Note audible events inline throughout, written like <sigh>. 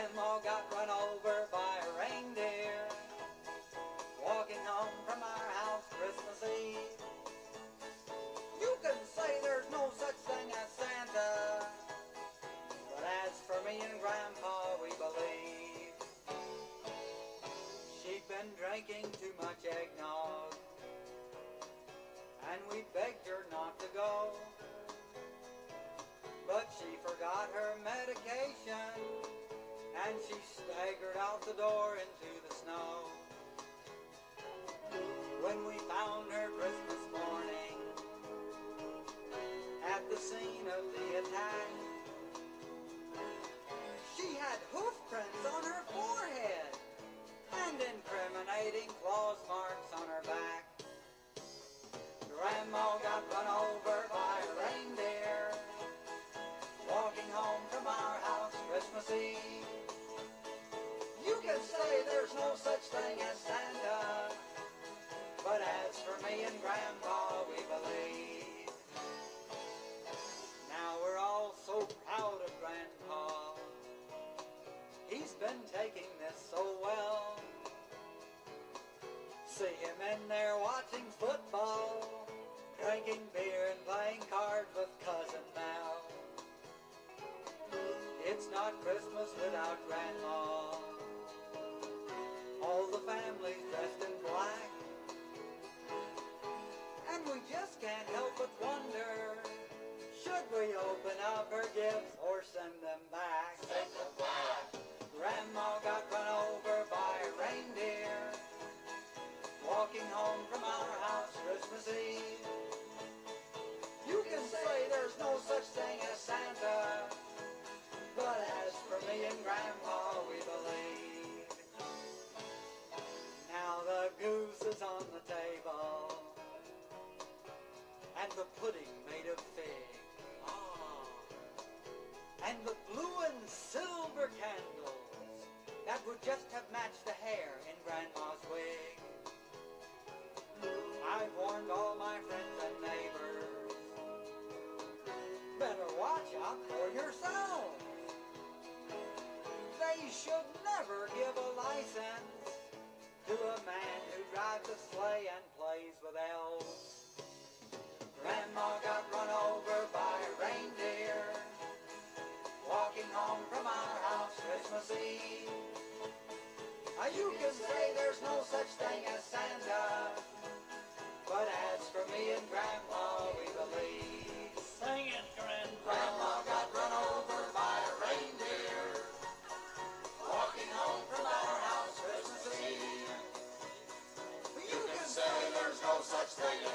Grandma got run over by a reindeer walking home from our house Christmas Eve. You can say there's no such thing as Santa, but as for me and Grandpa, we believe. She'd been drinking too much eggnog, and we begged her not to go. But she forgot her medication, and she staggered out the door into the snow. When we found her Christmas morning at the scene of the attack, she had hoof prints on her forehead and incriminating claws marks on her back. Grandma got run over by a reindeer walking home from our house Christmas Eve. Say there's no such thing as Santa, but as for me and Grandpa, we believe. Now we're all so proud of Grandpa. He's been taking this so well. See him in there watching football, drinking beer and playing cards with Cousin Mel. It's not Christmas without Grandma. All the family's dressed in black. And we just can't help but wonder, should we open up her gifts or send them back? Send them back. Grandma got run over by a reindeer, walking home from our house Christmas Eve. You can say there's no such thing as Santa, but as for me and Grandpa, we believe. The goose is on the table, and the pudding made of fig. Ah, and the blue and silver candles that would just have matched the hair in Grandma's wig. I've warned all my friends and neighbors, better watch out for yourselves. They should never give a license to a man who drives a sleigh and plays with elves. Grandma got run over by a reindeer, walking home from our house Christmas Eve. Now you can say there's no such thing as Santa, but as for me and Grandma, we believe. Sing it, Grandpa. Grandma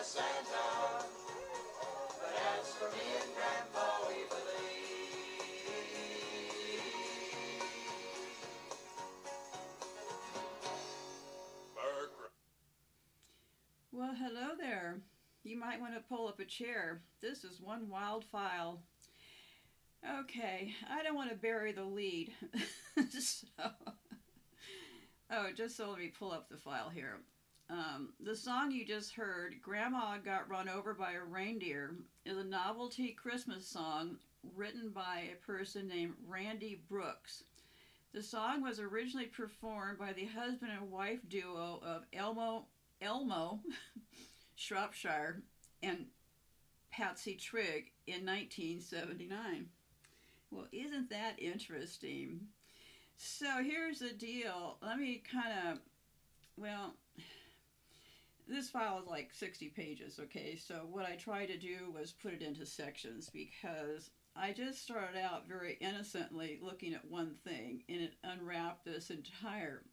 Santa, but as for me and Grandpa, we believe. Well, hello there. You might want to pull up a chair. This is one wild file. Okay, I don't want to bury the lead. <laughs> so, oh, just so let me pull up the file here. Um, the song you just heard, Grandma Got Run Over by a Reindeer, is a novelty Christmas song written by a person named Randy Brooks. The song was originally performed by the husband and wife duo of Elmo Elmo <laughs> Shropshire and Patsy Trigg in 1979. Well, isn't that interesting? So here's the deal. Let me kind of, well, this file is like 60 pages, okay? So what I tried to do was put it into sections because I just started out very innocently looking at one thing and it unwrapped this entire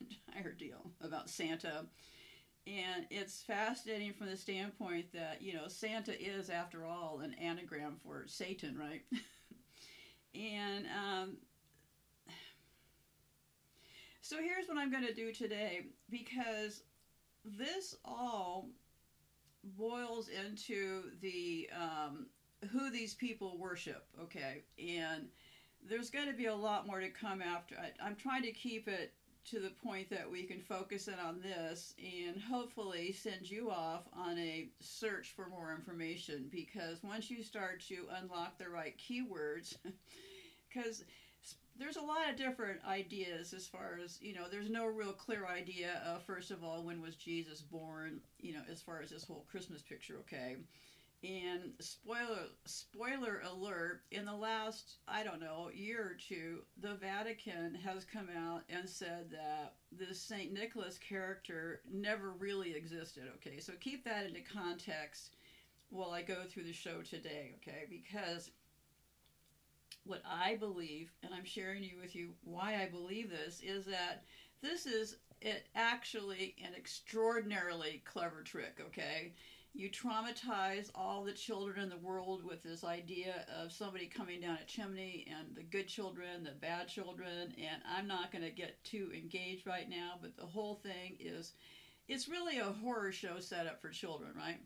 <laughs> entire deal about Santa and it's fascinating from the standpoint that you know Santa is, after all, an anagram for Satan, right? <laughs> and um, <sighs> so here's what I'm going to do today because this all boils into the um, who these people worship, okay? And there's going to be a lot more to come after. I, I'm trying to keep it to the point that we can focus in on this and hopefully send you off on a search for more information because once you start to unlock the right keywords <laughs> because there's a lot of different ideas as far as you know there's no real clear idea of first of all when was jesus born you know as far as this whole christmas picture okay? And spoiler spoiler alert in the last i don't know year or two the vatican has come out and said that this saint nicholas character never really existed okay? So keep that into context while i go through the show today okay? Because what I believe, and I'm sharing you with you why I believe this, is that this is it actually an extraordinarily clever trick, okay? You traumatize all the children in the world with this idea of somebody coming down a chimney and the good children, the bad children, and I'm not going to get too engaged right now, but the whole thing is it's really a horror show set up for children, right?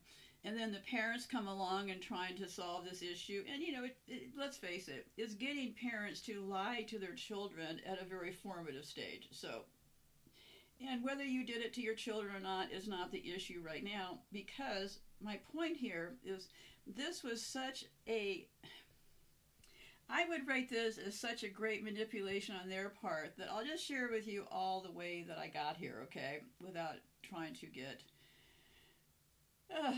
And then the parents come along and trying to solve this issue. And you know it, it, let's face it it's getting parents to lie to their children at a very formative stage. So and whether you did it to your children or not is not the issue right now because my point here is this was such a I would rate this as such a great manipulation on their part that I'll just share with you all the way that I got here, okay, without trying to get <sighs> uh,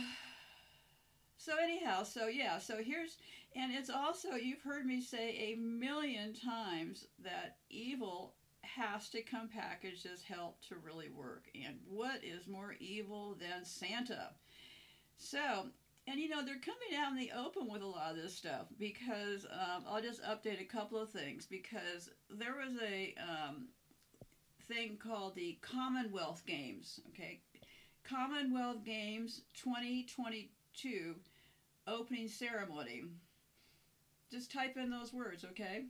so anyhow, so yeah, so here's and it's also you've heard me say a million times that evil has to come packaged as help to really work. And what is more evil than Santa? So, and you know, they're coming out in the open with a lot of this stuff because um, I'll just update a couple of things because there was a um, thing called the Commonwealth Games, okay? Commonwealth Games 2022 opening ceremony. Just type in those words, okay?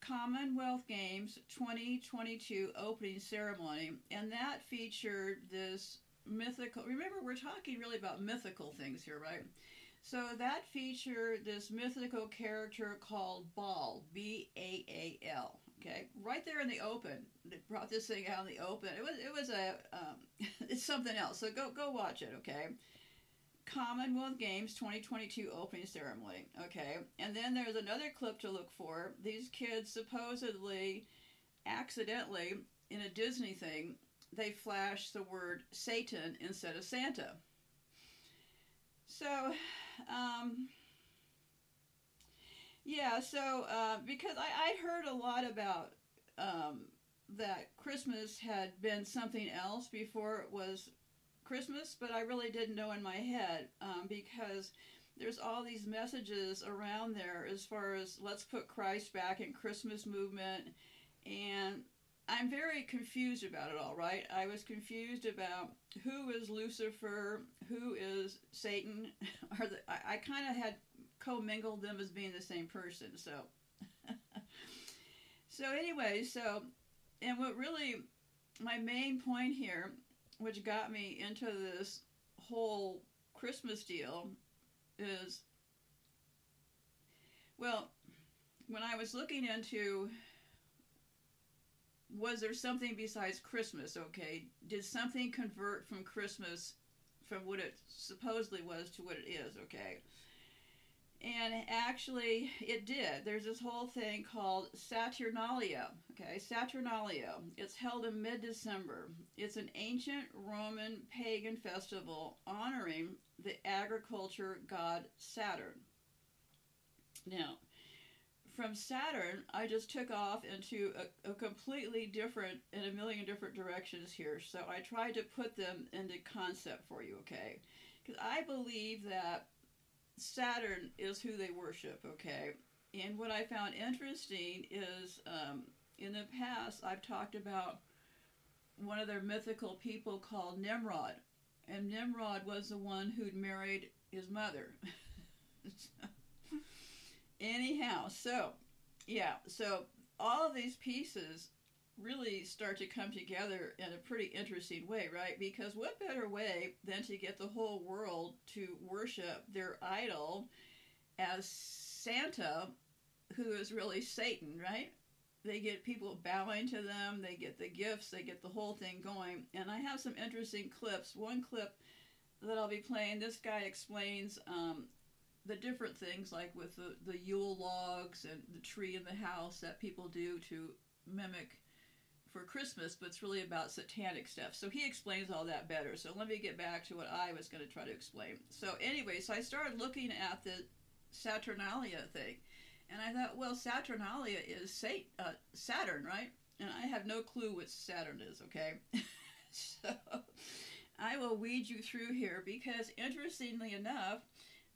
Commonwealth Games 2022 opening ceremony, and that featured this mythical. Remember, we're talking really about mythical things here, right? So that featured this mythical character called Baal, B A A L. Okay, right there in the open. They brought this thing out in the open. It was it was a um, <laughs> it's something else. So go go watch it. Okay. Commonwealth Games 2022 opening ceremony. Okay, and then there's another clip to look for. These kids supposedly, accidentally, in a Disney thing, they flash the word Satan instead of Santa. So, um, yeah, so uh, because I, heard a lot about um, that Christmas had been something else before it was Christmas, but I really didn't know in my head um, because there's all these messages around there as far as let's put Christ back in Christmas movement, and I'm very confused about it all. Right? I was confused about who is Lucifer, who is Satan. <laughs> Are the, I, I kind of had commingled them as being the same person. So, <laughs> so anyway, so and what really my main point here which got me into this whole Christmas deal is well, when I was looking into was there something besides Christmas, okay? Did something convert from Christmas from what it supposedly was to what it is, okay? And actually, it did. There's this whole thing called Saturnalia. Okay, Saturnalia. It's held in mid December. It's an ancient Roman pagan festival honoring the agriculture god Saturn. Now, from Saturn, I just took off into a, a, completely different, in a million different directions here. So I tried to put them into concept for you, okay? Because I believe that Saturn is who they worship, okay? And what I found interesting is um, in the past, I've talked about one of their mythical people called Nimrod. And Nimrod was the one who'd married his mother. <laughs> Anyhow, so, yeah, so all of these pieces really start to come together in a pretty interesting way, right? Because what better way than to get the whole world to worship their idol as Santa, who is really Satan, right? They get people bowing to them, they get the gifts, they get the whole thing going. And I have some interesting clips. One clip that I'll be playing, this guy explains um, the different things like with the, the Yule logs and the tree in the house that people do to mimic for Christmas, but it's really about satanic stuff. So he explains all that better. So let me get back to what I was going to try to explain. So anyway, so I started looking at the Saturnalia thing, and I thought, well, Saturnalia is uh, Saturn, right? And I have no clue what Saturn is. Okay, <laughs> so I will weed you through here because, interestingly enough,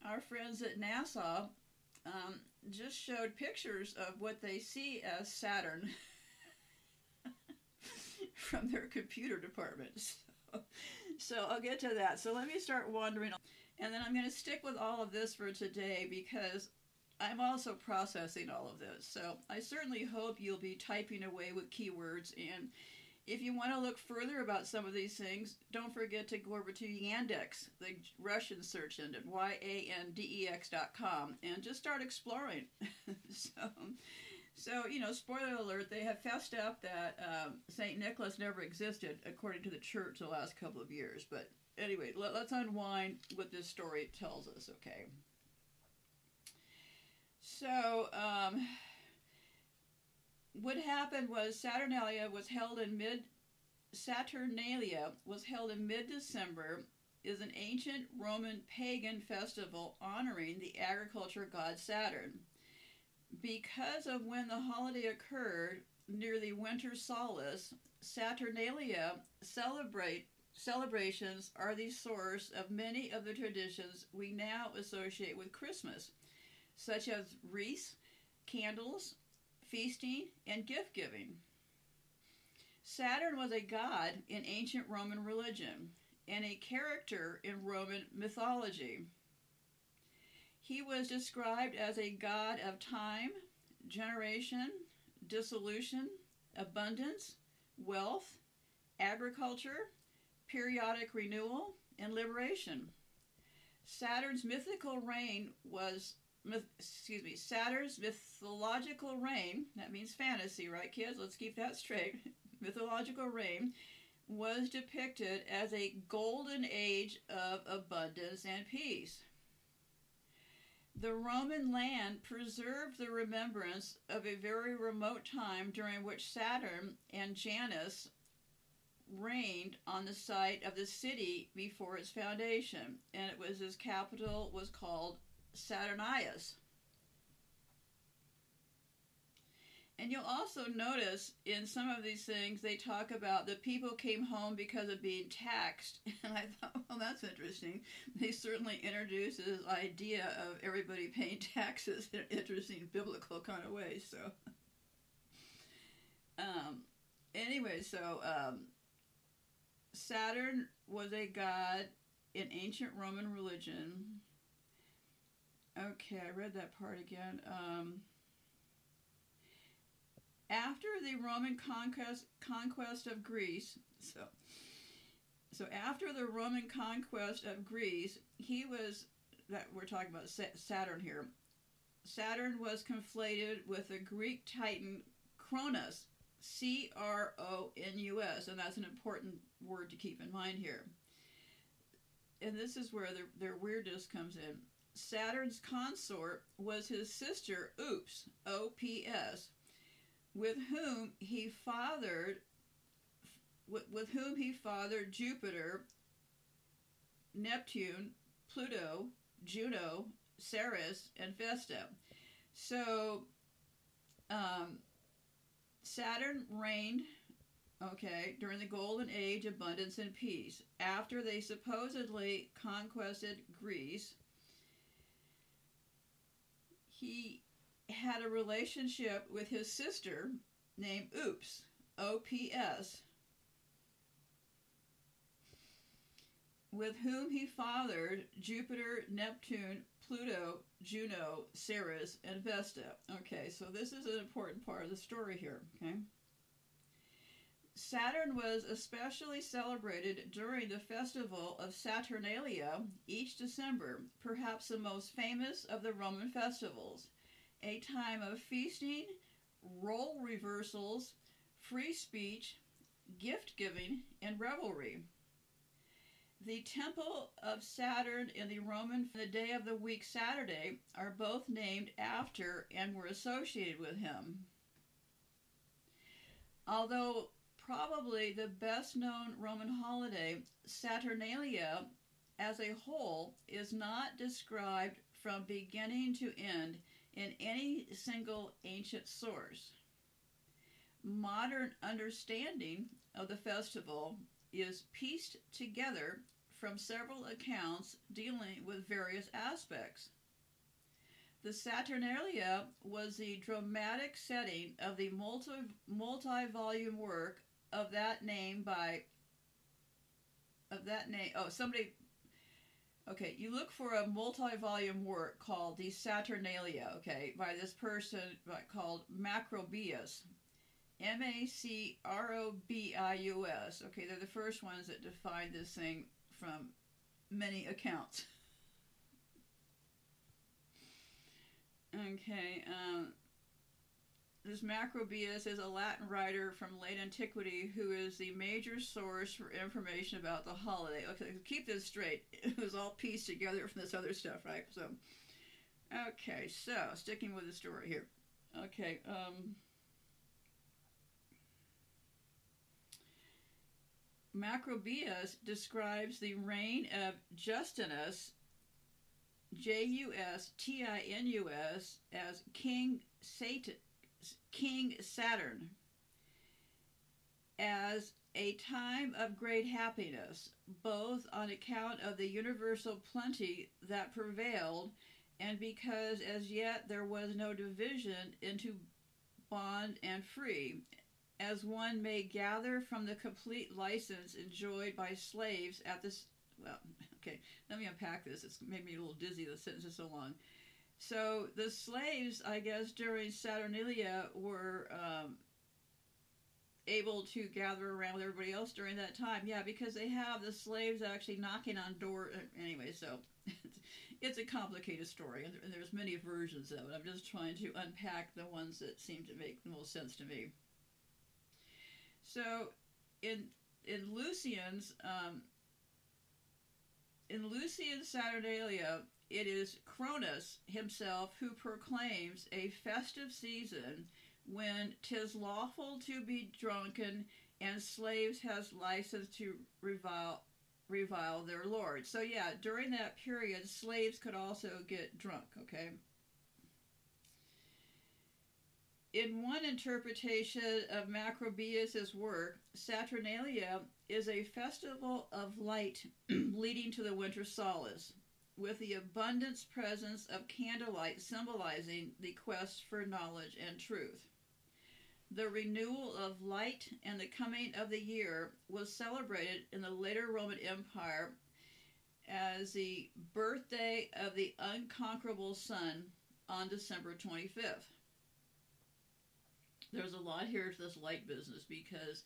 our friends at NASA um, just showed pictures of what they see as Saturn <laughs> from their computer department. So, <laughs> so I'll get to that. So let me start wandering, and then I'm going to stick with all of this for today because I'm also processing all of this. So I certainly hope you'll be typing away with keywords. And if you want to look further about some of these things, don't forget to go over to Yandex, the Russian search engine, Y A N D E X dot com, and just start exploring. <laughs> so so, you know, spoiler alert, they have fessed up that um, St. Nicholas never existed, according to the church, the last couple of years. But anyway, let, us unwind what this story tells us, okay? So, um, what happened was Saturnalia was held in mid Saturnalia was held in mid-December is an ancient Roman pagan festival honoring the agriculture god Saturn. Because of when the holiday occurred near the winter solace, Saturnalia celebrate celebrations are the source of many of the traditions we now associate with Christmas, such as wreaths, candles, feasting, and gift giving. Saturn was a god in ancient Roman religion and a character in Roman mythology. He was described as a god of time, generation, dissolution, abundance, wealth, agriculture, periodic renewal, and liberation. Saturn's mythical reign was myth, excuse me, Saturn's mythological reign, that means fantasy, right kids? Let's keep that straight. <laughs> mythological reign was depicted as a golden age of abundance and peace. The Roman land preserved the remembrance of a very remote time during which Saturn and Janus reigned on the site of the city before its foundation, and it was his capital was called Saturnius. And you'll also notice in some of these things they talk about the people came home because of being taxed. <laughs> And I thought, well, that's interesting. They certainly introduced this idea of everybody paying <laughs> taxes in an interesting biblical kind of way. So, um, anyway, so um, Saturn was a god in ancient Roman religion. Okay, I read that part again. Um, after the Roman conquest conquest of Greece, so so after the Roman conquest of Greece, he was that we're talking about Saturn here. Saturn was conflated with the Greek titan Cronus, C R O N U S, and that's an important word to keep in mind here. And this is where their, their weirdness comes in. Saturn's consort was his sister, Ops, O P S, with whom he fathered with, with whom he fathered Jupiter, Neptune, Pluto, Juno, Ceres, and Vesta. So um, Saturn reigned, okay, during the Golden Age, abundance and peace. After they supposedly conquered Greece, he had a relationship with his sister named Ops, O P S, with whom he fathered Jupiter, Neptune, Pluto, Juno, Ceres, and Vesta. Okay, so this is an important part of the story here, okay? Saturn was especially celebrated during the festival of Saturnalia each December, perhaps the most famous of the Roman festivals a time of feasting, role reversals, free speech, gift giving, and revelry. The temple of Saturn and the Roman the day of the week Saturday are both named after and were associated with him. Although probably the best known Roman holiday, Saturnalia, as a whole, is not described from beginning to end in any single ancient source. Modern understanding of the festival is pieced together from several accounts dealing with various aspects. The Saturnalia was the dramatic setting of the multi, multi-volume work of that name by of that name oh somebody okay you look for a multi-volume work called the Saturnalia okay by this person called Macrobius M-A-C-R-O-B-I-U-S okay they're the first ones that define this thing from many accounts. Okay um, this Macrobius is a Latin writer from late antiquity who is the major source for information about the holiday. Okay, keep this straight. <laughs> It was all pieced together from this other stuff, right? So, okay, so sticking with the story here. Okay, um, Macrobius describes the reign of Justinus, J U S T I N U S, as King Satan King Saturn as a time of great happiness, both on account of the universal plenty that prevailed and because as yet there was no division into bond and free, as one may gather from the complete license enjoyed by slaves at this. Well, <laughs> okay, let me unpack this. It's made me a little dizzy. The sentence is so long. So the slaves, I guess, during Saturnalia were um, able to gather around with everybody else during that time. Yeah, because they have the slaves actually knocking on door. Uh, anyway, so <laughs> it's a complicated story, and there's many versions of it. I'm just trying to unpack the ones that seem to make the most sense to me. So, in in Lucian's um, in Lucian's Saturnalia, it is Cronus himself who proclaims a festive season when 'tis lawful to be drunken and slaves has license to revile revile their lord. So yeah, during that period slaves could also get drunk, okay? In one interpretation of Macrobius's work, Saturnalia is a festival of light <clears throat> leading to the winter solace with the abundance presence of candlelight symbolizing the quest for knowledge and truth. The renewal of light and the coming of the year was celebrated in the later Roman Empire as the birthday of the unconquerable sun on December 25th. There's a lot here to this light business because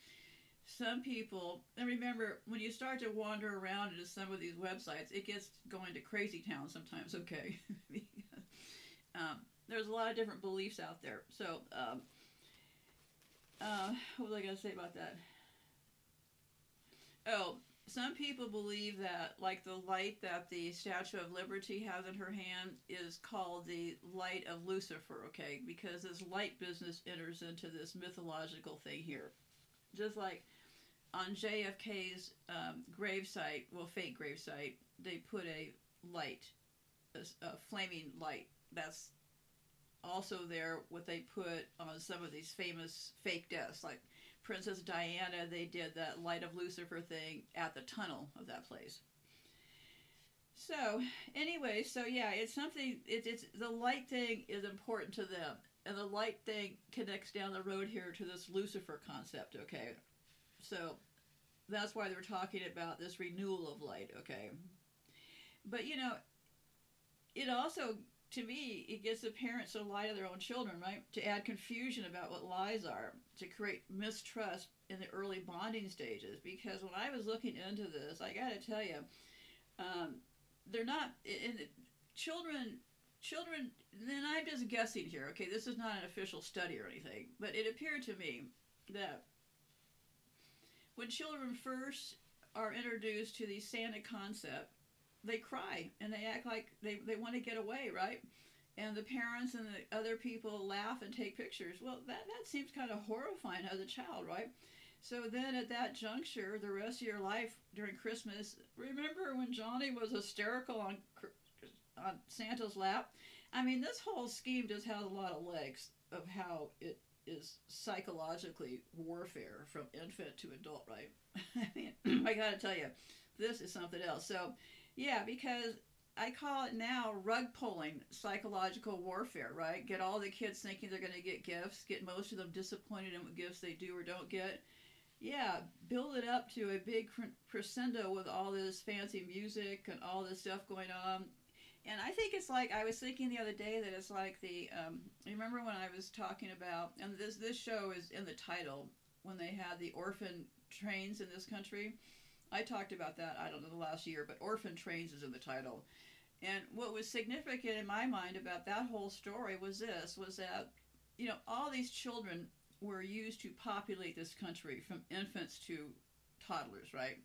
some people, and remember, when you start to wander around into some of these websites, it gets going to crazy town sometimes, okay? <laughs> um, there's a lot of different beliefs out there. So, um, uh, what was I going to say about that? Oh, some people believe that, like the light that the Statue of Liberty has in her hand, is called the light of Lucifer, okay? Because this light business enters into this mythological thing here. Just like on JFK's um, gravesite, well, fake gravesite, they put a light, a, a, flaming light. That's also there. What they put on some of these famous fake deaths, like Princess Diana, they did that light of Lucifer thing at the tunnel of that place. So anyway, so yeah, it's something. It's it's the light thing is important to them, and the light thing connects down the road here to this Lucifer concept. Okay, so that's why they're talking about this renewal of light, okay? But you know, it also to me it gives the parents to lie to their own children, right? To add confusion about what lies are, to create mistrust in the early bonding stages. Because when I was looking into this, I got to tell you, um, they're not in children. Children, then I'm just guessing here. Okay, this is not an official study or anything, but it appeared to me that when children first are introduced to the Santa concept, they cry and they act like they, they want to get away, right? And the parents and the other people laugh and take pictures. Well, that, that seems kind of horrifying as a child, right? So then at that juncture, the rest of your life during Christmas, remember when Johnny was hysterical on, on Santa's lap? I mean, this whole scheme just has a lot of legs of how it is psychologically warfare from infant to adult, right? <laughs> I mean, <clears throat> I gotta tell you, this is something else. So, yeah, because I call it now rug pulling psychological warfare, right? Get all the kids thinking they're to get gifts, get most of them disappointed in what gifts they do or don't get. Yeah, build it up to a big crescendo with all this fancy music and all this stuff going on. And I think it's like I was thinking the other day that it's like the um, remember when I was talking about and this this show is in the title when they had the orphan trains in this country. I talked about that I don't know the last year, but orphan trains is in the title. And what was significant in my mind about that whole story was this was that you know all these children were used to populate this country from infants to toddlers, right?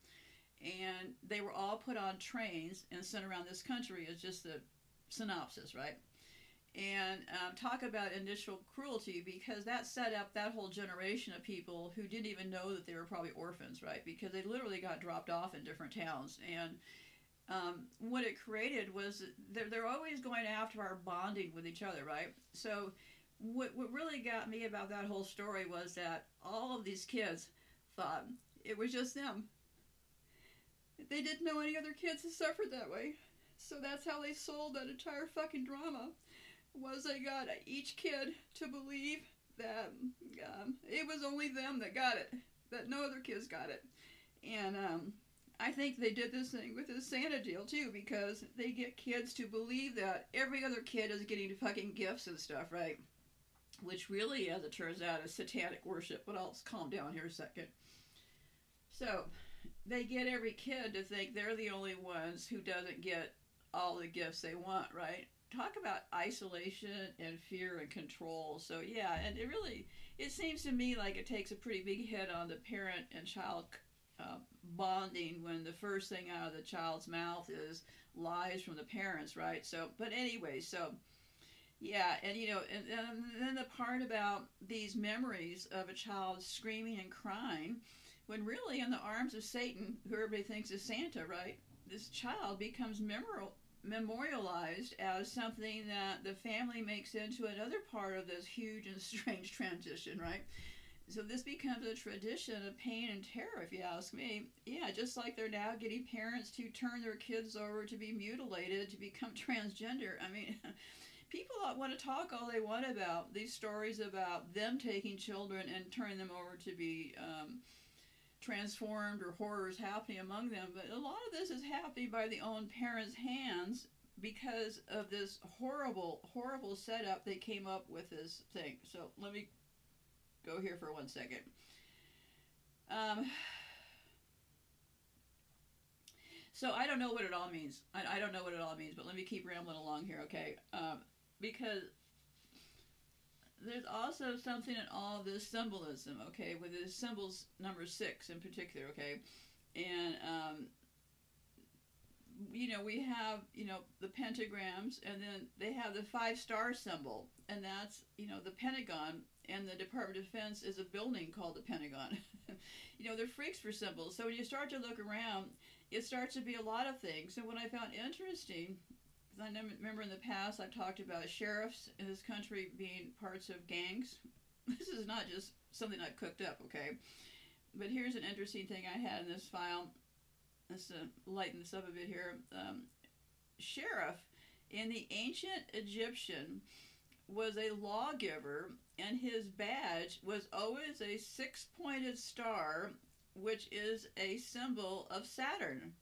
And they were all put on trains and sent around this country is just the synopsis, right? And um, talk about initial cruelty because that set up that whole generation of people who didn't even know that they were probably orphans, right? Because they literally got dropped off in different towns. And um, what it created was they're, they're always going after our bonding with each other, right? So, what, what really got me about that whole story was that all of these kids thought it was just them they didn't know any other kids that suffered that way. So that's how they sold that entire fucking drama. Was they got each kid to believe that um, it was only them that got it, that no other kids got it. And um, I think they did this thing with the Santa deal too, because they get kids to believe that every other kid is getting fucking gifts and stuff, right? Which really, as it turns out, is satanic worship. But I'll calm down here a second. So, they get every kid to think they're the only ones who doesn't get all the gifts they want, right? Talk about isolation and fear and control. So yeah, and it really it seems to me like it takes a pretty big hit on the parent and child uh, bonding when the first thing out of the child's mouth is lies from the parents, right? So, but anyway, so yeah, and you know, and, and then the part about these memories of a child screaming and crying when really in the arms of Satan, who everybody thinks is Santa, right? This child becomes memorial, memorialized as something that the family makes into another part of this huge and <laughs> strange transition, right? So this becomes a tradition of pain and terror, if you ask me. Yeah, just like they're now getting parents to turn their kids over to be mutilated, to become <laughs> transgender. I mean, <laughs> people want to talk all they want about these stories about them taking children and turning them over to be um, transformed or horrors happening among them, but a lot of this is happening by the own parents' hands because of this horrible, horrible setup they came up with this thing. So let me go here for one second. Um, so I don't know what it all means. I, I, don't know what it all means, but let me keep rambling along here, okay? Um, because there's also something in all this symbolism, okay, with the symbols number six in particular, okay, and um, you know we have you know the pentagrams, and then they have the five star symbol, and that's you know the Pentagon, and the Department of Defense is a building called the Pentagon. <laughs> you know they're freaks for symbols, so when you start to look around, it starts to be a lot of things. And what I found interesting I remember in the past I've talked about sheriffs in this country being parts of gangs. <laughs> This is not just something I cooked up, okay? But here's an interesting thing I had in this file. Let's uh, lighten this up a bit here. Um, sheriff in the ancient Egyptian was a lawgiver, and his badge was always a six pointed star, which is a symbol of Saturn.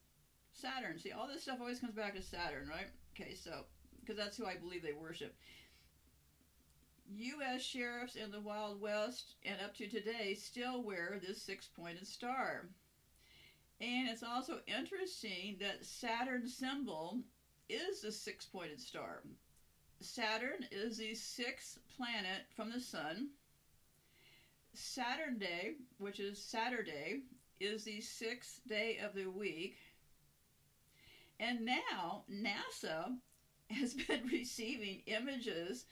Saturn. See, all this stuff always comes back to Saturn, right? Okay, so, because that's who I believe they worship. U.S. sheriffs in the Wild West and up to today still wear this six pointed star. And it's also interesting that Saturn's symbol is the six pointed star. Saturn is the sixth planet from the sun. Saturn Day, which is Saturday, is the sixth day of the week. And now NASA has <laughs> been receiving images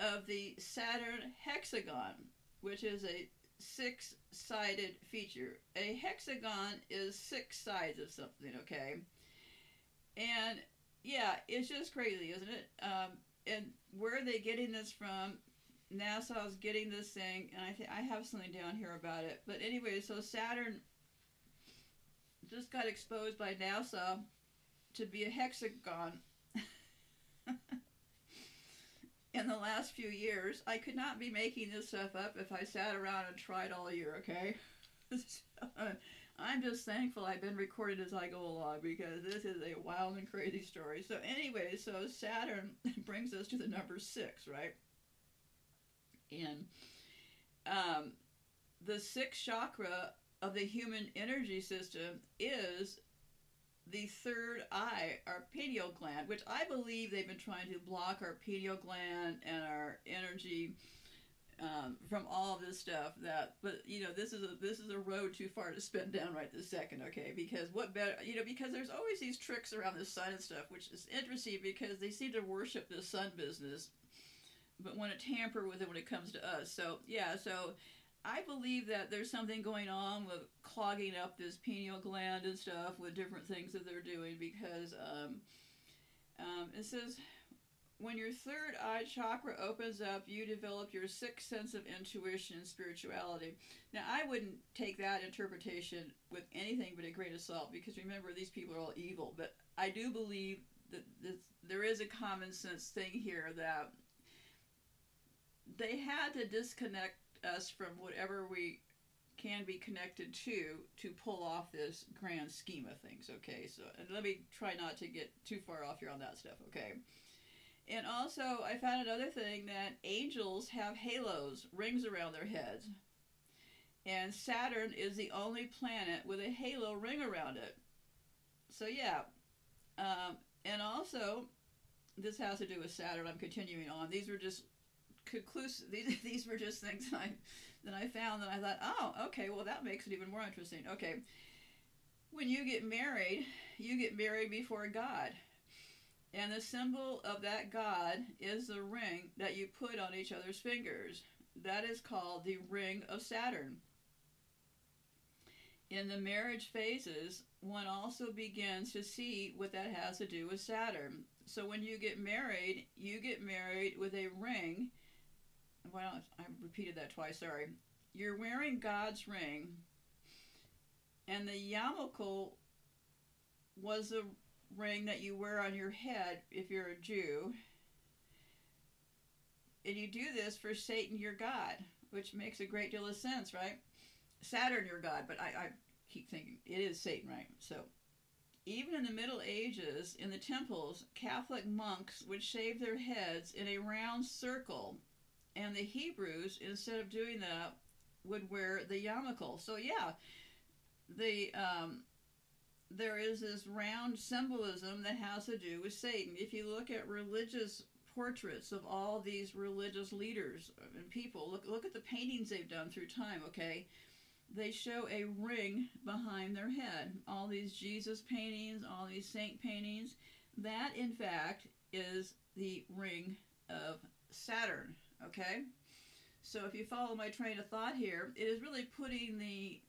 of the Saturn hexagon, which is a six sided feature. A hexagon is six sides of something, okay? And yeah, it's just crazy, isn't it? Um, and where are they getting this from? NASA's getting this thing, and I think I have something down here about it. But anyway, so Saturn just got exposed by NASA to be a hexagon in the last few years. I could not be making this stuff up if I sat around and tried all year, okay? <laughs> I'm just thankful I've been recorded as I go along because this is a wild and crazy story. So, anyway, so Saturn <laughs> brings us to the number six, right? And um, the sixth chakra of the human energy system is the third eye, our pineal gland, which I believe they've been trying to block our pineal gland and our energy um, from all this stuff. That, but you know, this is a this is a road too far to spin down right this second. Okay, because what better, you know, because there's always these tricks around the sun and stuff, which is interesting because they seem to worship the sun business, but want to tamper with it when it comes to us. So yeah, so I believe that there's something going on with clogging up this pineal gland and stuff with different things that they're doing because um, um, it says when your third eye chakra opens up, you develop your sixth sense of intuition and spirituality. Now, I wouldn't take that interpretation with anything but a grain of salt because remember, these people are all evil. But I do believe that this, there is a common sense thing here that they had to disconnect us from whatever we can be connected to to pull off this grand scheme of things okay? So and let me try not to get too far off here on that stuff okay? And also i found another thing that angels have halos rings around their heads. And saturn is the only planet with a halo ring around it. So yeah um, and also this has to do with saturn i'm continuing on. These were just conclusive. <laughs> These these were just things that I that I found that I thought, oh, okay, well that makes it even more interesting. Okay, when you get married, you get married before God, and the symbol of that God is the ring that you put on each other's fingers. That is called the ring of Saturn. In the marriage phases, one also begins to see what that has to do with Saturn. So when you get married, you get married with a ring well, I repeated that twice, sorry. You're wearing God's ring, and the yarmulke was a ring that you wear on your head if you're a Jew. And you do this for Satan, your God, which makes a great deal of sense, right? Saturn, your God, but I, I keep thinking it is Satan, right? So, even in the Middle Ages, in the temples, Catholic monks would shave their heads in a round circle and the Hebrews, instead of doing that, would wear the yarmulke. So yeah, the um, there is this round symbolism that has to do with Satan. If you look at religious portraits of all these religious leaders and people, look look at the paintings they've done through time. Okay, they show a ring behind their head. All these Jesus paintings, all these saint paintings. That, in fact, is the ring of Saturn. Okay? So if you follow my train of thought here, it is really putting the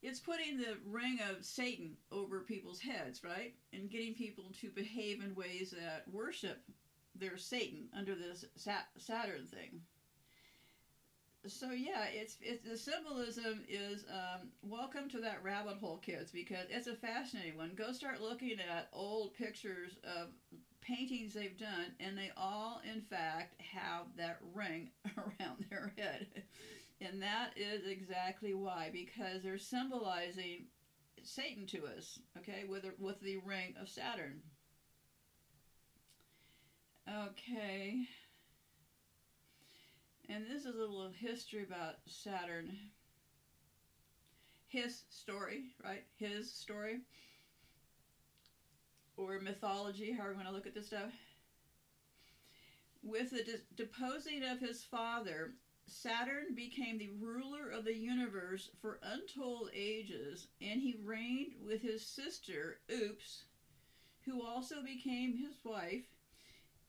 it's putting the ring of Satan over people's heads, right? And getting people to behave in ways that worship their Satan under this Saturn thing. So yeah, it's, it's the symbolism is um, welcome to that rabbit hole, kids, because it's a fascinating one. Go start looking at old pictures of paintings they've done, and they all, in fact, have that ring <laughs> around their head. And that is exactly why, because they're symbolizing Satan to us, okay, with, with the ring of Saturn. Okay. And this is a little history about Saturn. His story, right? His story or mythology, however you want to look at this stuff. With the de- deposing of his father, Saturn became the ruler of the universe for untold ages, and he reigned with his sister, Ops, who also became his wife.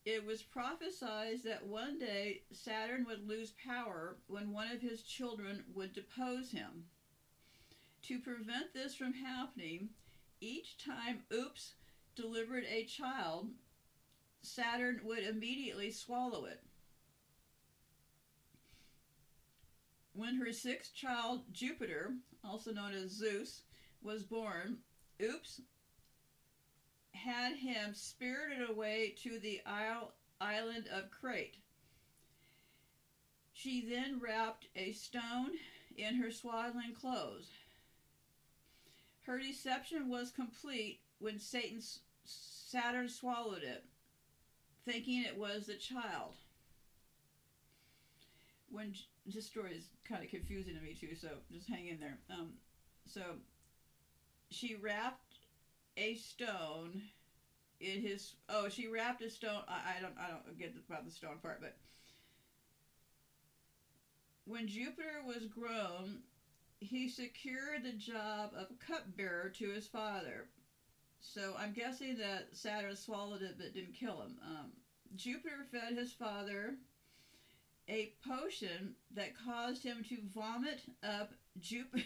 It was prophesied that one day Saturn would lose power when one of his children would depose him. To prevent this from happening, each time Ops delivered a child, Saturn would immediately swallow it. When her sixth child, Jupiter, also known as Zeus, was born, Ops had him spirited away to the island of Crete. She then wrapped a stone in her swaddling clothes. Her deception was complete when Satan Saturn swallowed it, thinking it was the child. When this story is kind of confusing to me too, so just hang in there. Um, so she wrapped a stone in his. Oh, she wrapped a stone. I, I don't. I don't get about the stone part, but when Jupiter was grown, he secured the job of cupbearer to his father. So I'm guessing that Saturn swallowed it but didn't kill him. Um, Jupiter fed his father a potion that caused him to vomit up Jupiter.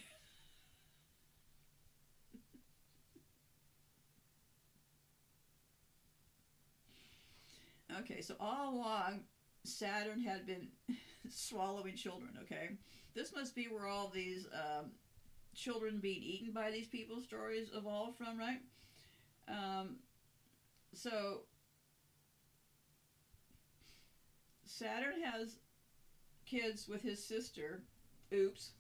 <laughs> okay, so all along, Saturn had been <laughs> swallowing children, okay? This must be where all these um, children being eaten by these people stories evolved from, right? Um, so Saturn has kids with his sister. Ops.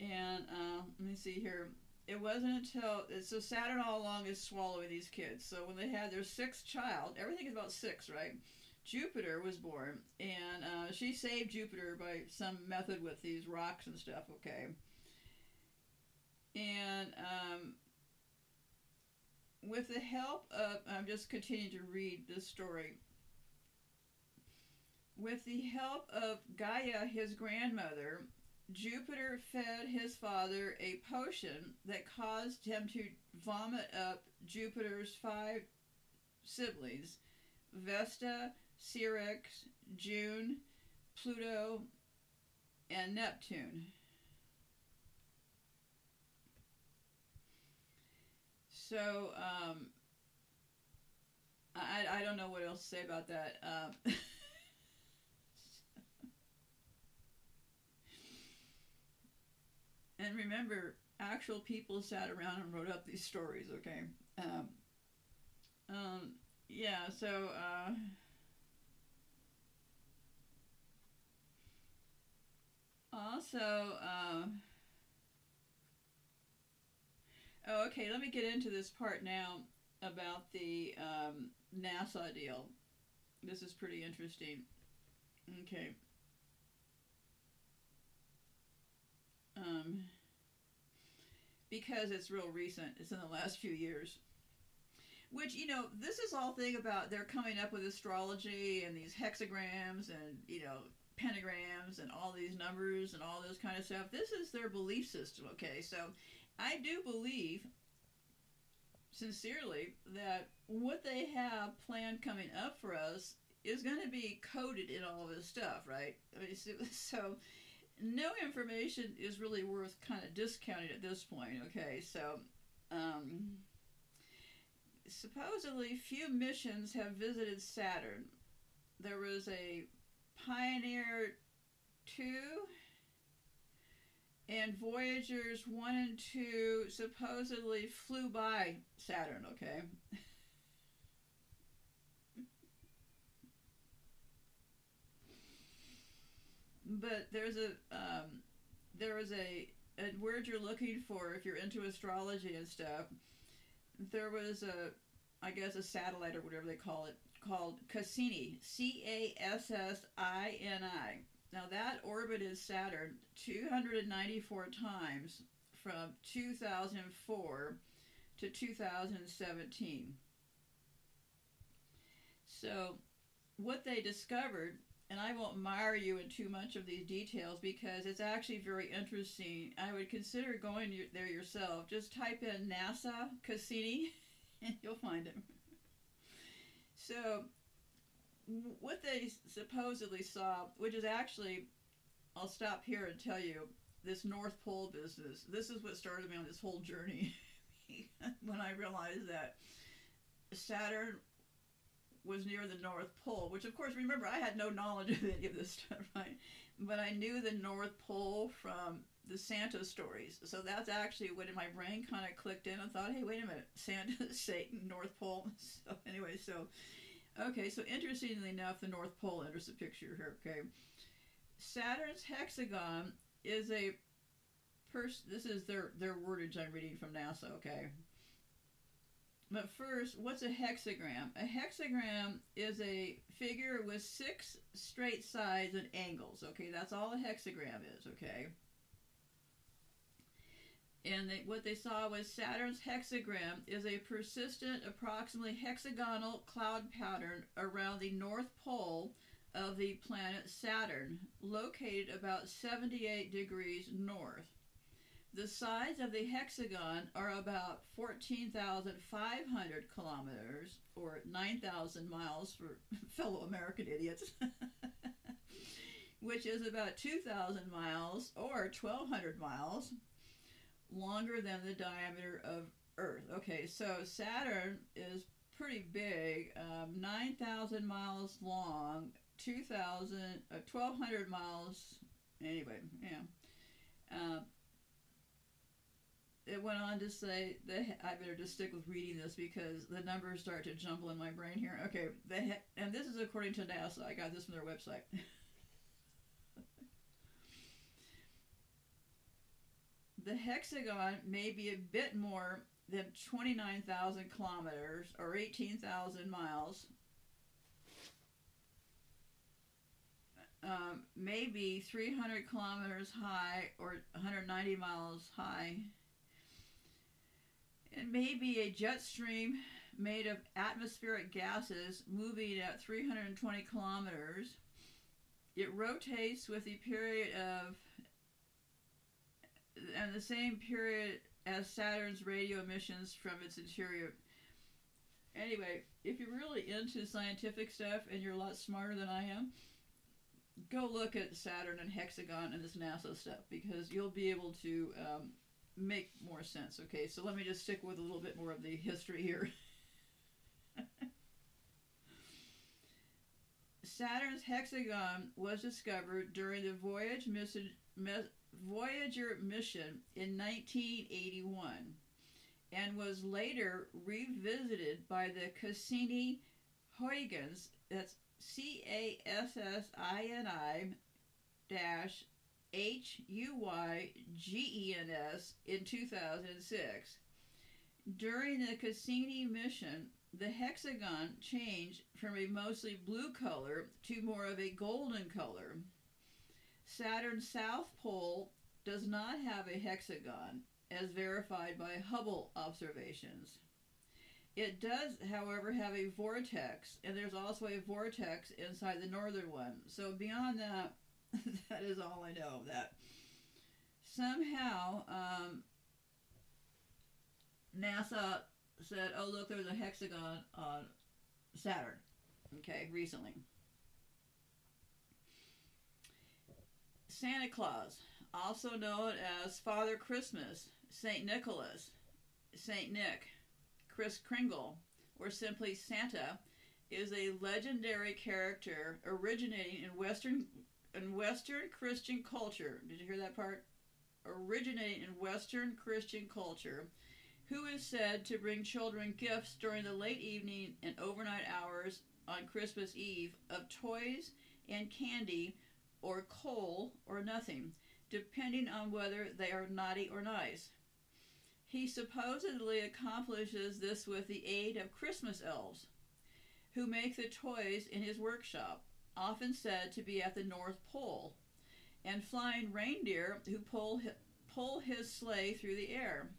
And uh, let me see here. It wasn't until so Saturn all along is swallowing these kids. So when they had their sixth child, everything is about six, right? Jupiter was born, and uh, she saved Jupiter by some method with these rocks and stuff. Okay. And um, with the help of, I'm just continuing to read this story. With the help of Gaia, his grandmother, Jupiter fed his father a potion that caused him to vomit up Jupiter's five siblings Vesta, Ceres, Juno, Pluto, and Neptune. So, um, I, I don't know what else to say about that. Um, <laughs> And remember, actual people sat around and wrote up these stories, okay? Um, um, yeah, so, uh, also, uh, oh, okay, let me get into this part now about the um, NASA deal. This is pretty interesting. Okay. um, because it's real recent. It's in the last few years. Which you know, this is all thing about they're coming up with astrology and these hexagrams and you know pentagrams and all these numbers and all this kind of stuff. This is their belief system. Okay, so I do believe sincerely that what they have planned coming up for us is going to be coded in all of this stuff, right? I mean, so, <laughs> so no information is really worth kind of discounting at this point. Okay, so um, supposedly few missions have visited Saturn. There was a Pioneer 2 and Voyagers 1 and 2 supposedly flew by Saturn, okay? but there's a um, there was a, a word you're looking for if you're into astrology and stuff. There was a, I guess a satellite or whatever they call it called Cassini, C A S S I N I. Now that orbited Saturn 294 times from 2004 to 2017. So, what they discovered and I won't mire you in too much of these details because it's actually very interesting. I would consider going there yourself. Just type in NASA Cassini <laughs> and you'll find it. So, what they supposedly saw, which is actually, I'll stop here and tell you, this North Pole business. This is what started me on this whole journey <laughs> <laughs> when I realized that Saturn was near the North Pole, which of course, remember, I had no knowledge <laughs> of any of this stuff, right? But I knew the North Pole from the Santa stories. So that's actually when my brain kind of clicked in and thought, hey, wait a minute, Santa, Satan, North Pole. So anyway, so, okay, so interestingly enough, the North Pole enters the picture here, okay? Saturn's hexagon is a this is their, their wordage I'm reading from NASA, okay? But first, what's a hexagram? A hexagram is a figure with six straight sides and angles. Okay, that's all a hexagram is, okay? And they, what they saw was Saturn's hexagram is a persistent, approximately hexagonal cloud pattern around the north pole of the planet Saturn, located about 78 degrees north. The sides of the hexagon are about 14,500 kilometers, or 9,000 miles for <laughs> fellow American idiots, <laughs> which is about 2,000 miles, or 1,200 miles, longer than the diameter of Earth. Okay, so Saturn is pretty big, um, 9,000 miles long, 2,000, uh, 1,200 miles, anyway, yeah. Uh, it went on to say that I better just stick with reading this because the numbers start to jumble in my brain here. Okay, the and this is according to NASA. I got this from their website. <laughs> the hexagon may be a bit more than 29,000 kilometers or 18,000 miles. Um, maybe 300 kilometers high or 190 miles high it may be a jet stream made of atmospheric gases moving at 320 kilometers. It rotates with the period of and the same period as Saturn's radio emissions from its interior. Anyway, if you're really into scientific stuff and you're a lot smarter than I am, go look at Saturn and Hexagon and this NASA stuff because you'll be able to um, make more sense. Okay, so let me just stick with a little bit more of the history here. <laughs> Saturn's hexagon was discovered during the Voyage mission, Voyager mission in 1981 and was later revisited by the Cassini Huygens, that's C A S S I N I dash H U Y G E N S in 2006. During the Cassini mission, the hexagon changed from a mostly blue color to more of a golden color. Saturn's south pole does not have a hexagon, as verified by Hubble observations. It does, however, have a vortex, and there's also a vortex inside the northern one. So, beyond that, <laughs> that is all I know of that. Somehow, um, NASA said, oh, look, there's a hexagon on Saturn. Okay, recently. Santa Claus, also known as Father Christmas, St. Nicholas, St. Nick, Kris Kringle, or simply Santa, is a legendary character originating in Western in Western Christian culture, did you hear that part? Originating in Western Christian culture, who is said to bring children gifts during the late evening and overnight hours on Christmas Eve of toys and candy or coal or nothing, depending on whether they are naughty or nice. He supposedly accomplishes this with the aid of Christmas elves, who make the toys in his workshop often said to be at the North Pole, and flying reindeer who pull, pull his sleigh through the air.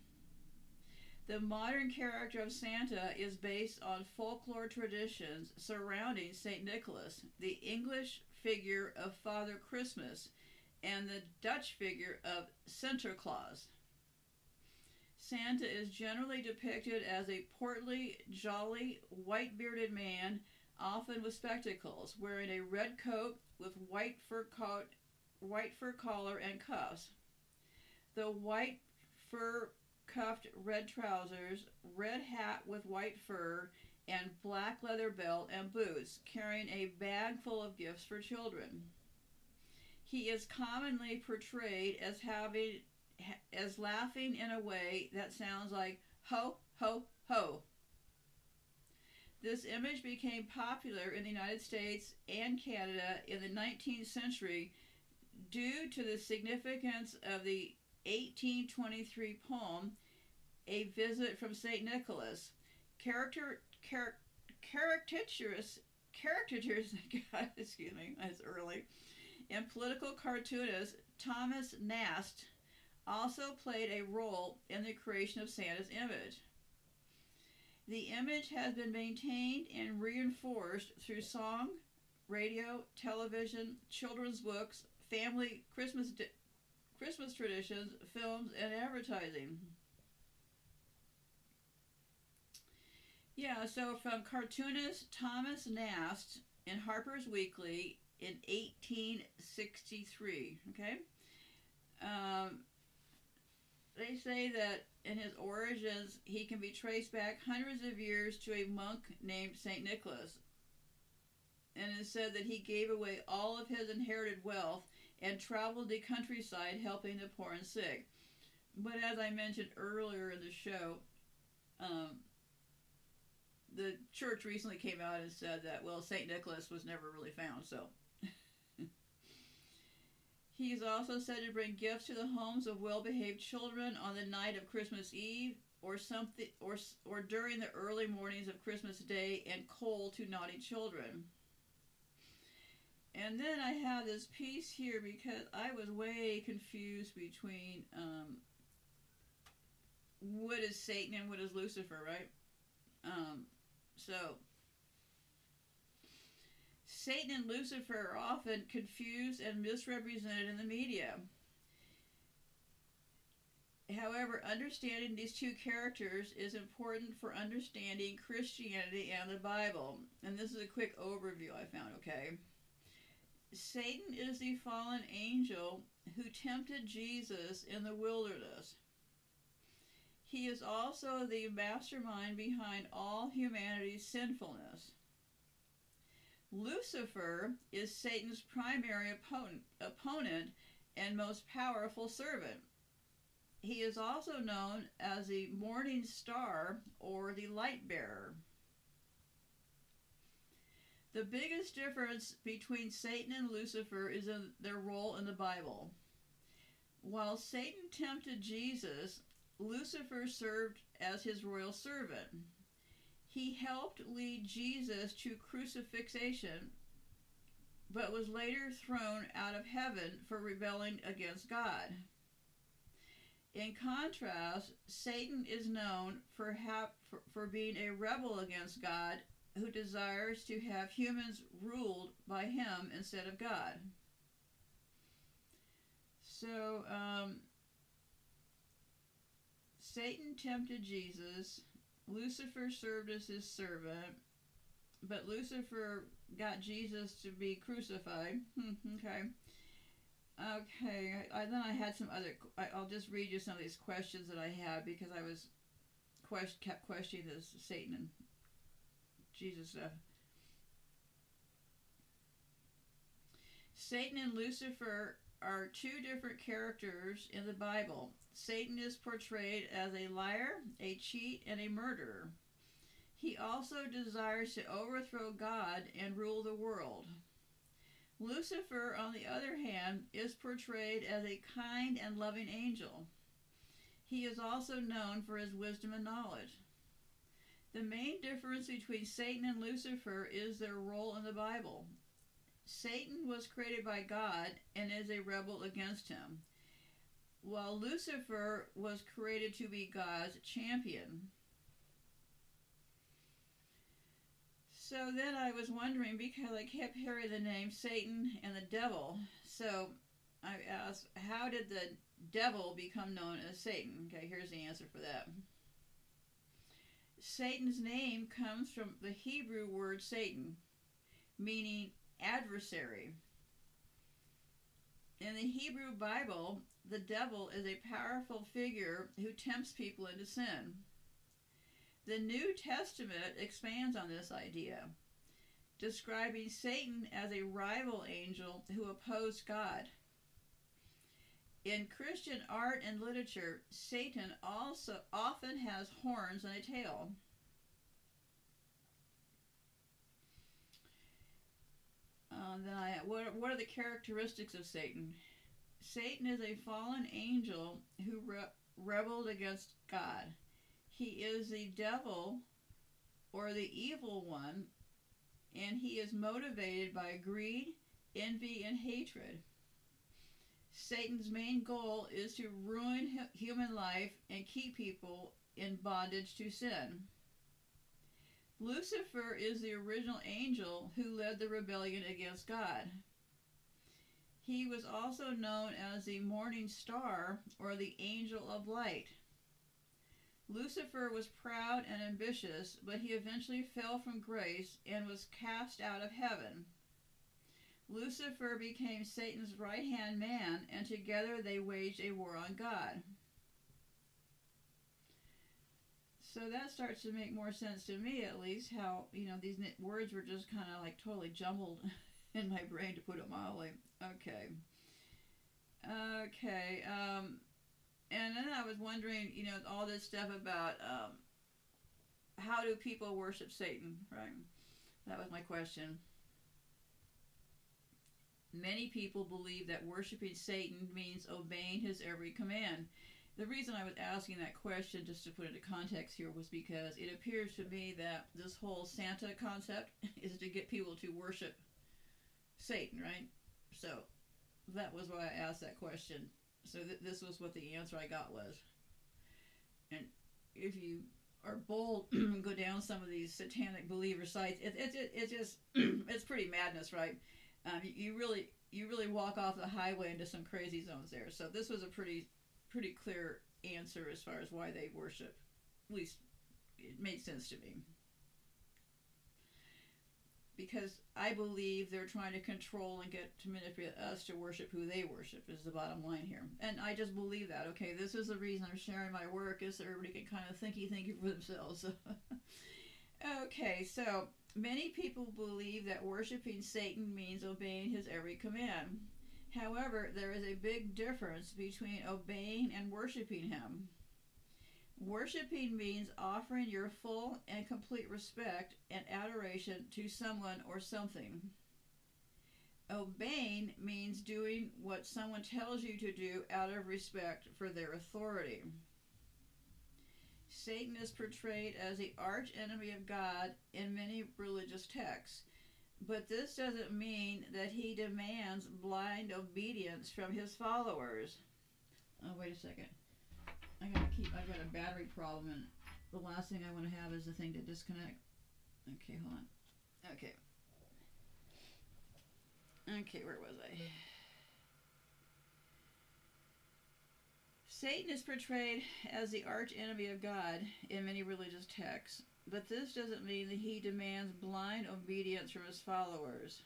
The modern character of Santa is based on folklore traditions surrounding St. Nicholas, the English figure of Father Christmas, and the Dutch figure of Sinterklaas. Santa is generally depicted as a portly, jolly, white bearded man, often with spectacles, wearing a red coat with white fur coat, white fur collar and cuffs. The white fur cuffed red trousers, red hat with white fur, and black leather belt and boots, carrying a bag full of gifts for children. He is commonly portrayed as having as laughing in a way that sounds like ho ho ho. This image became popular in the United States and Canada in the 19th century due to the significance of the 1823 poem A Visit from St. Nicholas. Character, char, caricatures, <laughs> God, excuse me, it's early, and political cartoonist Thomas Nast also played a role in the creation of Santa's image. The image has been maintained and reinforced through song, radio, television, children's books, family Christmas di- Christmas traditions, films, and advertising. Yeah, so from cartoonist Thomas Nast in Harper's Weekly in 1863, okay? Um, they say that in his origins, he can be traced back hundreds of years to a monk named St. Nicholas. And it said that he gave away all of his inherited wealth and traveled the countryside helping the poor and sick. But as I mentioned earlier in the show, um, the church recently came out and said that, well, St. Nicholas was never really found, so. <laughs> he is also said to bring gifts to the homes of well behaved children on the night of Christmas Eve or something or or during the early mornings of Christmas Day and coal to naughty children. And then I have this piece here because I was way confused between um, what is Satan and what is Lucifer, right? Um, so, Satan and Lucifer are often confused and misrepresented in the media. However, understanding these two characters is important for understanding Christianity and the Bible. And this is a quick overview I found, okay? Satan is the fallen angel who tempted Jesus in the wilderness. He is also the mastermind behind all humanity's sinfulness. Lucifer is Satan's primary opponent, opponent and most powerful servant. He is also known as the morning star or the light bearer. The biggest difference between Satan and Lucifer is in their role in the Bible. While Satan tempted Jesus, Lucifer served as his royal servant. He helped lead Jesus to crucifixion, but was later thrown out of heaven for rebelling against God. In contrast, Satan is known for, ha- for, for being a rebel against God who desires to have humans ruled by him instead of God. So, um, Satan tempted Jesus. Lucifer served as his servant, but Lucifer got Jesus to be crucified. <laughs> Okay. Okay. I, then I had some other. I, will just read you some of these questions that I had because I was quest, kept questioning this Satan and Jesus stuff. Satan and Lucifer are two different characters in the Bible. Satan is portrayed as a liar, a cheat, and a murderer. He also desires to overthrow God and rule the world. Lucifer, on the other hand, is portrayed as a kind and loving angel. He is also known for his wisdom and knowledge. The main difference between Satan and Lucifer is their role in the Bible. Satan was created by God and is a rebel against him. while Lucifer was created to be God's champion. So then I was wondering because I kept hearing the name Satan and the devil. So I asked, how did the devil become known as Satan? Okay, here's the answer for that. Satan's name comes from the Hebrew word Satan, meaning adversary. In the Hebrew Bible, the devil is a powerful figure who tempts people into sin. The New Testament expands on this idea, describing Satan as a rival angel who opposed God. In Christian art and literature, Satan also often has horns and a tail. Uh, then I, what, what are the characteristics of Satan? Satan is a fallen angel who re- rebelled against God. He is the devil or the evil one, and he is motivated by greed, envy, and hatred. Satan's main goal is to ruin human life and keep people in bondage to sin. Lucifer is the original angel who led the rebellion against God. He was also known as the morning star or the angel of light. Lucifer was proud and ambitious, but he eventually fell from grace and was cast out of heaven. Lucifer became Satan's right hand man, and together they waged a war on God. So that starts to make more sense to me, at least, how, you know, these words were just kind of like totally jumbled <laughs> in my brain, to put it mildly. Okay. Okay. Um, and then I was wondering, you know, all this stuff about um, how do people worship Satan, right? That was my question. Many people believe that worshiping Satan means obeying his every command. The reason I was asking that question, just to put it into context here, was because it appears to me that this whole Santa concept <laughs> is to get people to worship Satan, right? So that was why I asked that question. So th- this was what the answer I got was. And if you are bold <clears throat> and go down some of these satanic believer sites, it, it, it, it just <clears throat> it's pretty madness, right? Um, you, you really you really walk off the highway into some crazy zones there. So this was a pretty pretty clear answer as far as why they worship. At least it made sense to me because I believe they're trying to control and get to manipulate us to worship who they worship is the bottom line here. And I just believe that. Okay, this is the reason I'm sharing my work is so everybody can kind of thinky thinky for themselves. <laughs> okay, so many people believe that worshiping Satan means obeying his every command. However, there is a big difference between obeying and worshiping him. Worshipping means offering your full and complete respect and adoration to someone or something. Obeying means doing what someone tells you to do out of respect for their authority. Satan is portrayed as the arch enemy of God in many religious texts, but this doesn't mean that he demands blind obedience from his followers. Oh, wait a second. I gotta keep. I've got a battery problem, and the last thing I want to have is the thing to disconnect. Okay, hold on. Okay. Okay, where was I? Satan is portrayed as the arch enemy of God in many religious texts, but this doesn't mean that he demands blind obedience from his followers.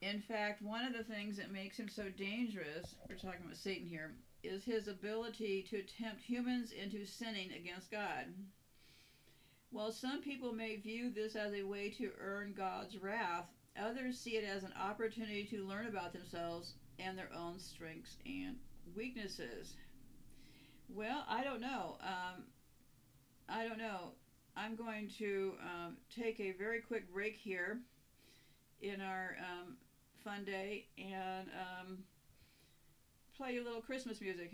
In fact, one of the things that makes him so dangerous, we're talking about Satan here, is his ability to tempt humans into sinning against God. While some people may view this as a way to earn God's wrath, others see it as an opportunity to learn about themselves and their own strengths and weaknesses. Well, I don't know. Um, I don't know. I'm going to um, take a very quick break here in our um, fun day and um, play a little Christmas music.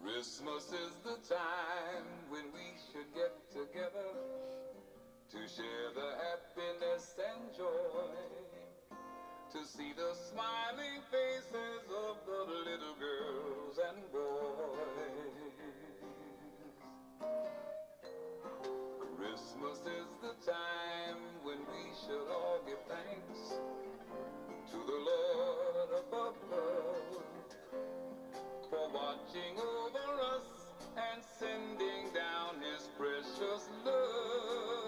Christmas is the time when we should get together to share the happiness and joy, to see the smiling faces of the little girls and boys. Christmas is the time when we should all give thanks to the Lord above for watching over us and sending down his precious love.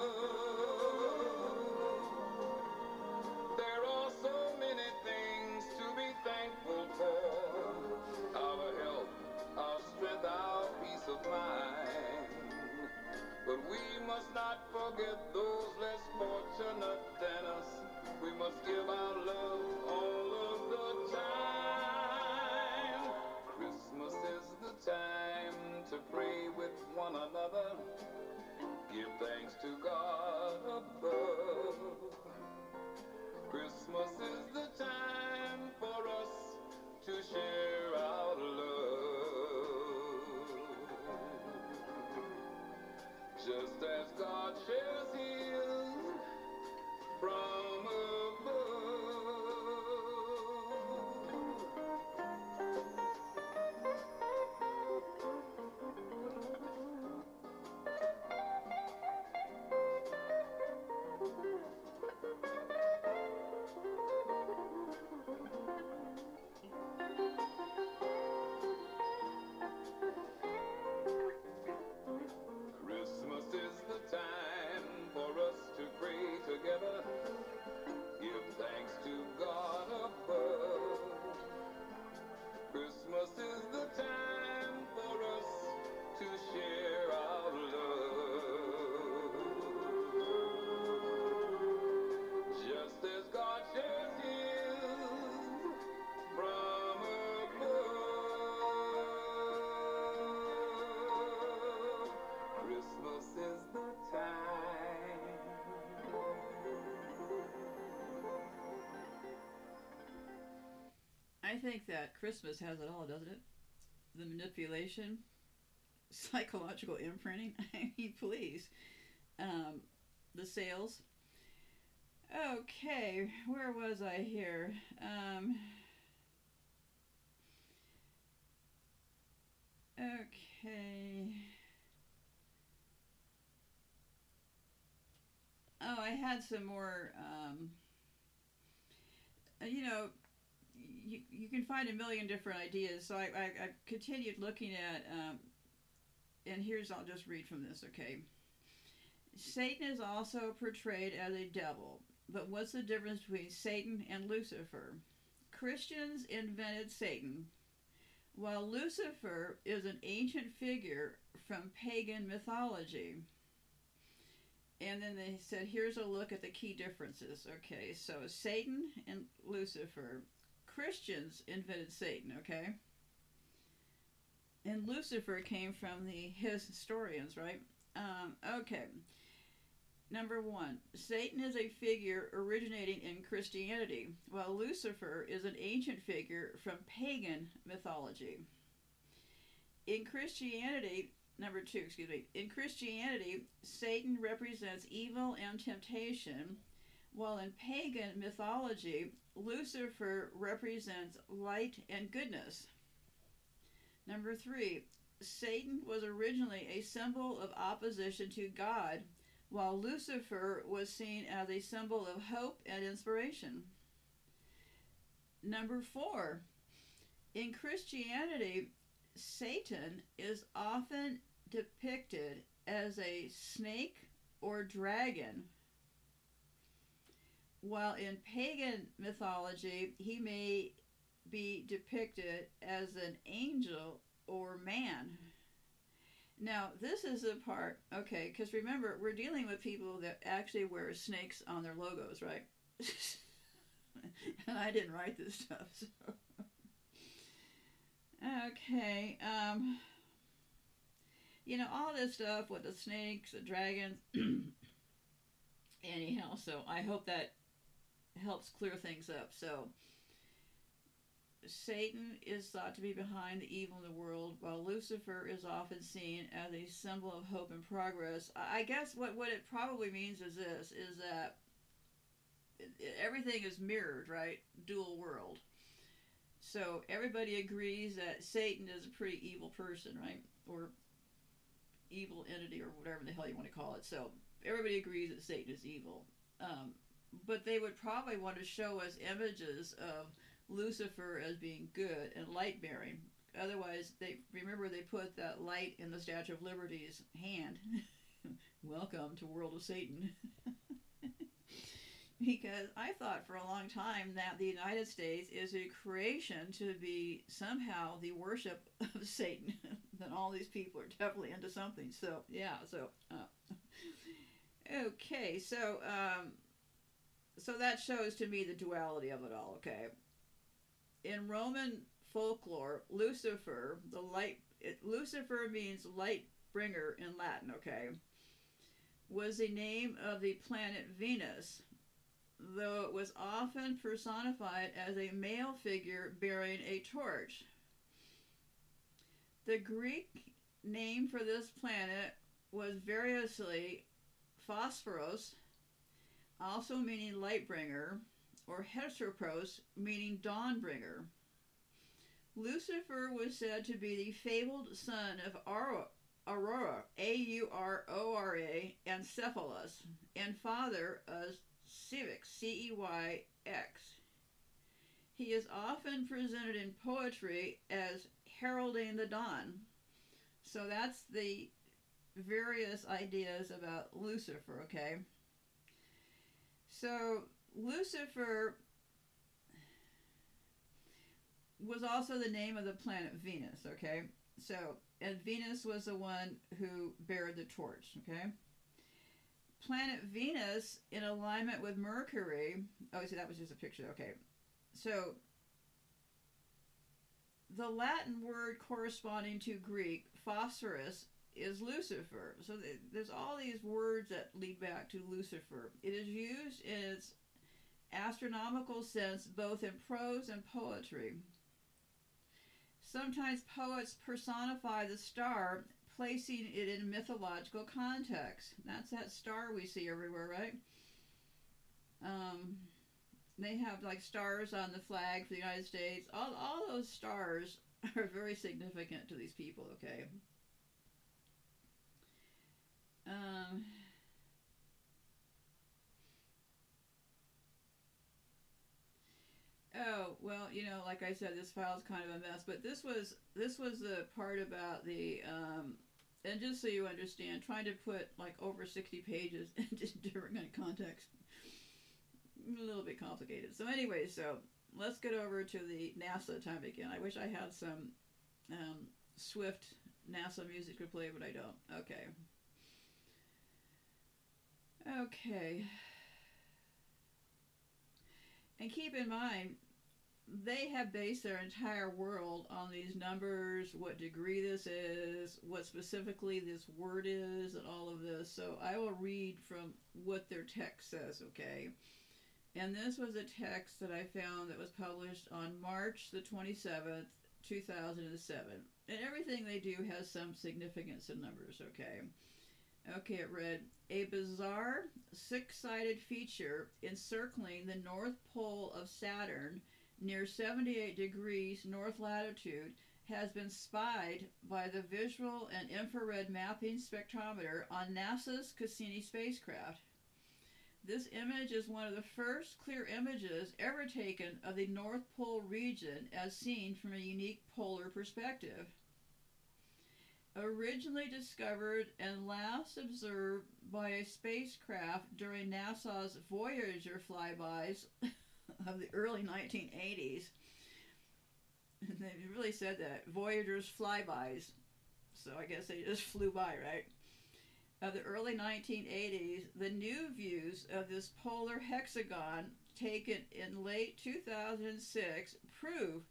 Must not forget those less fortunate than us. We must give our love all of the time. Christmas is the time to pray with one another. Give thanks to God above. I think that Christmas has it all, doesn't it? The manipulation, <laughs> psychological imprinting. <laughs> I mean, please. Um, the sales. Okay, where was I here? Um, okay. Oh, I had some more. Um, uh, you know, can find a million different ideas. So I, I, I continued looking at, um, and here's, I'll just read from this, okay? Satan is also portrayed as a devil, but what's the difference between Satan and Lucifer? Christians invented Satan, while Lucifer is an ancient figure from pagan mythology. And then they said, here's a look at the key differences. Okay, so Satan and Lucifer. Christians invented Satan, okay? And Lucifer came from the historians, right? Um, okay. Number one, Satan is a figure originating in Christianity, while Lucifer is an ancient figure from pagan mythology. In Christianity, number two, excuse me, in Christianity, Satan represents evil and temptation, while in pagan mythology, Lucifer represents light and goodness. Number three, Satan was originally a symbol of opposition to God, while Lucifer was seen as a symbol of hope and inspiration. Number four, in Christianity, Satan is often depicted as a snake or dragon, while in pagan mythology, he may be depicted as an angel or man. Now, this is the part, okay, because remember, we're dealing with people that actually wear snakes on their logos, right? and <laughs> I didn't write this stuff, so. Okay, um, you know, all this stuff with the snakes, the dragons. <clears throat> Anyhow, so I hope that helps clear things up. So, Satan is thought to be behind the evil in the world, while Lucifer is often seen as a symbol of hope and progress. I guess what, what it probably means is this is that everything is mirrored, right? Dual world. So everybody agrees that Satan is a pretty evil person, right? Or evil entity, or whatever the hell you want to call it. So everybody agrees that Satan is evil. Um, but they would probably want to show us images of Lucifer as being good and light bearing. Otherwise, they remember they put that light in the Statue of Liberty's hand. <laughs> Welcome to World of Satan. <laughs> because I thought for a long time that the United States is a creation to be somehow the worship of <laughs> Satan. that all these people are definitely into something. So yeah, so uh, okay, so um, so that shows to me the duality of it all. Okay, in Roman folklore, Lucifer, the light, it, Lucifer means light bringer in Latin, okay, was the name of the planet Venus, though it was often personified as a male figure bearing a torch. The Greek name for this planet was variously Phosphoros, also meaning light bringer, or Heosphoros, meaning dawnbringer. Lucifer was said to be the fabled son of Aurora, A U R O R A, and Cephalus, and father of Ceyx, C E Y X. He is often presented in poetry as heralding the dawn. So that's the various ideas about Lucifer, okay? So Lucifer was also the name of the planet Venus, okay? So, and Venus was the one who bared the torch, okay? Planet Venus in alignment with Mercury. Oh, see, that was just a picture, okay. So, the Latin word corresponding to Greek, phosphorus, is Lucifer. So there's all these words that lead back to Lucifer. It is used in its astronomical sense both in prose and poetry. Sometimes poets personify the star, placing it in mythological context. That's that star we see everywhere, right? Um, they have like stars on the flag for the United States. All, all those stars <laughs> are very significant to these people, okay? Um, Oh well, you know, like I said, this file is kind of a mess. But this was this was the part about the um, and just so you understand, trying to put like over sixty pages <laughs> into different kind of context, a little bit complicated. So anyway, so let's get over to the NASA time again. I wish I had some um, Swift NASA music to play, but I don't. Okay. Okay. And keep in mind, they have based their entire world on these numbers, what degree this is, what specifically this word is, and all of this. So I will read from what their text says, okay? And this was a text that I found that was published on March the 27th, 2007. And everything they do has some significance in numbers, okay? Okay, it read A bizarre six sided feature encircling the North Pole of Saturn near 78 degrees north latitude has been spied by the visual and infrared mapping spectrometer on NASA's Cassini spacecraft. This image is one of the first clear images ever taken of the North Pole region as seen from a unique polar perspective. Originally discovered and last observed by a spacecraft during NASA's Voyager flybys <laughs> of the early 1980s. And they really said that Voyager's flybys, so I guess they just flew by, right? Of the early 1980s, the new views of this polar hexagon taken in late 2006 prove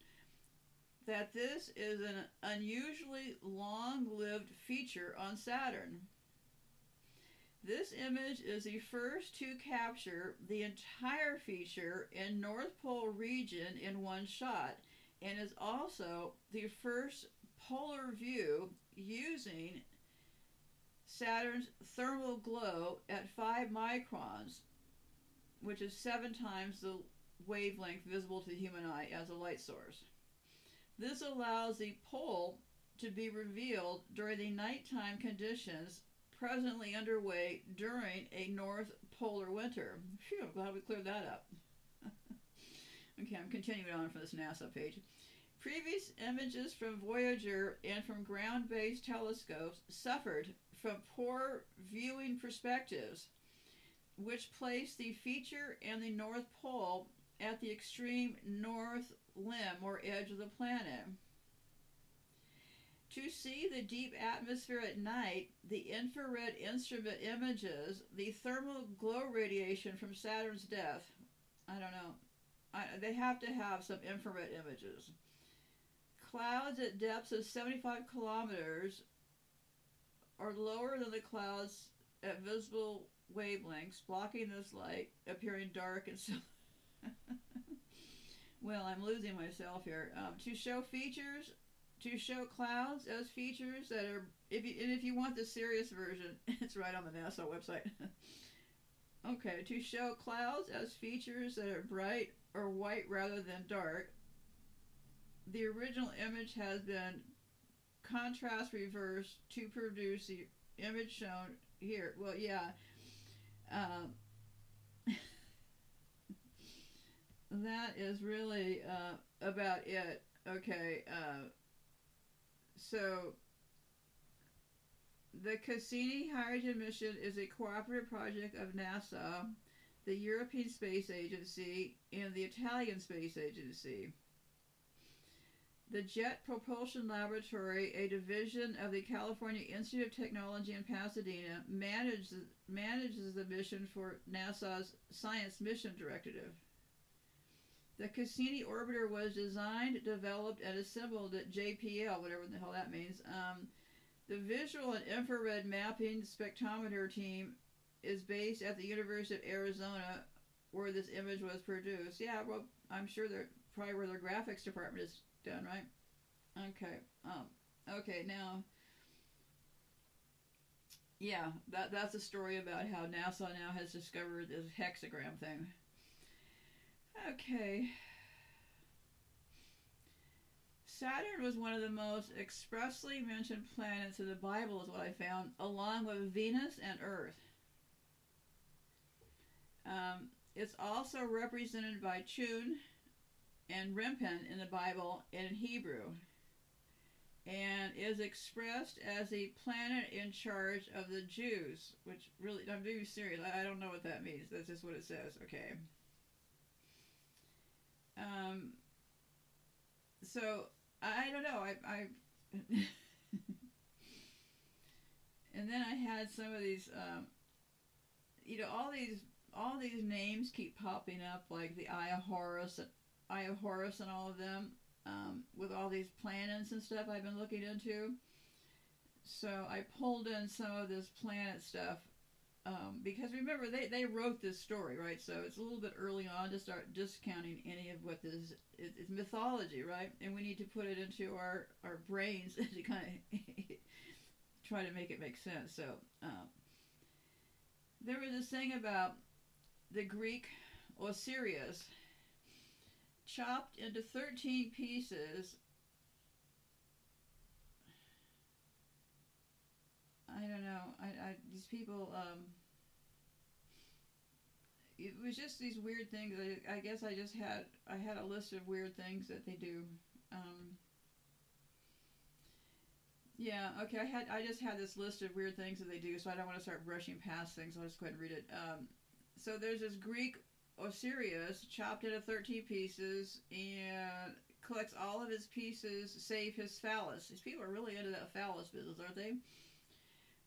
that this is an unusually long lived feature on Saturn. This image is the first to capture the entire feature in North Pole region in one shot and is also the first polar view using Saturn's thermal glow at 5 microns, which is seven times the wavelength visible to the human eye as a light source. This allows the pole to be revealed during the nighttime conditions presently underway during a north polar winter. Phew, I'm glad we cleared that up. <laughs> okay, I'm continuing on from this NASA page. Previous images from Voyager and from ground based telescopes suffered from poor viewing perspectives, which placed the feature and the North Pole at the extreme north limb or edge of the planet. To see the deep atmosphere at night, the infrared instrument images the thermal glow radiation from Saturn's death. I don't know. I, they have to have some infrared images. Clouds at depths of 75 kilometers are lower than the clouds at visible wavelengths, blocking this light, appearing dark and <laughs> so. Well, I'm losing myself here. Um, to show features, to show clouds as features that are, if you, and if you want the serious version, <laughs> it's right on the NASA website. <laughs> okay, to show clouds as features that are bright or white rather than dark. The original image has been contrast reversed to produce the image shown here. Well, yeah. Um, that is really uh, about it. Okay. Uh, so, the Cassini Huygens Mission is a cooperative project of NASA, the European Space Agency, and the Italian Space Agency. The Jet Propulsion Laboratory, a division of the California Institute of Technology in Pasadena, manages, manages the mission for NASA's Science Mission Directive. The Cassini orbiter was designed, developed, and assembled at JPL, whatever the hell that means. Um, the visual and infrared mapping spectrometer team is based at the University of Arizona, where this image was produced. Yeah, well, I'm sure they're probably where their graphics department is done, right? Okay. Um. Okay. Now. Yeah, that that's a story about how NASA now has discovered this hexagram thing. Okay. Saturn was one of the most expressly mentioned planets in the Bible, is what I found, along with Venus and Earth. Um, it's also represented by Chun and Remphan in the Bible and in Hebrew, and is expressed as a planet in charge of the Jews, which really, I'm being serious, I don't know what that means. That's just what it says, okay. Um, so I don't know. I, I <laughs> and then I had some of these. Um, you know, all these all these names keep popping up, like the Eye of Horus, Eye of Horus, and all of them, um, with all these planets and stuff I've been looking into. So I pulled in some of this planet stuff um, because remember they, they wrote this story right? So it's a little bit early on to start discounting any of what this is it's mythology right? And we need to put it into our our brains <laughs> to kind of <laughs> try to make it make sense. So um, there was this thing about the greek osiris chopped into 13 pieces I don't know. I, I these people. Um, it was just these weird things. I, I guess I just had I had a list of weird things that they do. Um, yeah. Okay. I had I just had this list of weird things that they do, so I don't want to start brushing past things. I'll just go ahead and read it. Um, so there's this Greek Osiris chopped into 13 pieces and collects all of his pieces save his phallus. These people are really into that phallus business, aren't they?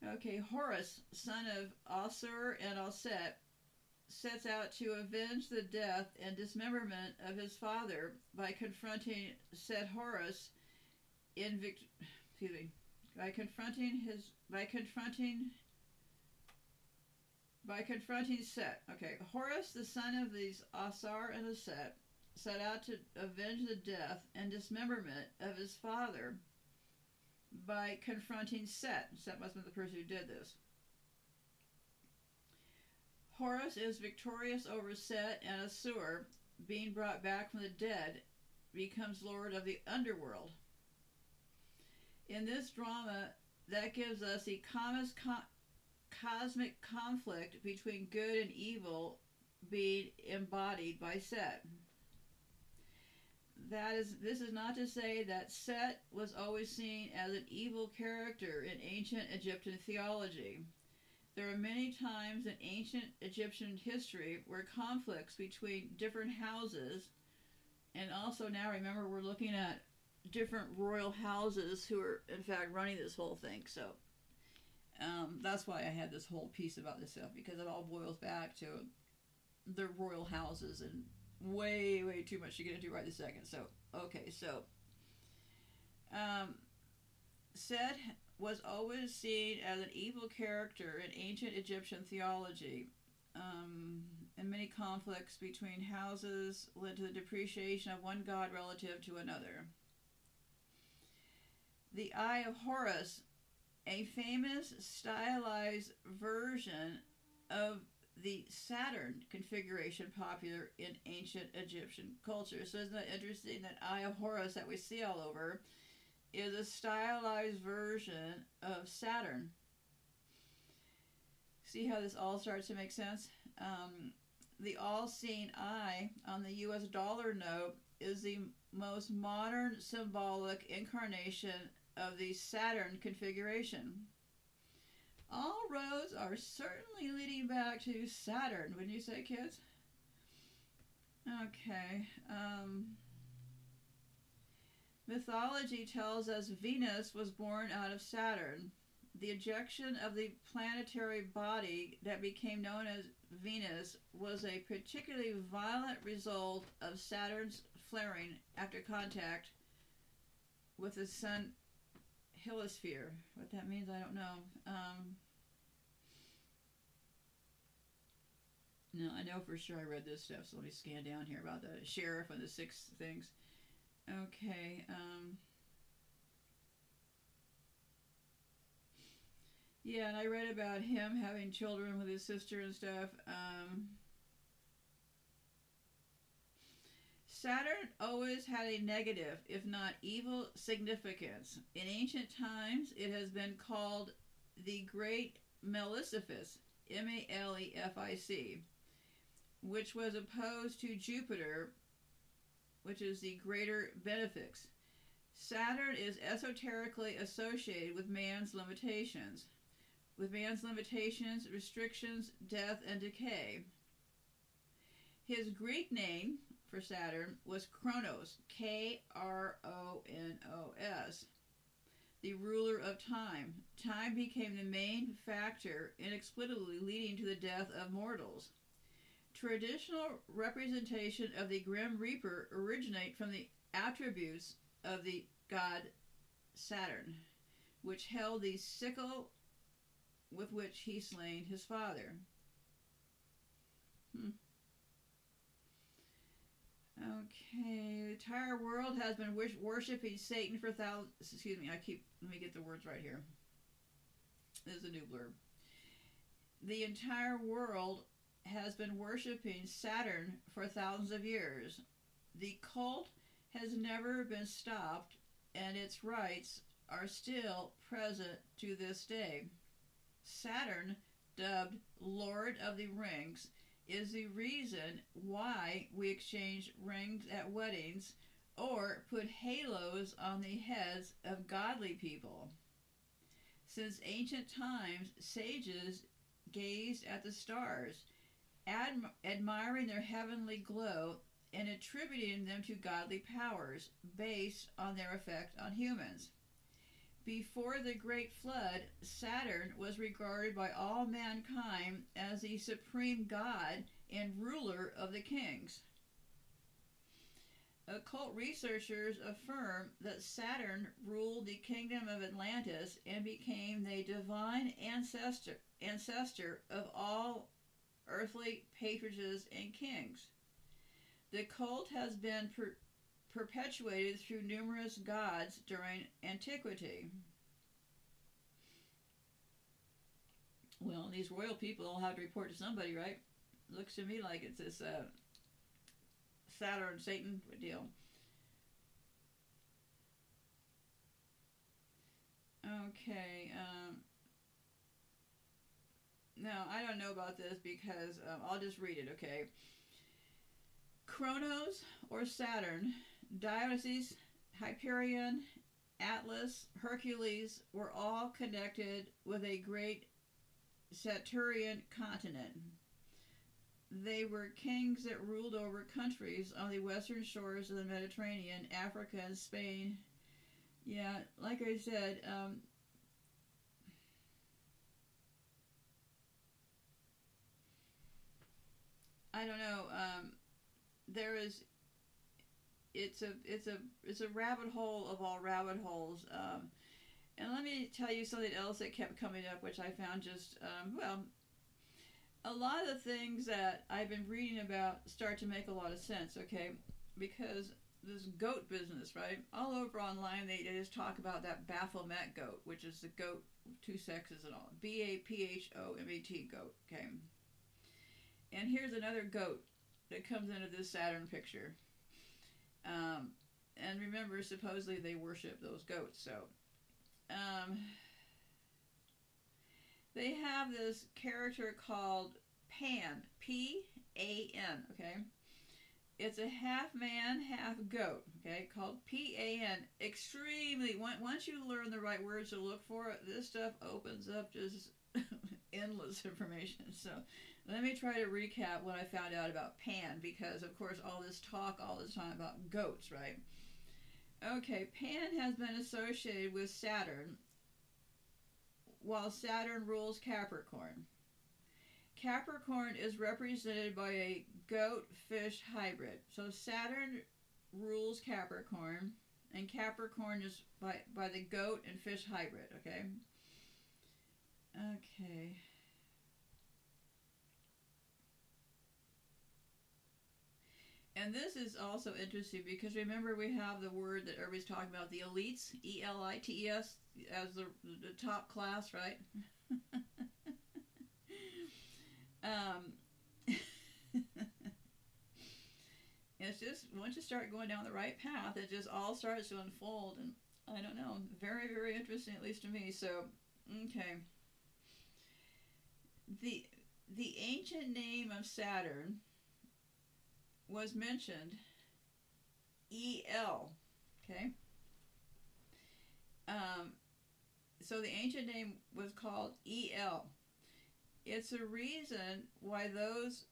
Okay, Horus, son of Osir and Auset, sets out to avenge the death and dismemberment of his father by confronting Set Horus in vict- excuse me, by confronting his by confronting by confronting Set. Okay, Horus, the son of these Asar and Aset, set out to avenge the death and dismemberment of his father by confronting Set. Set must have been the person who did this. Horus is victorious over Set and Asur, being brought back from the dead, becomes lord of the underworld. In this drama, that gives us the cosmic conflict between good and evil being embodied by Set. That is, this is not to say that Set was always seen as an evil character in ancient Egyptian theology. There are many times in ancient Egyptian history where conflicts between different houses, and also now remember we're looking at different royal houses who are in fact running this whole thing. So um, that's why I had this whole piece about this stuff because it all boils back to the royal houses and way way too much to get into right this second. So okay, so um, Set was always seen as an evil character in ancient Egyptian theology. Um, and many conflicts between houses led to the depreciation of one god relative to another. The Eye of Horus, a famous stylized version of the Saturn configuration popular in ancient Egyptian culture. So isn't that interesting that Eye of Horus that we see all over is a stylized version of Saturn. See how this all starts to make sense? Um, the all-seeing eye on the U.S. dollar note is the most modern symbolic incarnation of the Saturn configuration. All roads are certainly leading back to Saturn, wouldn't you say, kids? Okay. Um, Mythology tells us Venus was born out of Saturn. The ejection of the planetary body that became known as Venus was a particularly violent result of Saturn's flaring after contact with the sun heliosphere. What that means, I don't know. Um, no, I know for sure I read this stuff, so let me scan down here about the sheriff and the six things. Okay. Um, yeah, and I read about him having children with his sister and stuff. Um, Saturn always had a negative, if not evil, significance. In ancient times, it has been called the Great Malefic, M A L E F I C, which was opposed to Jupiter, which is the greater benefics. Saturn is esoterically associated with man's limitations, with man's limitations, restrictions, death, and decay. His Greek name for Saturn was Kronos, K R O N O S, the ruler of time. Time became the main factor, inexplicably leading to the death of mortals. Traditional representation of the Grim Reaper originate from the attributes of the god Saturn, which held the sickle with which he slain his father. Hmm. Okay, the entire world has been wish- worshiping Satan for thousands. Excuse me, I keep. Let me get the words right here. This is a new blurb. The entire world has been worshiping Saturn for thousands of years. The cult has never been stopped, and its rites are still present to this day. Saturn, dubbed Lord of the Rings, is the reason why we exchange rings at weddings or put halos on the heads of godly people. Since ancient times, sages gazed at the stars adm- admiring their heavenly glow and attributing them to godly powers based on their effect on humans. Before the Great Flood, Saturn was regarded by all mankind as the supreme god and ruler of the kings. Occult researchers affirm that Saturn ruled the kingdom of Atlantis and became the divine ancestor, ancestor of all earthly patriarchs and kings. The cult has been per- perpetuated through numerous gods during antiquity. Well, these royal people all have to report to somebody, right? Looks to me like it's this uh, Saturn Satan deal. Okay. Um, no, I don't know about this because um, I'll just read it, okay? Kronos or Saturn, Dionysus, Hyperion, Atlas, Hercules were all connected with a great Saturnian continent. They were kings that ruled over countries on the western shores of the Mediterranean, Africa, and Spain. Yeah, like I said, um, I don't know. Um, there is. It's a it's a it's a rabbit hole of all rabbit holes. Um, and let me tell you something else that kept coming up, which I found just um, well. A lot of the things that I've been reading about start to make a lot of sense. Okay, because this goat business, right? All over online, they, they just talk about that Baphomet goat, which is the goat, two sexes and all. B A P H O M E T goat. Okay. And here's another goat that comes into this Saturn picture. Um, and remember, supposedly they worship those goats. So, um, they have this character called Pan, P A N, okay? It's a half man, half goat, okay, called P A N. Extremely, once you learn the right words to look for, this stuff opens up just <laughs> endless information. So, let me try to recap what I found out about Pan because, of course, all this talk all this time about goats, right? Okay, Pan has been associated with Saturn while Saturn rules Capricorn. Capricorn is represented by a goat fish hybrid. So Saturn rules Capricorn, and Capricorn is by, by the goat and fish hybrid, okay? Okay. And this is also interesting because remember we have the word that everybody's talking about, the elites, E L I T E S, as the, the top class, right? <laughs> um, <laughs> it's just once you start going down the right path, it just all starts to unfold, and I don't know, very very interesting at least to me. So, okay, the the ancient name of Saturn was mentioned El. Okay. Um, so the ancient name was called El. It's a reason why those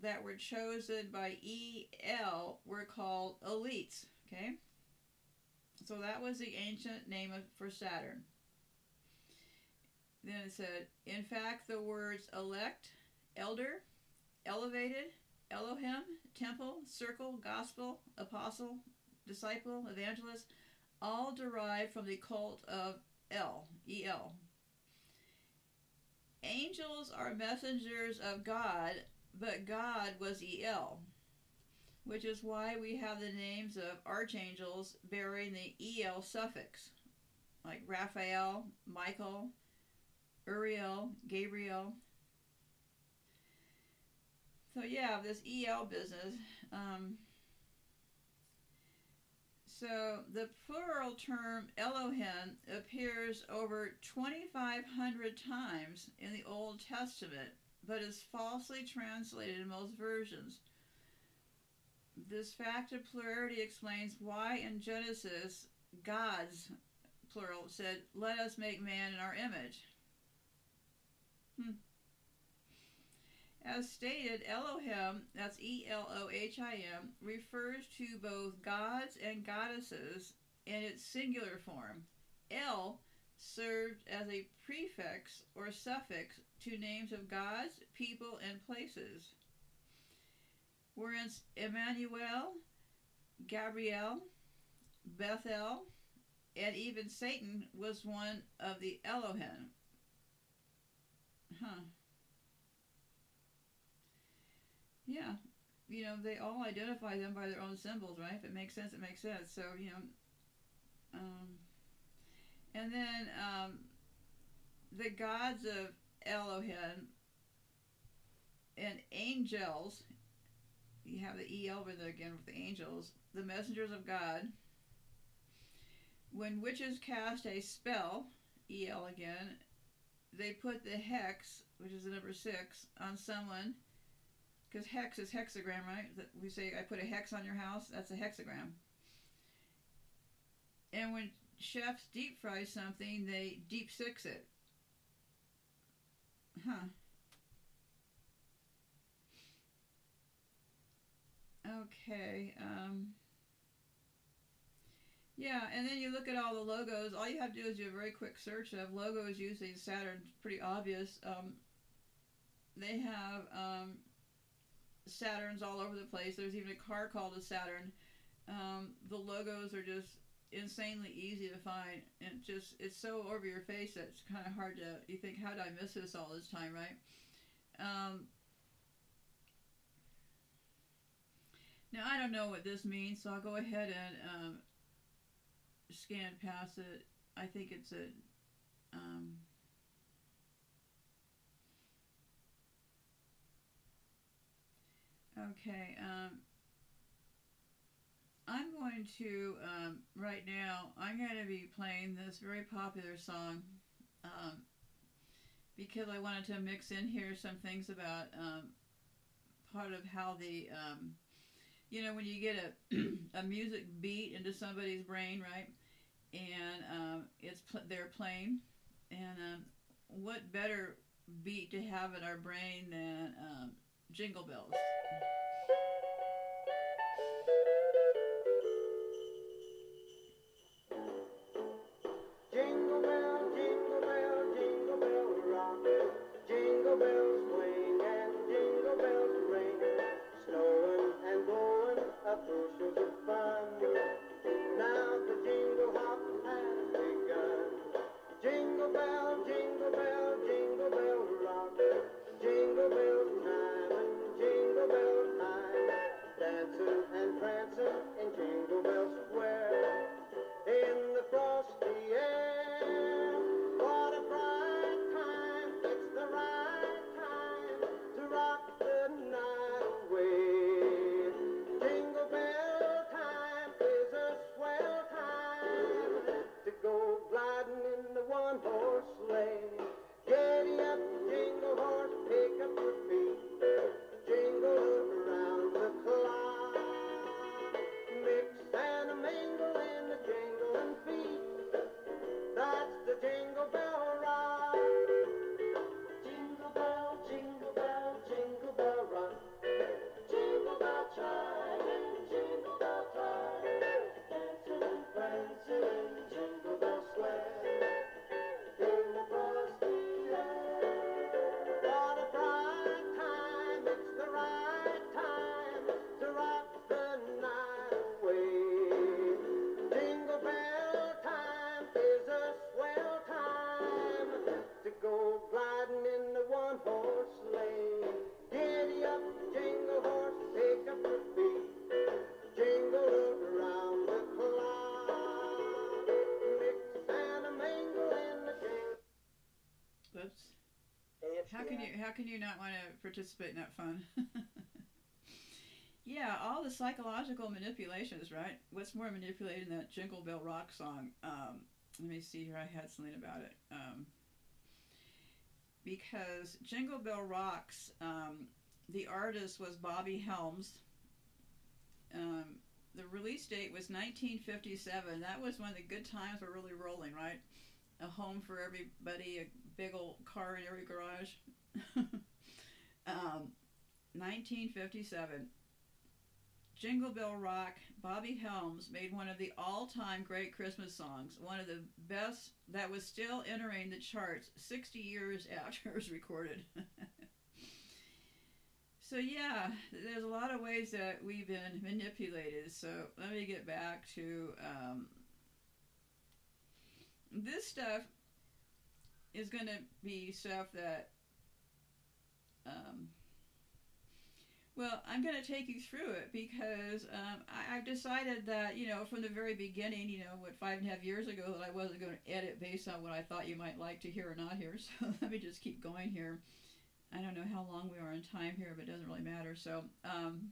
that were chosen by El were called elites. Okay. So that was the ancient name of, for Saturn. Then it said, in fact, the words elect, elder, elevated, Elohim, temple, circle, gospel, apostle, disciple, evangelist, all derived from the cult of El, E-L. Angels are messengers of God, but God was El, which is why we have the names of archangels bearing the El suffix, like Raphael, Michael, Uriel, Gabriel, so yeah, this EL business. Um, so the plural term Elohim appears over 2,500 times in the Old Testament, but is falsely translated in most versions. This fact of plurality explains why in Genesis, God's plural said, Let us make man in our image. Hmm. As stated, Elohim, that's E L O H I M, refers to both gods and goddesses in its singular form. El served as a prefix or suffix to names of gods, people, and places. Whereas Emmanuel, Gabriel, Bethel, and even Satan was one of the Elohim. Huh. Yeah. you know, they all identify them by their own symbols, right? If it makes sense, it makes sense. So, you know, um, and then um, the gods of Elohim and angels, you have the EL over there again with the angels, the messengers of God. When witches cast a spell, EL again, they put the hex, which is the number six, on someone. Because hex is hexagram, right? We say I put a hex on your house. That's a hexagram. And when chefs deep fry something, they deep six it. Huh. Okay. Um, yeah, and then you look at all the logos. All you have to do is do a very quick search of logos using Saturn. Pretty obvious. Um, they have um, Saturns all over the place. There's even a car called a Saturn. Um, the logos are just insanely easy to find, and just it's so over your face that it's kind of hard to. You think, how did I miss this all this time, right? Um, now I don't know what this means, so I'll go ahead and um, scan past it. I think it's a. Um, okay. Um, I'm going to, um, right now, I'm going to be playing this very popular song um, because I wanted to mix in here some things about um, part of how the, um, you know, when you get a, <clears throat> a music beat into somebody's brain, right? And um, it's pl- they're playing, and what better beat to have in our brain than Jingle Bells? How can you not want to participate in that fun? <laughs> yeah, all the psychological manipulations, right? What's more manipulating than that Jingle Bell Rock song? Um, let me see here. I had something about it. Um, because Jingle Bell Rocks, um, the artist was Bobby Helms. Um, the release date was 1957. That was when the good times were really rolling, right? A home for everybody, a big old car in every garage. um, 1957. Jingle Bell Rock, Bobby Helms made one of the all time great Christmas songs, one of the best that was still entering the charts 60 years <laughs> after it was recorded. <laughs> so, yeah, there's a lot of ways that we've been manipulated. So, let me get back to um, this stuff is going to be stuff that um, Well, I'm going to take you through it because um, I, I've decided that, you know, from the very beginning, you know, what, five and a half years ago, that I wasn't going to edit based on what I thought you might like to hear or not hear. <laughs> So let me just keep going here. I don't know how long we are in time here, but it doesn't really matter. So, um,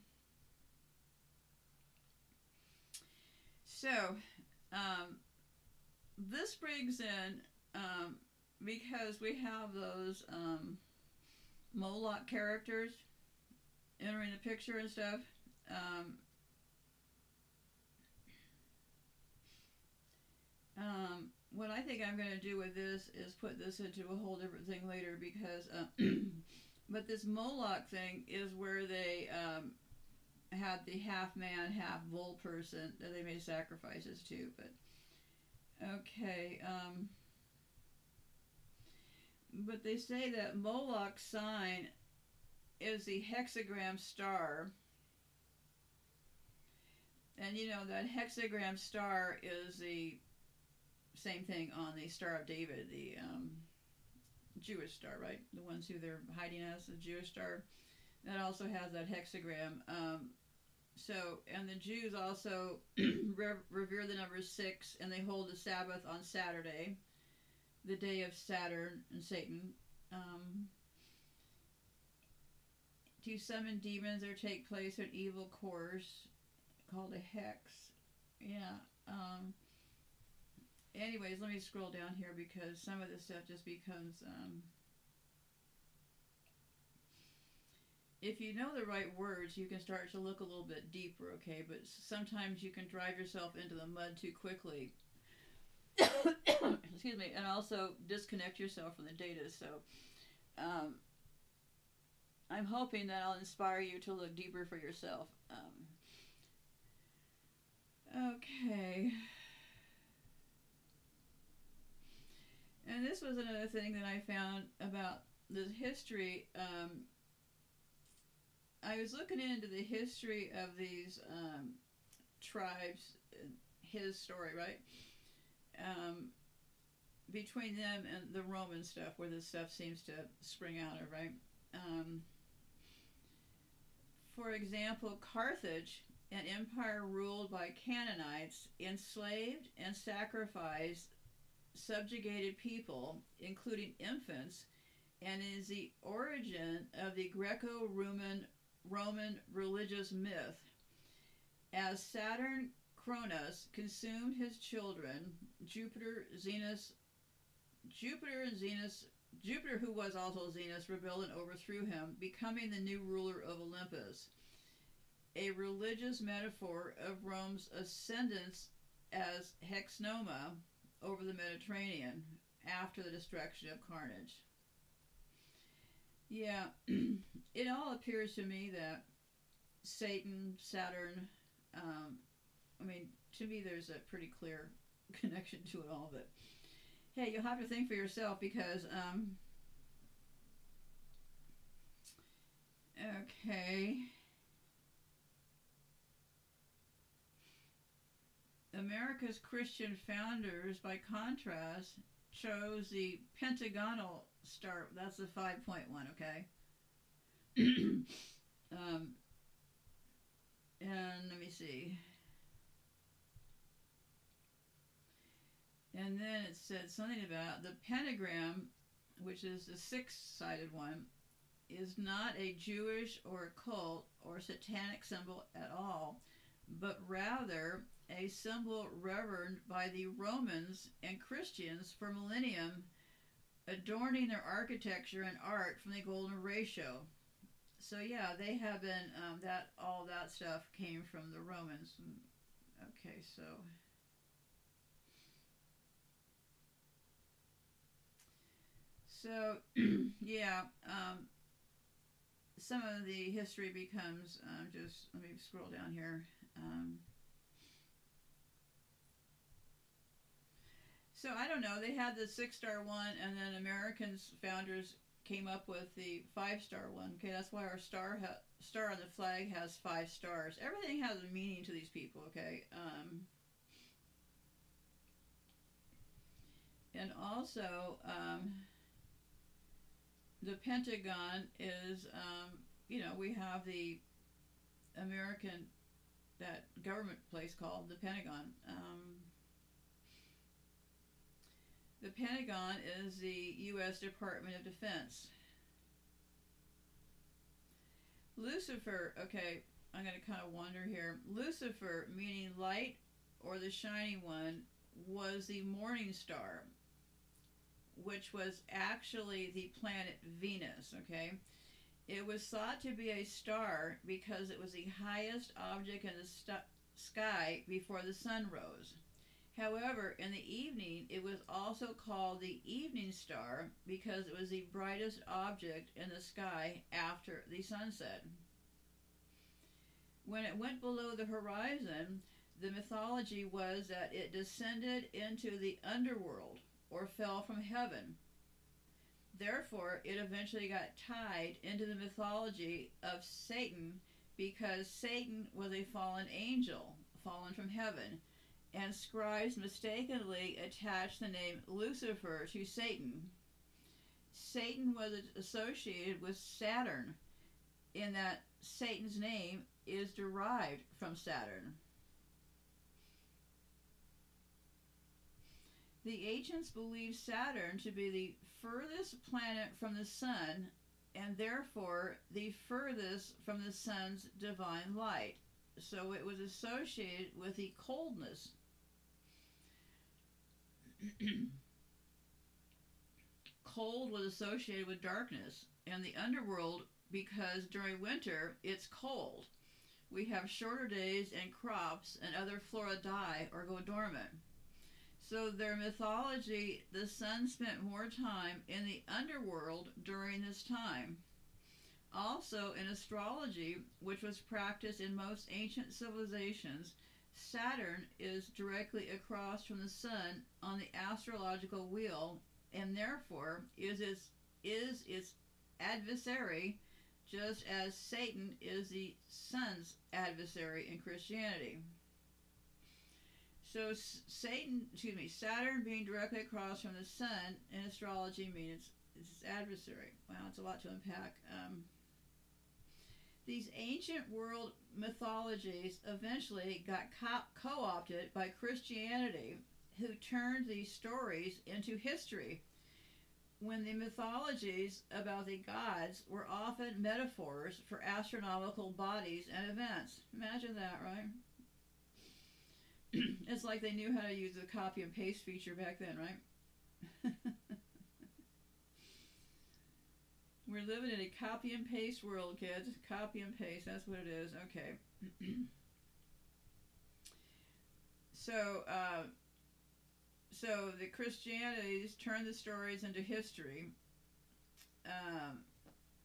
so um, this brings in um, because we have those um, Moloch characters entering the picture and stuff. Um, um, what I think I'm going to do with this is put this into a whole different thing later because, uh, <clears throat> but this Moloch thing is where they um, had the half man, half bull person that they made sacrifices to. But okay, um, but they say that Moloch's sign is the hexagram star. And you know that hexagram star is the same thing on the Star of David, the um, Jewish star, right? The ones who they're hiding as the Jewish star. That also has that hexagram. Um, so, and the Jews also <clears throat> revere the number six, and they hold the Sabbath on Saturday, the day of Saturn and Satan. Um, to summon demons or take place an evil course called a hex. Yeah. Um, anyways, let me scroll down here because some of this stuff just becomes. Um, if you know the right words, you can start to look a little bit deeper, okay? But sometimes you can drive yourself into the mud too quickly. <coughs> Excuse me, and also disconnect yourself from the data. So, um, I'm hoping that I'll inspire you to look deeper for yourself. Um, okay. And this was another thing that I found about the history. Um, I was looking into the history of these um, tribes, his story, right? Um, between them and the Roman stuff, where this stuff seems to spring out of, right? Um, for example, Carthage, an empire ruled by Canaanites, enslaved and sacrificed subjugated people, including infants, and is the origin of the Greco Roman Roman religious myth. As Saturn Cronus consumed his children, Jupiter, Zenus, Jupiter and Zenus Jupiter, who was also Zenus, rebelled and overthrew him, becoming the new ruler of Olympus. A religious metaphor of Rome's ascendance as Hexnoma over the Mediterranean after the destruction of Carnage. Yeah, <clears throat> it all appears to me that Satan, Saturn, um, I mean, to me, there's a pretty clear <laughs> connection to it all, but hey, you'll have to think for yourself because, um, okay. America's Christian founders, by contrast, chose the pentagonal star. That's the 5.1, okay? <clears throat> um, and let me see. And then it said something about the pentagram, which is the six sided one, is not a Jewish or occult or satanic symbol at all, but rather a symbol revered by the Romans and Christians for millennium, adorning their architecture and art from the golden ratio. So yeah, they have been um, that all that stuff came from the Romans. Okay, so So, <clears throat> yeah, um, some of the history becomes um, just, let me scroll down here. Um, so, I don't know. They had the six star one, and then Americans founders came up with the five star one. Okay, that's why our star star on the flag has five stars. Everything has a meaning to these people. Okay, um, and also um, the Pentagon is, um, you know, we have the American that government place called the Pentagon. Um, the Pentagon is the U.S. Department of Defense. Lucifer, okay, I'm going to kind of wonder here. Lucifer, meaning light or the shining one, was the morning star, which was actually the planet Venus, okay? It was thought to be a star because it was the highest object in the st- sky before the sun rose. However, in the evening, it was also called the evening star because it was the brightest object in the sky after the sunset. When it went below the horizon, the mythology was that it descended into the underworld or fell from heaven. Therefore, it eventually got tied into the mythology of Satan because Satan was a fallen angel, fallen from heaven and scribes mistakenly attached the name Lucifer to Satan. Satan was associated with Saturn, in that Satan's name is derived from Saturn. The ancients believed Saturn to be the furthest planet from the sun and therefore the furthest from the sun's divine light. So it was associated with the coldness <clears throat> cold was associated with darkness and the underworld because during winter it's cold. We have shorter days and crops and other flora die or go dormant. So their mythology, the sun spent more time in the underworld during this time. Also in astrology, which was practiced in most ancient civilizations, Saturn is directly across from the sun on the astrological wheel and therefore is its is its adversary just as Satan is the sun's adversary in Christianity. So Satan, excuse me, Saturn being directly across from the sun in astrology means it's its adversary. Wow, it's a lot to unpack. Um, these ancient world mythologies eventually got co opted by Christianity, who turned these stories into history. When the mythologies about the gods were often metaphors for astronomical bodies and events. Imagine that, right? <clears throat> it's like they knew how to use the copy and paste feature back then, right? <laughs> We're living in a copy and paste world, kids. Copy and paste, that's what it is. Okay. <clears throat> so, uh, so the Christianities turned the stories into history. Um,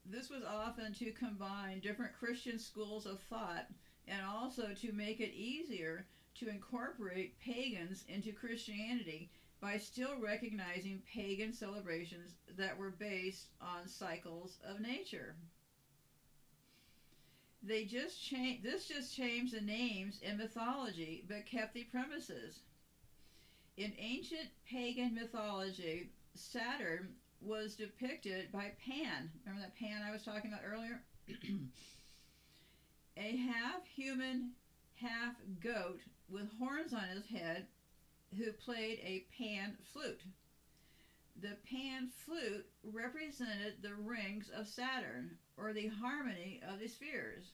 this was often to combine different Christian schools of thought and also to make it easier to incorporate pagans into Christianity by still recognizing pagan celebrations that were based on cycles of nature. They just changed this just changed the names in mythology but kept the premises. In ancient pagan mythology, Saturn was depicted by Pan. Remember that Pan I was talking about earlier? <clears throat> a half human, half goat with horns on his head who played a pan flute. The pan flute represented the rings of Saturn, or the harmony of the spheres.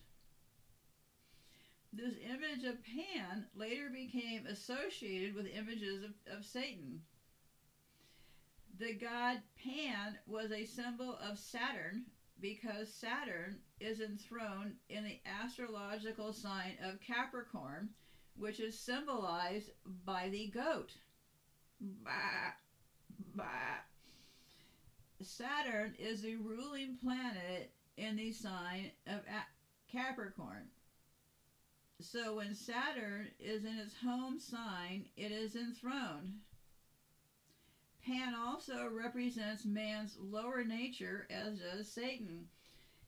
This image of Pan later became associated with images of, of Satan. The god Pan was a symbol of Saturn because Saturn is enthroned in the astrological sign of Capricorn, which is symbolized by the goat. Bah, bah. Saturn is the ruling planet in the sign of Capricorn. So when Saturn is in its home sign, it is enthroned. Pan also represents man's lower nature, as does Satan.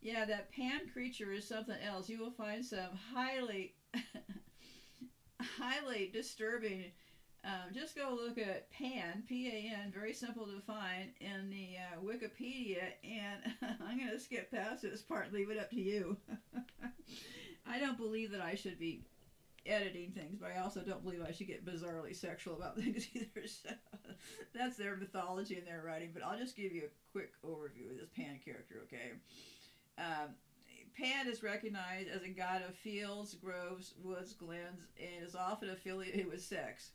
Yeah, that Pan creature is something else. You will find some highly <laughs> highly disturbing. Um, just go look at PAN, P-A-N, very simple to find in the uh, Wikipedia, and <laughs> I'm going to skip past this part, leave it up to you. <laughs> I don't believe that I should be editing things, but I also don't believe I should get bizarrely sexual about <laughs> things either. So that's their mythology and their writing. But I'll just give you a quick overview of this Pan character, okay? Um, Pan is recognized as a god of fields, groves, woods, glens, and is often affiliated with sex.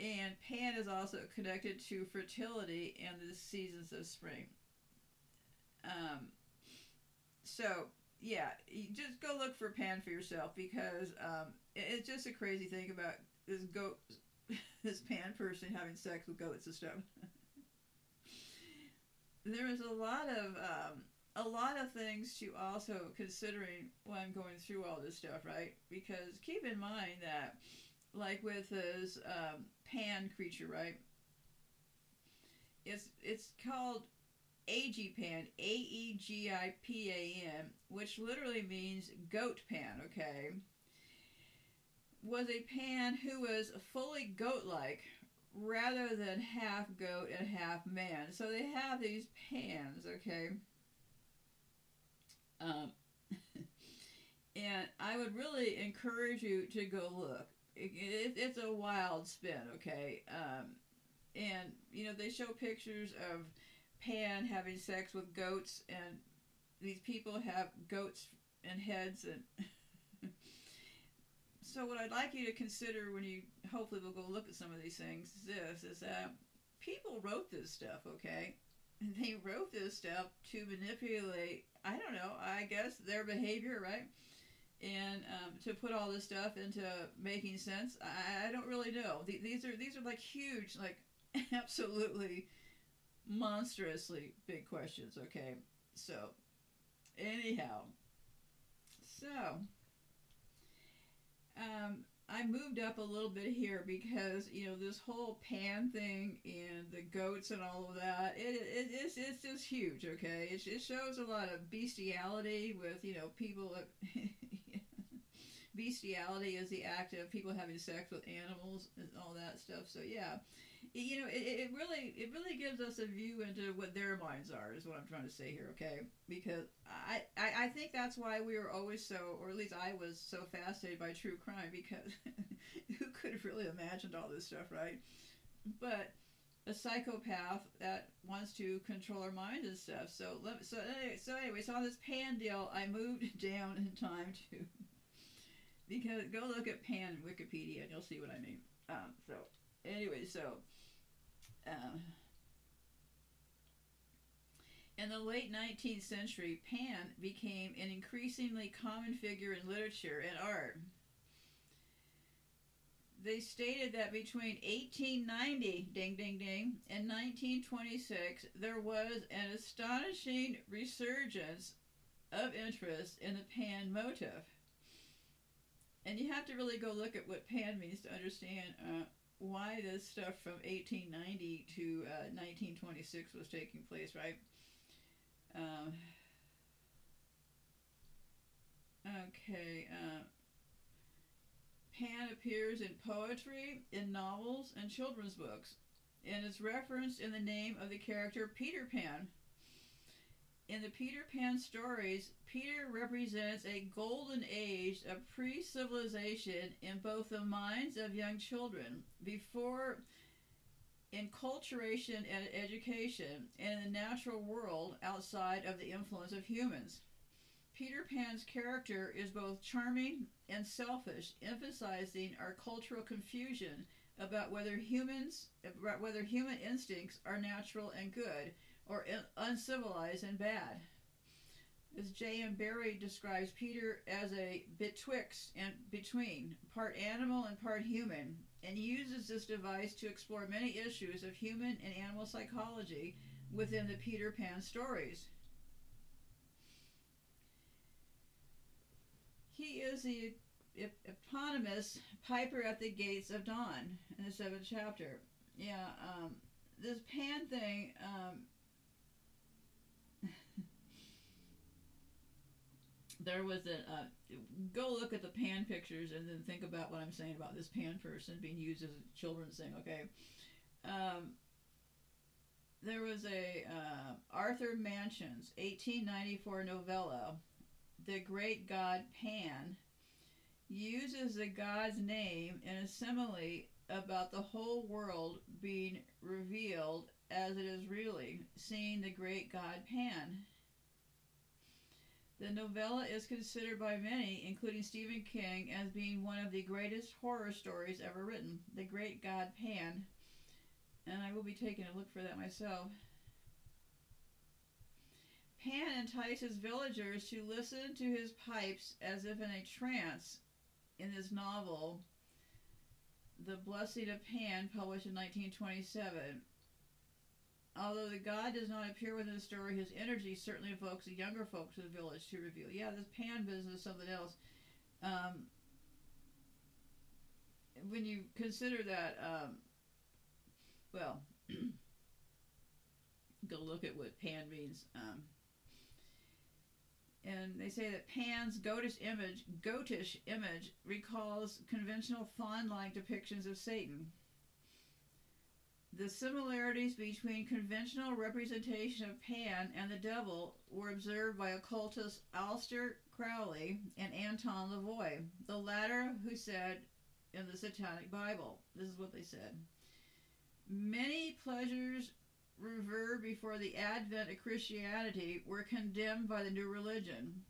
And Pan is also connected to fertility and the seasons of spring. Um, so yeah, just go look for Pan for yourself because um, it- it's just a crazy thing about this goat, <laughs> this Pan person having sex with goats and stuff. <laughs> there is a lot of um, a lot of things to also considering when I'm going through all this stuff, right? Because keep in mind that, like with this um, Pan creature, right? It's it's called Aegipan, A E G I P A N, which literally means goat pan, okay? Was a pan who was fully goat like rather than half goat and half man. So they have these pans, okay? Um, <laughs> and I would really encourage you to go look. It, it, it's a wild spin, okay? Um, and, you know, they show pictures of Pan having sex with goats, and these people have goats and heads, and <laughs> so what I'd like you to consider when you hopefully will go look at some of these things is this: is that people wrote this stuff, okay? They wrote this stuff to manipulate. I don't know. I guess their behavior, right? And um, to put all this stuff into making sense, I, I don't really know. Th- These are these are like huge, like <laughs> absolutely monstrously big questions, okay? So, anyhow, so um, I moved up a little bit here because you know this whole pan thing and the goats and all of that. It, it it's it's just huge, okay? It, it shows a lot of bestiality with you know people. <laughs> bestiality is the act of people having sex with animals and all that stuff. So yeah, you know, it, it really it really gives us a view into what their minds are is what I'm trying to say here, okay? Because I, I, I think that's why we were always so, or at least I was so fascinated by true crime because <laughs> who could have really imagined all this stuff, right? But a psychopath that wants to control our minds and stuff. So let so anyway, so anyway, so on this Pan deal, I moved <laughs> down in time to because go look at Pan Wikipedia and you'll see what I mean. Um, so anyway, so. Uh, in the late 19th century, Pan became an increasingly common figure in literature and art. They stated that between 1890, ding ding ding, and 1926, there was an astonishing resurgence of interest in the Pan motif. And you have to really go look at what Pan means to understand uh, why this stuff from 1890 to uh, 1926 was taking place, right? Um, okay. Uh, Pan appears in poetry, in novels, and children's books, and is referenced in the name of the character Peter Pan. In the Peter Pan stories, Peter represents a golden age of pre civilization in both the minds of young children, before enculturation and education, and in the natural world outside of the influence of humans. Peter Pan's character is both charming and selfish, emphasizing our cultural confusion about whether humans about whether human instincts are natural and good or uncivilized and bad. As J.M. Barrie describes Peter as a betwixt and between, part animal and part human, and uses this device to explore many issues of human and animal psychology within the Peter Pan stories. He is the ep- eponymous Piper at the Gates of Dawn in the seventh chapter. Yeah, um, this Pan thing. Um, there was a uh, go look at the pan pictures and then think about what I'm saying about this pan person being used as a children's thing. Okay, um, there was a uh, Arthur Machen's 1894 novella the great god Pan, uses the god's name in a simile about the whole world being revealed as it is really, seeing the great god Pan. The novella is considered by many, including Stephen King, as being one of the greatest horror stories ever written. The Great God Pan. And I will be taking a look for that myself. Pan entices villagers to listen to his pipes as if in a trance in his novel, The Blessing of Pan, published in 1927. Although the god does not appear within the story, his energy certainly evokes the younger folks of the village to reveal. Yeah, this Pan business something else. Um, when you consider that, um, well, <clears throat> go look at what Pan means. Um, and they say that Pan's goatish image, goatish image recalls conventional faun-like depictions of Satan. The similarities between conventional representation of Pan and the devil were observed by occultists Aleister Crowley and Anton LaVey, the latter who said in the Satanic Bible, this is what they said. Many pleasures revered before the advent of Christianity were condemned by the new religion.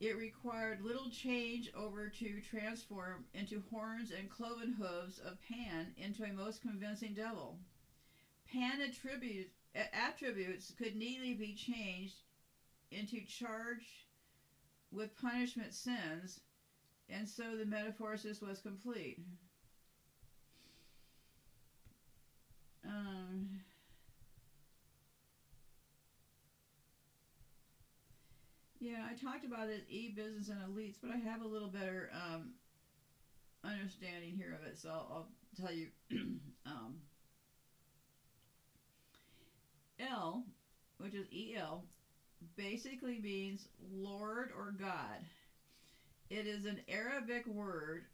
It required little change over to transform into horns and cloven hooves of Pan into a most convincing devil. Pan attributes, attributes could neatly be changed into charge with punishment sins, and so the metamorphosis was complete. Um, Yeah, I talked about it e-business and elites, but I have a little better um, understanding here of it, so I'll, I'll tell you. <clears throat> um, El, which is El, basically means Lord or God. It is an Arabic word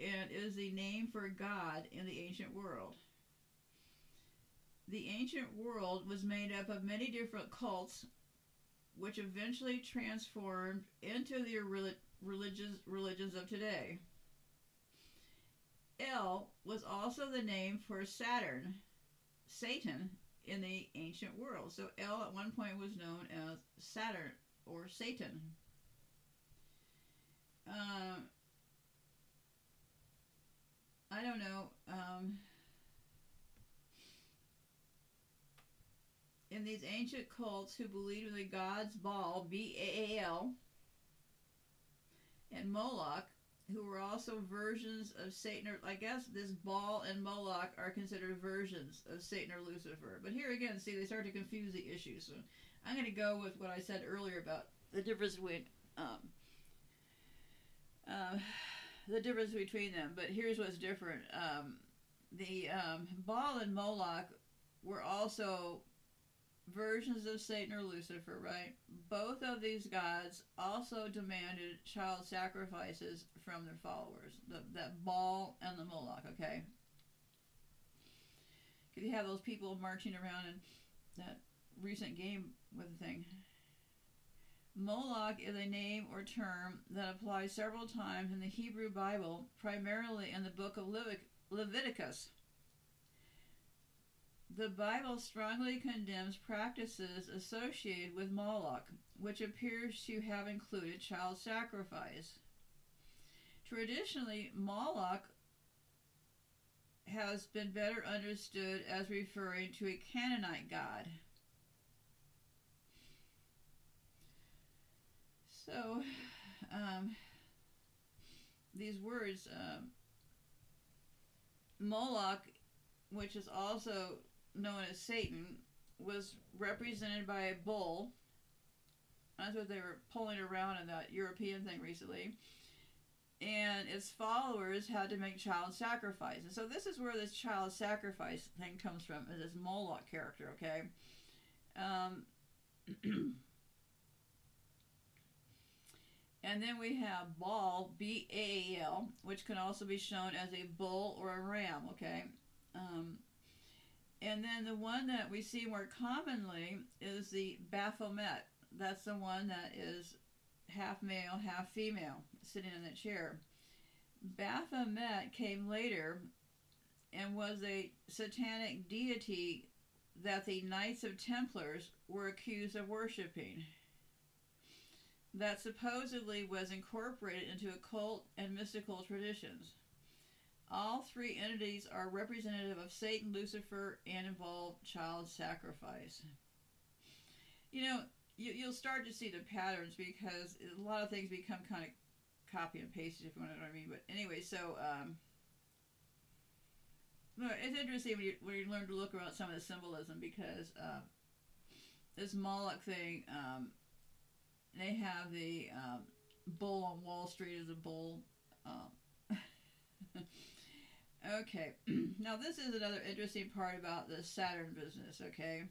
and is the name for God in the ancient world. The ancient world was made up of many different cults which eventually transformed into the religious religions of today. El was also the name for Saturn, Satan, in the ancient world. So El at one point was known as Saturn or Satan. Um, I don't know. Um, in these ancient cults who believed in the gods Baal, B A A L, and Moloch, who were also versions of Satan. Or I guess this Baal and Moloch are considered versions of Satan or Lucifer. But here again, see, they start to confuse the issues. So I'm going to go with what I said earlier about the difference between um, uh, the difference between them. But here's what's different. Um, the um, Baal and Moloch were also versions of Satan or Lucifer, right? Both of these gods also demanded child sacrifices from their followers. The, that Baal and the Moloch, okay? Because you have those people marching around in that recent game with the thing. Moloch is a name or term that applies several times in the Hebrew Bible, primarily in the book of Leviticus. The Bible strongly condemns practices associated with Moloch, which appears to have included child sacrifice. Traditionally, Moloch has been better understood as referring to a Canaanite god. So, um, these words, um, Moloch, which is also known as Satan, was represented by a bull. That's what they were pulling around in that European thing recently. And its followers had to make child sacrifices. So this is where this child sacrifice thing comes from, is this Moloch character, okay? Um, <clears throat> and then we have Baal, B A L, which can also be shown as a bull or a ram, okay? Um, and then the one that we see more commonly is the Baphomet. That's the one that is half male, half female, sitting in the chair. Baphomet came later and was a satanic deity that the Knights of Templars were accused of worshiping. That supposedly was incorporated into occult and mystical traditions. All three entities are representative of Satan, Lucifer, and involve child sacrifice. You know, you, you'll start to see the patterns because a lot of things become kind of copy and pasted, if you want to know what I mean. But anyway, so um, it's interesting when you, when you learn to look around some of the symbolism because uh, this Moloch thing, um, they have the um, bull on Wall Street as a bull. <laughs> Okay, <clears throat> now this is another interesting part about the Saturn business, okay?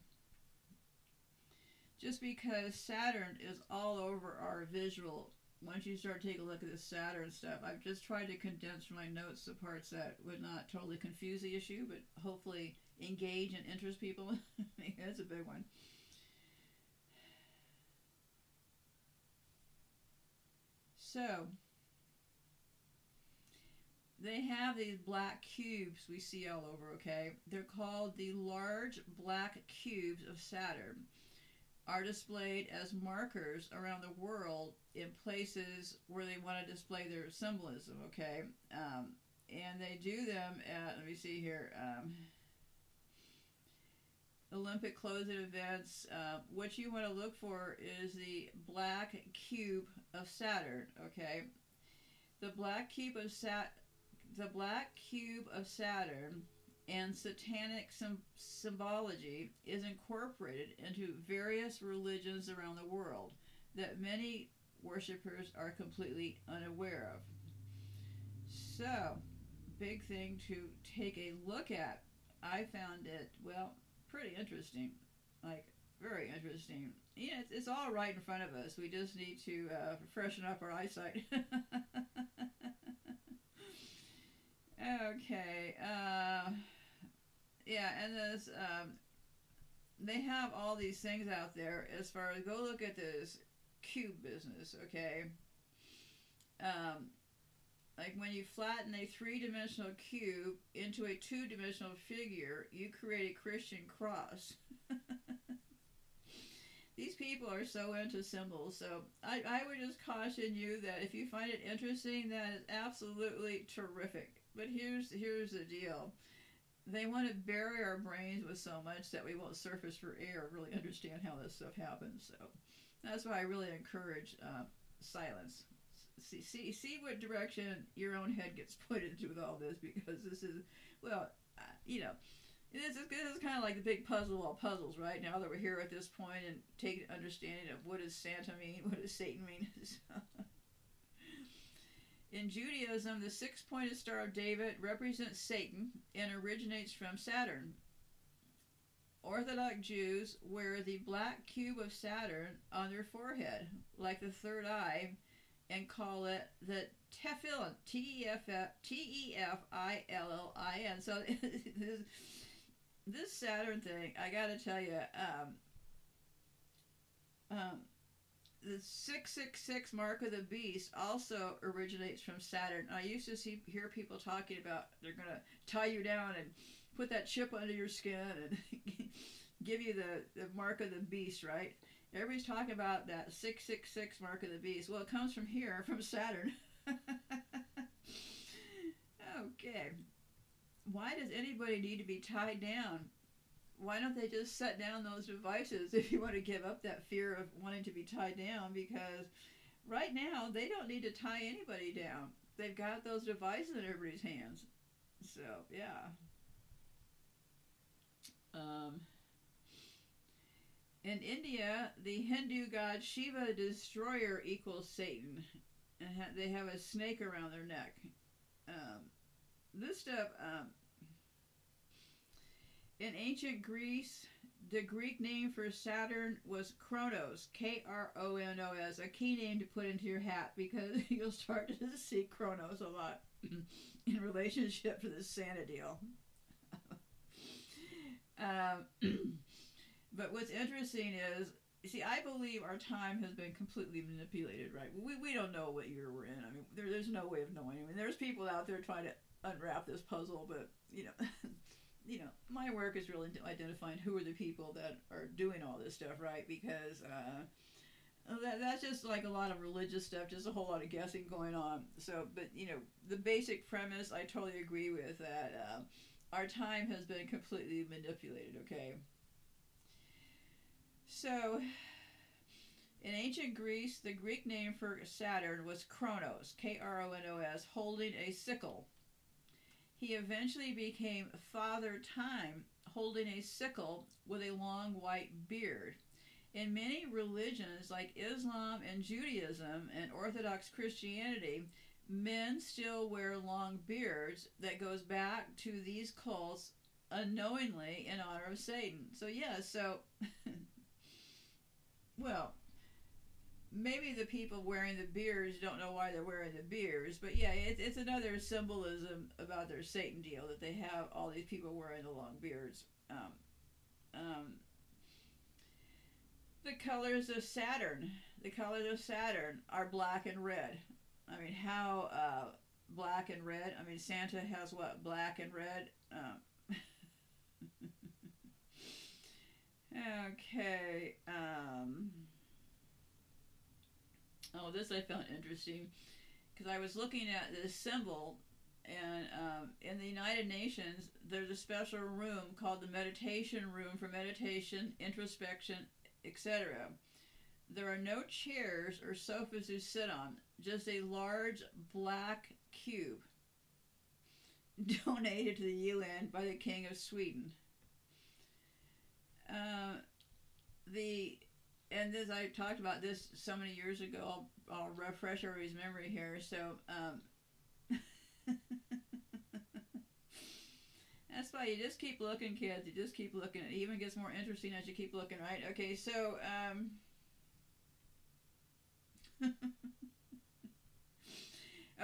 Just because Saturn is all over our visual once you start taking a look at the Saturn stuff, I've just tried to condense from my notes the parts that would not totally confuse the issue, but hopefully engage and interest people. <laughs> That's a big one. So, they have these black cubes we see all over, okay? They're called the large black cubes of Saturn are displayed as markers around the world in places where they want to display their symbolism, okay? Um, and they do them at, let me see here, um, Olympic closing events. Uh, what you want to look for is the black cube of Saturn, okay? The black cube of Sat, the black cube of Saturn and satanic sim- symbology is incorporated into various religions around the world that many worshippers are completely unaware of. So, big thing to take a look at. I found it, well, pretty interesting. Like, very interesting. Yeah, it's, it's all right in front of us. We just need to uh, freshen up our eyesight. <laughs> okay. Uh, yeah, and this um, they have all these things out there as far as go look at this cube business, okay? Um, like when you flatten a three-dimensional cube into a two-dimensional figure, you create a Christian cross. <laughs> These people are so into symbols, so I, I would just caution you that if you find it interesting, that is absolutely terrific. But here's here's the deal they want to bury our brains with so much that we won't surface for air really understand how this stuff happens. So that's why I really encourage uh, silence. See, see, see what direction your own head gets <laughs> put into with all this because this is, well, uh, you know, this is, this is kind of like the big puzzle of all puzzles, right? Now that we're here at this point and take an understanding of what does Santa mean, <laughs> what does Satan mean. <laughs> In Judaism, the six pointed Star of David represents Satan and originates from Saturn. Orthodox Jews wear the black cube of Saturn on their forehead, like the third eye, and call it the Tefillin, T E F I L L I N. So <laughs> this, Saturn thing, I gotta tell you, um, um, the 666 mark of the beast also originates from Saturn. I used to see hear people talking about they're going to tie you down and put that chip under your skin and <laughs> give you the, the mark of the beast, right? Everybody's talking about that 666 mark of the beast. Well, it comes from here, <laughs> from Saturn. <laughs> okay. Why does anybody need to be tied down? why don't they just set down those devices <laughs> if you want to give up that fear of wanting to be tied down? Because right now, they don't need to tie anybody down. They've got those devices in everybody's hands. So, yeah. Um, in India, the Hindu god Shiva Destroyer equals Satan, and ha- they have a snake around their neck. Um, this stuff, um, in ancient Greece, the Greek name for Saturn was Kronos, K R O N O S, a key name to put into your hat because <laughs> you'll start to see Kronos a lot <laughs> in relationship to the Santa deal. <laughs> um, <clears throat> but what's interesting is see, I believe our time has been completely manipulated, right? We, we don't know what year we're in. I mean, there, there's no way of knowing. I mean, there's people out there trying to unwrap this puzzle, but, you know, <laughs> you know, my work is really identifying who are the people that are doing all this stuff, right? Because uh, that, that's just like a lot of religious stuff, just a whole lot of guessing going on. So, but, you know, the basic premise I totally agree with that uh, our time has been completely manipulated, okay? So, in ancient Greece, the Greek name for Saturn was Kronos, K R O N O S, holding a sickle. He eventually became Father Time, holding a sickle with a long white beard. In many religions like Islam and Judaism and Orthodox Christianity, men still wear long beards that goes back to these cults unknowingly in honor of Satan. So yeah, so <laughs> well, maybe the people wearing the beards don't know why they're wearing the beards, but yeah, it, it's another symbolism about their Satan deal that they have all these people wearing the long beards. Um, um, the colors of Saturn, the colors of Saturn are black and red. I mean, how uh, black and red? I mean, Santa has what black and red. Um, <laughs> okay. Um, oh, this I found interesting because I was looking at this symbol, and um, in the United Nations, there's a special room called the meditation room for meditation, introspection, etc. There are no chairs or sofas to sit on, just a large black cube <laughs> donated to the UN by the King of Sweden. Uh, the and as I talked about this so many years ago, I'll, I'll refresh everybody's memory here. So um, <laughs> that's why you just keep looking, kids. You just keep looking. It even gets more interesting as you keep looking, right? Okay, so um, <laughs>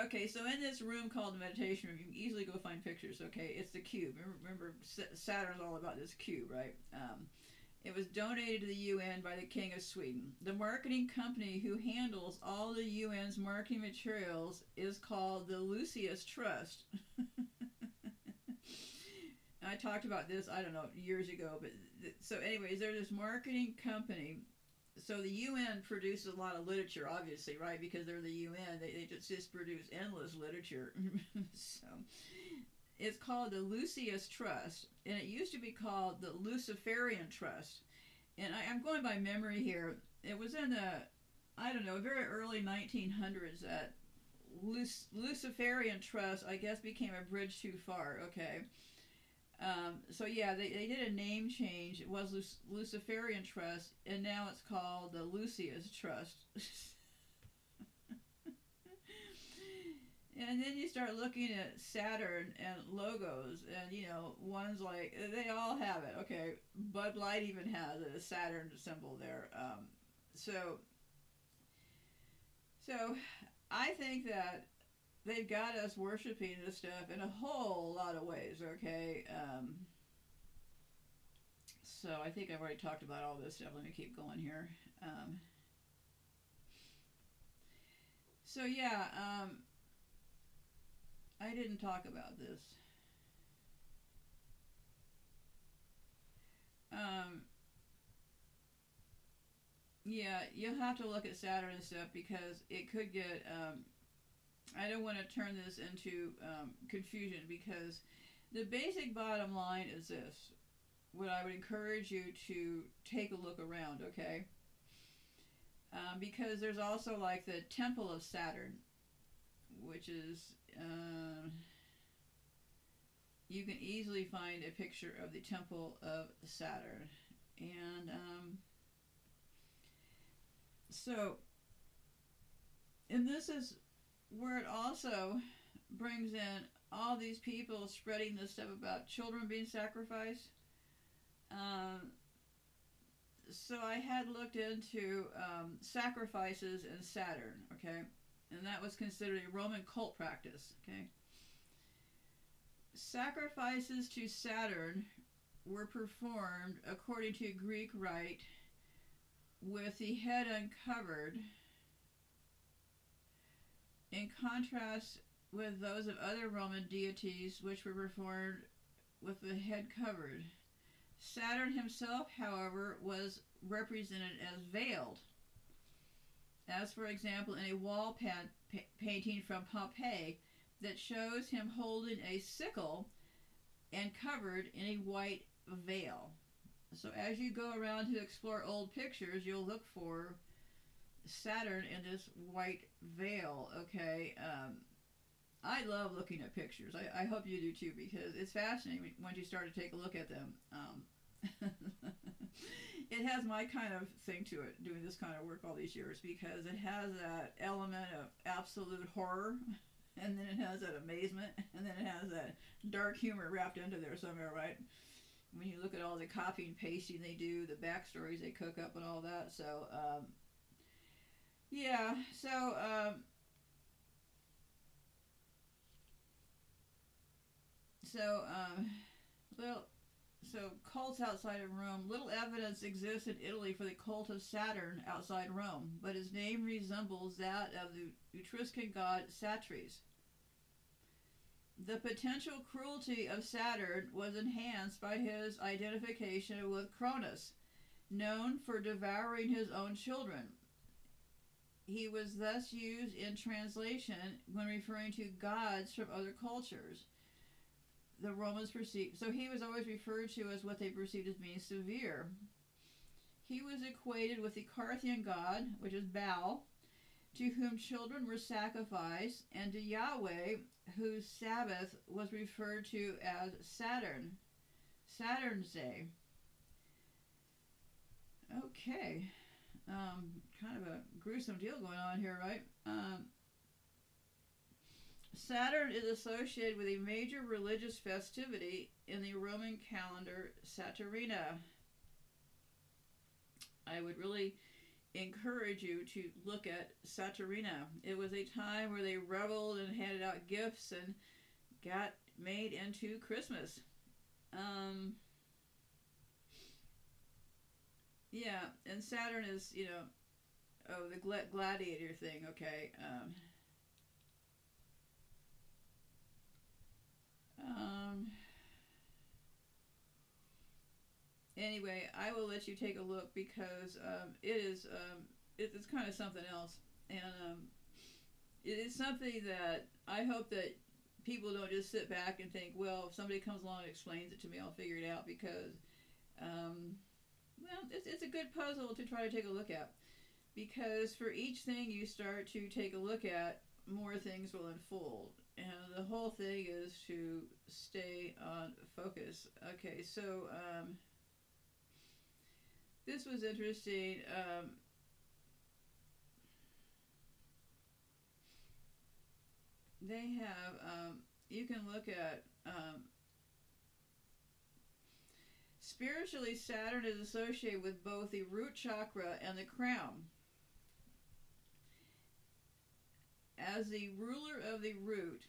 okay, so in this room called the meditation room, you can easily go find pictures. Okay, it's the cube. Remember, Saturn's all about this cube, right? Um, it was donated to the UN by the King of Sweden. The marketing company who handles all the UN's marketing materials is called the Lucis Trust. <laughs> I talked about this, I don't know, years ago, but th- so, anyways, there's this marketing company. So the UN produces a lot of literature, obviously, right? Because they're the UN, they, they just, just produce endless literature. <laughs> so it's called the Lucis Trust, and it used to be called the Luciferian Trust. And I, am going by memory here. It was in the, I don't know, very early 1900s that Luc- Luciferian Trust, I guess, became a bridge too far. Okay. Um, so yeah, they, they did a name change. It was Luc- Luciferian Trust, and now it's called the Lucis Trust. <laughs> And then you start looking at Saturn and logos, and you know, one's like they all have it. Okay, Bud Light even has a Saturn symbol there. Um, so, so I think that they've got us worshiping this stuff in a whole lot of ways. Okay. Um, so I think I've already talked about all this stuff. Let me keep going here. Um, so yeah. Um, I didn't talk about this. Um, yeah, you'll have to look at Saturn and stuff because it could get. Um, I don't want to turn this into um, confusion because the basic bottom line is this. What I would encourage you to take a look around, okay? Um, because there's also like the Temple of Saturn, which is um, you can easily find a picture of the temple of Saturn. And um, so, and this is where it also brings in all these people spreading this stuff about children being sacrificed. Um, so I had looked into um, sacrifices in Saturn, okay? And that was considered a Roman cult practice. Okay. Sacrifices to Saturn were performed according to Greek rite with the head uncovered, in contrast with those of other Roman deities which were performed with the head covered. Saturn himself, however, was represented as veiled. As, for example, in a wall pa- pa- painting from Pompeii that shows him holding a sickle and covered in a white veil. So, as you go around to explore old pictures, you'll look for Saturn in this white veil. Okay, um, I love looking at pictures. I, I hope you do too because it's fascinating once you start to take a look at them. Um, <laughs> it has my kind of thing to it doing this kind of work all these years because it has that element of absolute horror <laughs> and then it has that amazement and then it has that dark humor wrapped into there somewhere, right? When you look at all the copy and pasting they do, the backstories they cook up and all that. So, um, yeah, so um, So, um, well, so cults outside of Rome. Little evidence exists in Italy for the cult of Saturn outside Rome, but his name resembles that of the Etruscan god Satres. The potential cruelty of Saturn was enhanced by his identification with Cronus, known for devouring his own children. He was thus used in translation when referring to gods from other cultures the Romans perceived. So he was always referred to as what they perceived as being severe. He was equated with the Carthian god, which is Baal, to whom children were sacrificed, and to Yahweh, whose Sabbath was referred to as Saturn, Saturn's Day. Okay, um, kind of a gruesome deal going on here, right? Um, Saturn is associated with a major religious festivity in the Roman calendar, Saturnalia. I would really encourage you to look at Saturnalia. It was a time where they reveled and handed out gifts and got made into Christmas. Um, yeah, and Saturn is, you know, oh, the gladiator thing, okay. Um, Um, anyway, I will let you take a look because um, it is um, it, it's kind of something else, and um, it is something that I hope that people don't just sit back and think, well, if somebody comes along and explains it to me, I'll figure it out because, um, well, it's, it's a good puzzle to try to take a look at. Because for each thing you start to take a look at, more things will unfold and the whole thing is to stay on focus. Okay, so um, this was interesting. Um, they have, um, you can look at um, spiritually, Saturn is associated with both the root chakra and the crown. As the ruler of the root,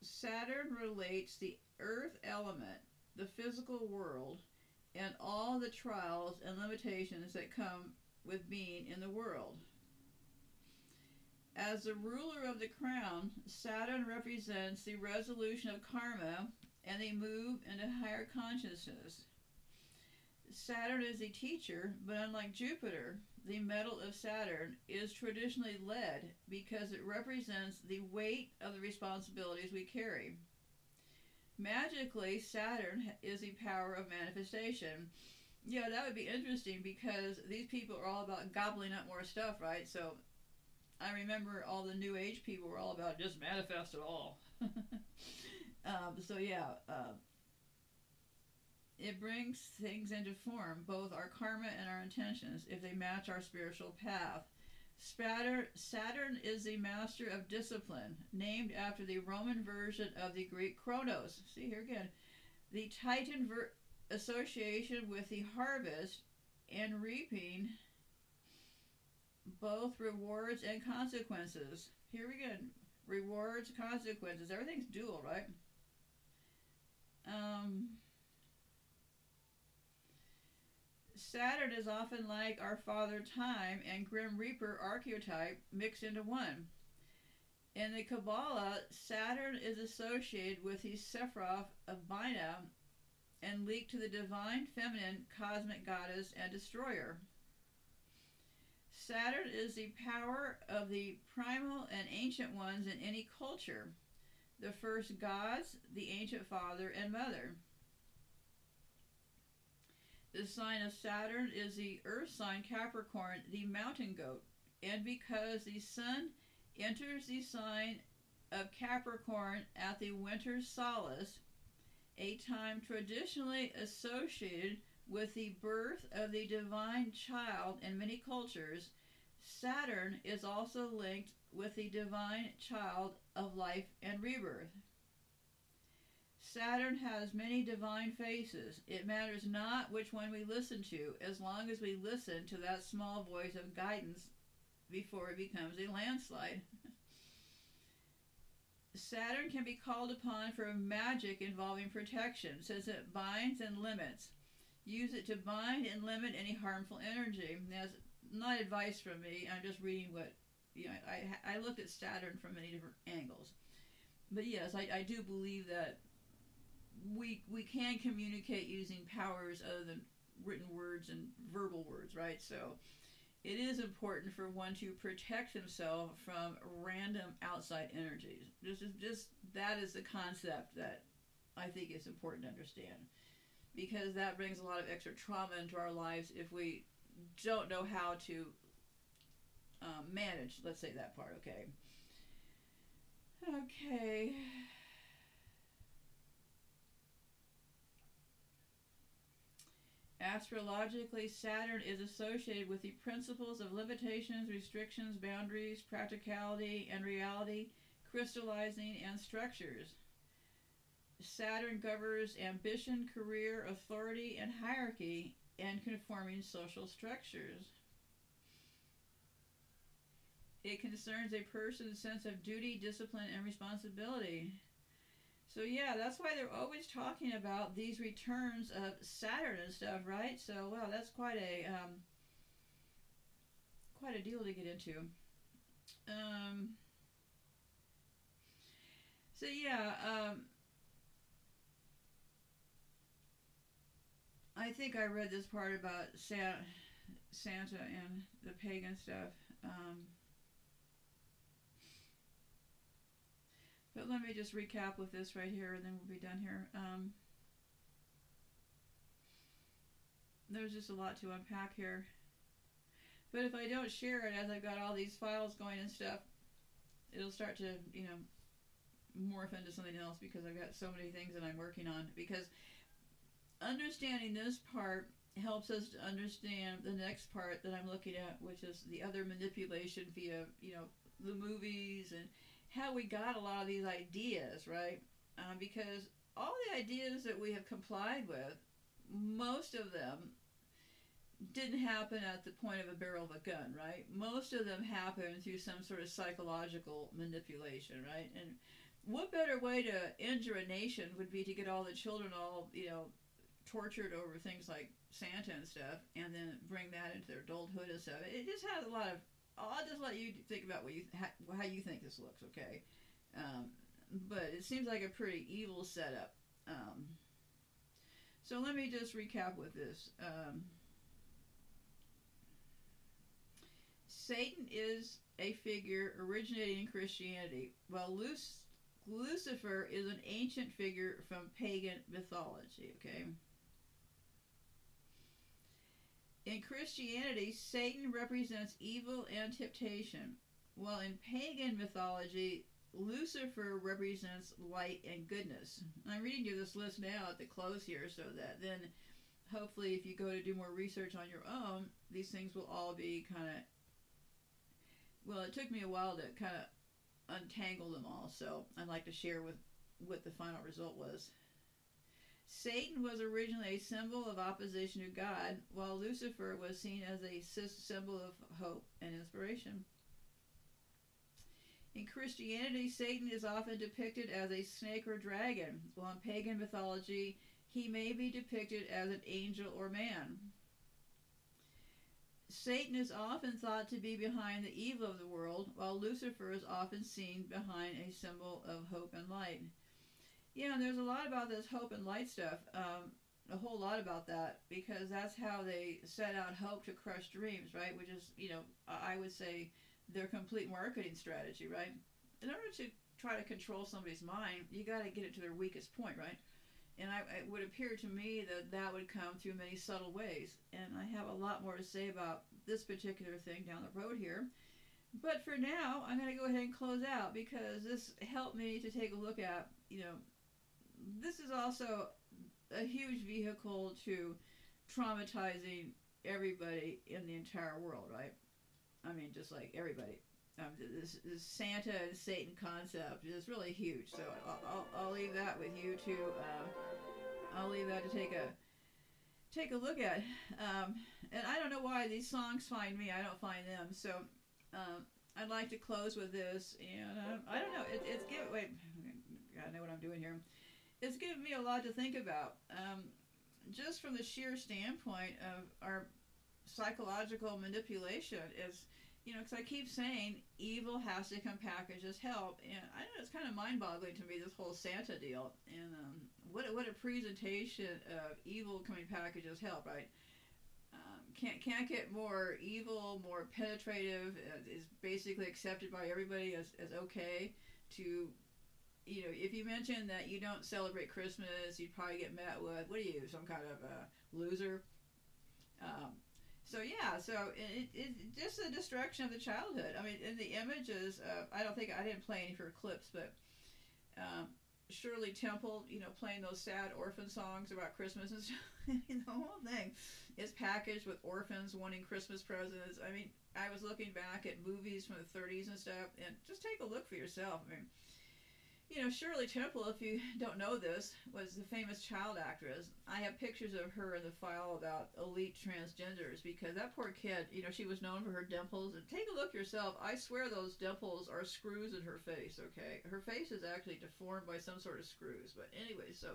Saturn relates the earth element, the physical world, and all the trials and limitations that come with being in the world. As the ruler of the crown, Saturn represents the resolution of karma and the move into higher consciousness. Saturn is a teacher, but unlike Jupiter, the metal of Saturn is traditionally lead because it represents the weight of the responsibilities we carry. Magically, Saturn is the power of manifestation. Yeah, that would be interesting because these people are all about gobbling up more stuff, right? So I remember all the New Age people were all about just manifest it all. <laughs> um, so yeah, uh, it brings things into form, both our karma and our intentions, if they match our spiritual path. Saturn is the master of discipline, named after the Roman version of the Greek Kronos. See here again. The Titan ver- association with the harvest and reaping both rewards and consequences. Here we go. Rewards, consequences. Everything's dual, right? Um, Saturn is often like our father Time and Grim Reaper archetype mixed into one. In the Kabbalah, Saturn is associated with the Sephiroth of Binah and linked to the divine feminine cosmic goddess and destroyer. Saturn is the power of the primal and ancient ones in any culture, the first gods, the ancient father and mother. The sign of Saturn is the earth sign Capricorn, the mountain goat. And because the sun enters the sign of Capricorn at the winter solace, a time traditionally associated with the birth of the divine child in many cultures, Saturn is also linked with the divine child of life and rebirth. Saturn has many divine faces. It matters not which one we listen to, as long as we listen to that small voice of guidance before it becomes a landslide. Saturn can be called upon for magic involving protection, since it binds and limits. Use it to bind and limit any harmful energy. That's not advice from me. I'm just reading what you know. I I looked at Saturn from many different angles, but yes, I, I do believe that we we can communicate using powers other than written words and verbal words, right? So it is important for one to protect himself from random outside energies. This is just that is the concept that I think is important to understand because that brings a lot of extra trauma into our lives if we don't know how to um, manage. Let's say that part. Okay. Okay. Astrologically, Saturn is associated with the principles of limitations, restrictions, boundaries, practicality, and reality, crystallizing, and structures. Saturn governs ambition, career, authority, and hierarchy, and conforming social structures. It concerns a person's sense of duty, discipline, and responsibility. So yeah, that's why they're always talking about these returns of Saturn and stuff, right? So wow, that's quite a um, quite a deal to get into. Um, so yeah, um, I think I read this part about Santa, Santa and the pagan stuff. Um, But let me just recap with this right here, and then we'll be done here. Um, there's just a lot to unpack here. But if I don't share it as I've got all these files going and stuff, it'll start to, you know, morph into something else because I've got so many things that I'm working on. Because understanding this part helps us to understand the next part that I'm looking at, which is the other manipulation via, you know, the movies and how we got a lot of these ideas, right? Um, because all the ideas that we have complied with, most of them didn't happen at the point of a barrel of a gun, right? Most of them happened through some sort of psychological manipulation, right? And what better way to injure a nation would be to get all the children all, you know, tortured over things like Santa and stuff, and then bring that into their adulthood and stuff. It just has a lot of I'll just let you think about what you how, how you think this looks, okay? Um, but it seems like a pretty evil setup. Um, so let me just recap with this. Um, Satan is a figure originating in Christianity, while Lucifer is an ancient figure from pagan mythology, okay? In Christianity, Satan represents evil and temptation, while in pagan mythology, Lucifer represents light and goodness. Mm-hmm. I'm reading you this list now at the close here so that then hopefully if you go to do more research on your own, these things will all be kind of well, it took me a while to kind of untangle them all, so I'd like to share with what the final result was. Satan was originally a symbol of opposition to God, while Lucifer was seen as a symbol of hope and inspiration. In Christianity, Satan is often depicted as a snake or dragon, while in pagan mythology, he may be depicted as an angel or man. Satan is often thought to be behind the evil of the world, while Lucifer is often seen behind a symbol of hope and light. Yeah, and there's a lot about this hope and light stuff. Um, a whole lot about that because that's how they set out hope to crush dreams, right? Which is, you know, I would say their complete marketing strategy, right? In order to try to control somebody's mind, you got to get it to their weakest point, right? And I, it would appear to me that that would come through many subtle ways. And I have a lot more to say about this particular thing down the road here. But for now, I'm going to go ahead and close out because this helped me to take a look at, you know, this is also a huge vehicle to traumatizing everybody in the entire world, right? I mean, just like everybody. Um, this, this Santa and Satan concept is really huge. So I'll, I'll, I'll leave that with you to. Uh, I'll leave that to take a take a look at. Um, and I don't know why these songs find me. I don't find them. So um, I'd like to close with this. And uh, I don't know. It, it's give. Wait, I know what I'm doing here. It's given me a lot to think about. Um, just from the sheer standpoint of our psychological manipulation is you know, because I keep saying evil has to come packaged as help, and I know it's kind of mind-boggling to me this whole Santa deal, and um, what a, what a presentation of evil coming packaged as help, right? Um, can't can't get more evil, more penetrative. Uh, is basically accepted by everybody as as okay to. You know, if you mention that you don't celebrate Christmas, you'd probably get met with, "What are you, some kind of a loser?" Um, so yeah, so it, it, just the destruction of the childhood. I mean, in the images, uh, I don't think I didn't play any of her clips, but um, Shirley Temple, you know, playing those sad orphan songs about Christmas and stuff. <laughs> the whole thing is packaged with orphans wanting Christmas presents. I mean, I was looking back at movies from the 30s and stuff, and just take a look for yourself. I mean, you know, Shirley Temple, if you <laughs> don't know this, was the famous child actress. I have pictures of her in the file about elite transgenders because that poor kid, you know, she was known for her dimples. And take a look yourself. I swear those dimples are screws in her face, okay? Her face is actually deformed by some sort of screws. But anyway, so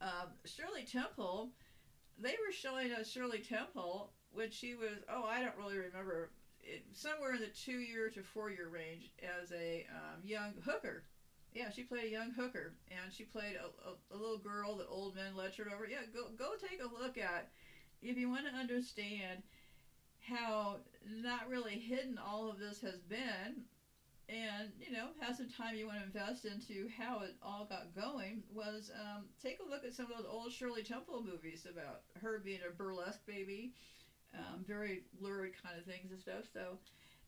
um, Shirley Temple, they were showing us Shirley Temple when she was, oh, I don't really remember, it, somewhere in the two year to four year range as a um, young hooker yeah, she played a young hooker, and she played a, a, a, little girl that old men lectured over. Yeah, go go take a look at if you want to understand how not really hidden all of this has been, and you know have some time you want to invest into how it all got going. Was um, take a look at some of those old Shirley Temple movies about her being a burlesque baby, um, very lurid kind of things and stuff. So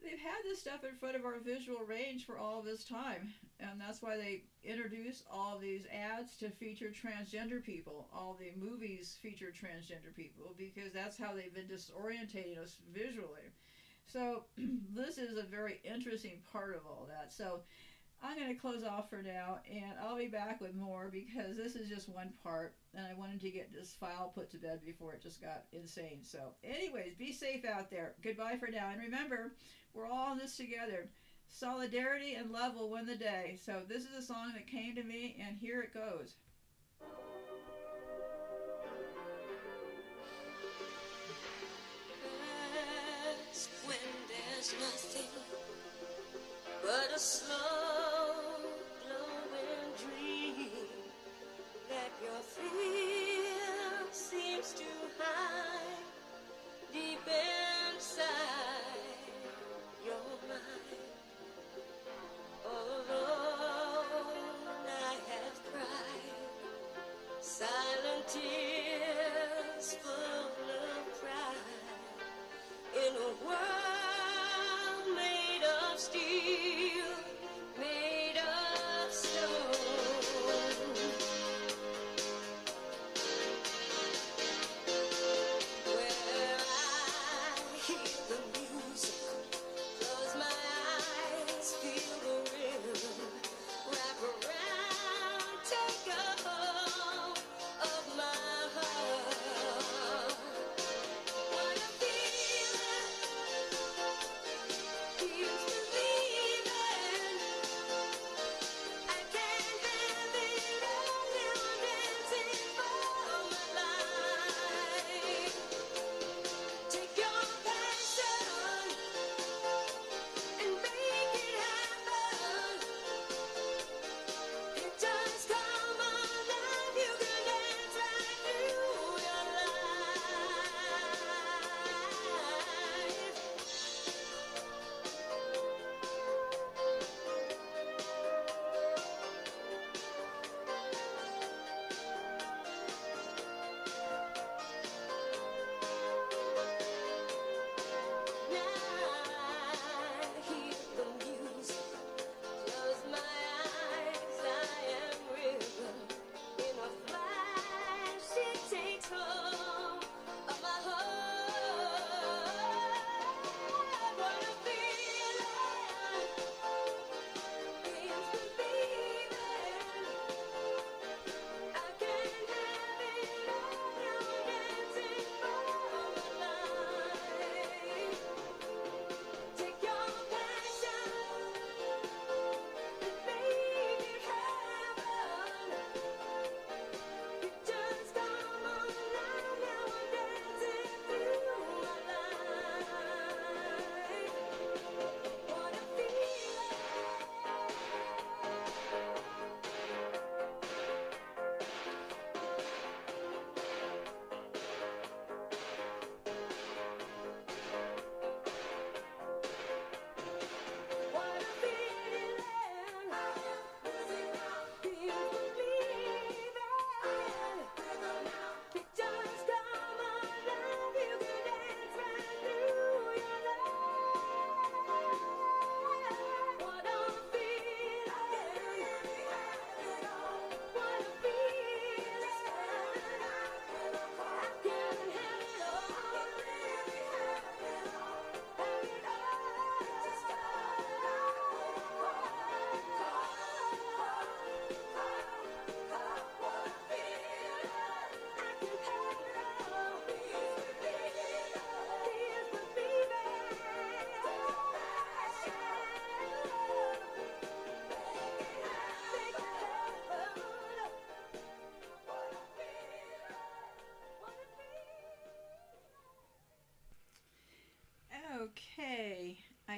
they've had this stuff in front of our visual range for all this time and that's why they introduce all these ads to feature transgender people all the movies feature transgender people because that's how they've been disorientating us visually. So <clears throat> this is a very interesting part of all that. So i'm going to close off for now and i'll be back with more because this is just one part and i wanted to get this file put to bed before it just got insane. So anyways be safe out there. Goodbye for now and remember we're all in this together. Solidarity and love will win the day. So this is a song that came to me, and here it goes. when there's nothing but a slow glowing dream that your fear seems to hide deep inside I have cried silent tears full of pride. In a world made of steel,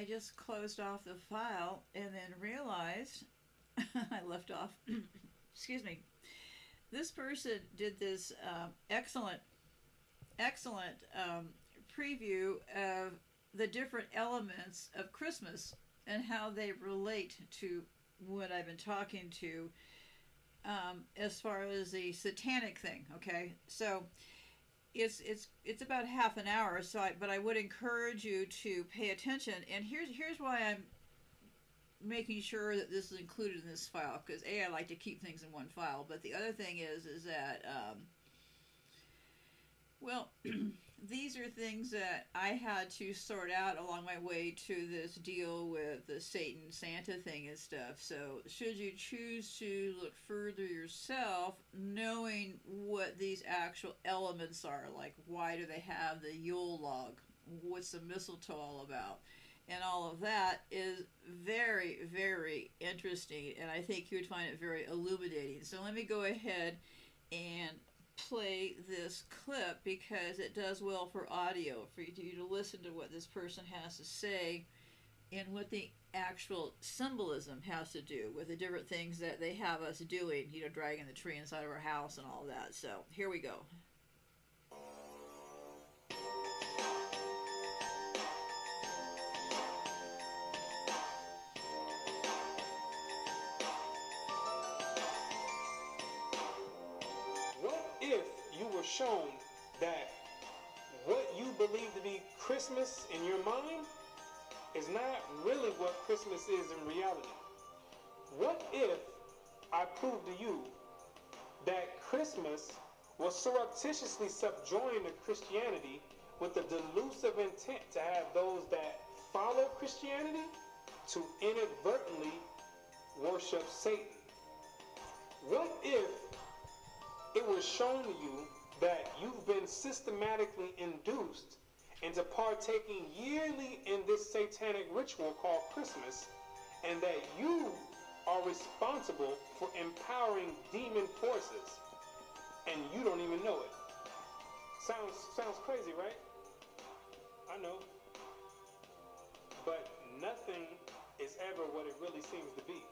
I just closed off the file and then realized <laughs> I left off. <clears throat> excuse me. This person did this um, excellent, excellent um, preview of the different elements of Christmas and how they relate to what I've been talking to um, as far as the satanic thing. Okay, so it's it's it's about half an hour. So, I, but I would encourage you to pay attention. And here's here's why I'm making sure that this is included in this file because a I like to keep things in one file. But the other thing is is that um, well. these are things that I had to sort out along my way to this deal with the Satan Santa thing and stuff. So, should you choose to look further yourself, knowing what these actual elements are, like why do they have the Yule log? What's the mistletoe all about? And all of that is very, very interesting, and I think you would find it very illuminating. So, let me go ahead and play this clip because it does well for audio for you to listen to what this person has to say and what the actual symbolism has to do with the different things that they have us doing, you know, dragging the tree inside of our house and all that. So here we go. Shown that what you believe to be Christmas in your mind is not really what Christmas is in reality? What if I proved to you that Christmas was surreptitiously subjoined to Christianity with the delusive intent to have those that follow Christianity to inadvertently worship Satan? What if it was shown to you systematically induced into partaking yearly in this satanic ritual called Christmas, and that you are responsible for empowering demon forces, and you don't even know it. Sounds sounds crazy, right? I know. But nothing is ever what it really seems to be.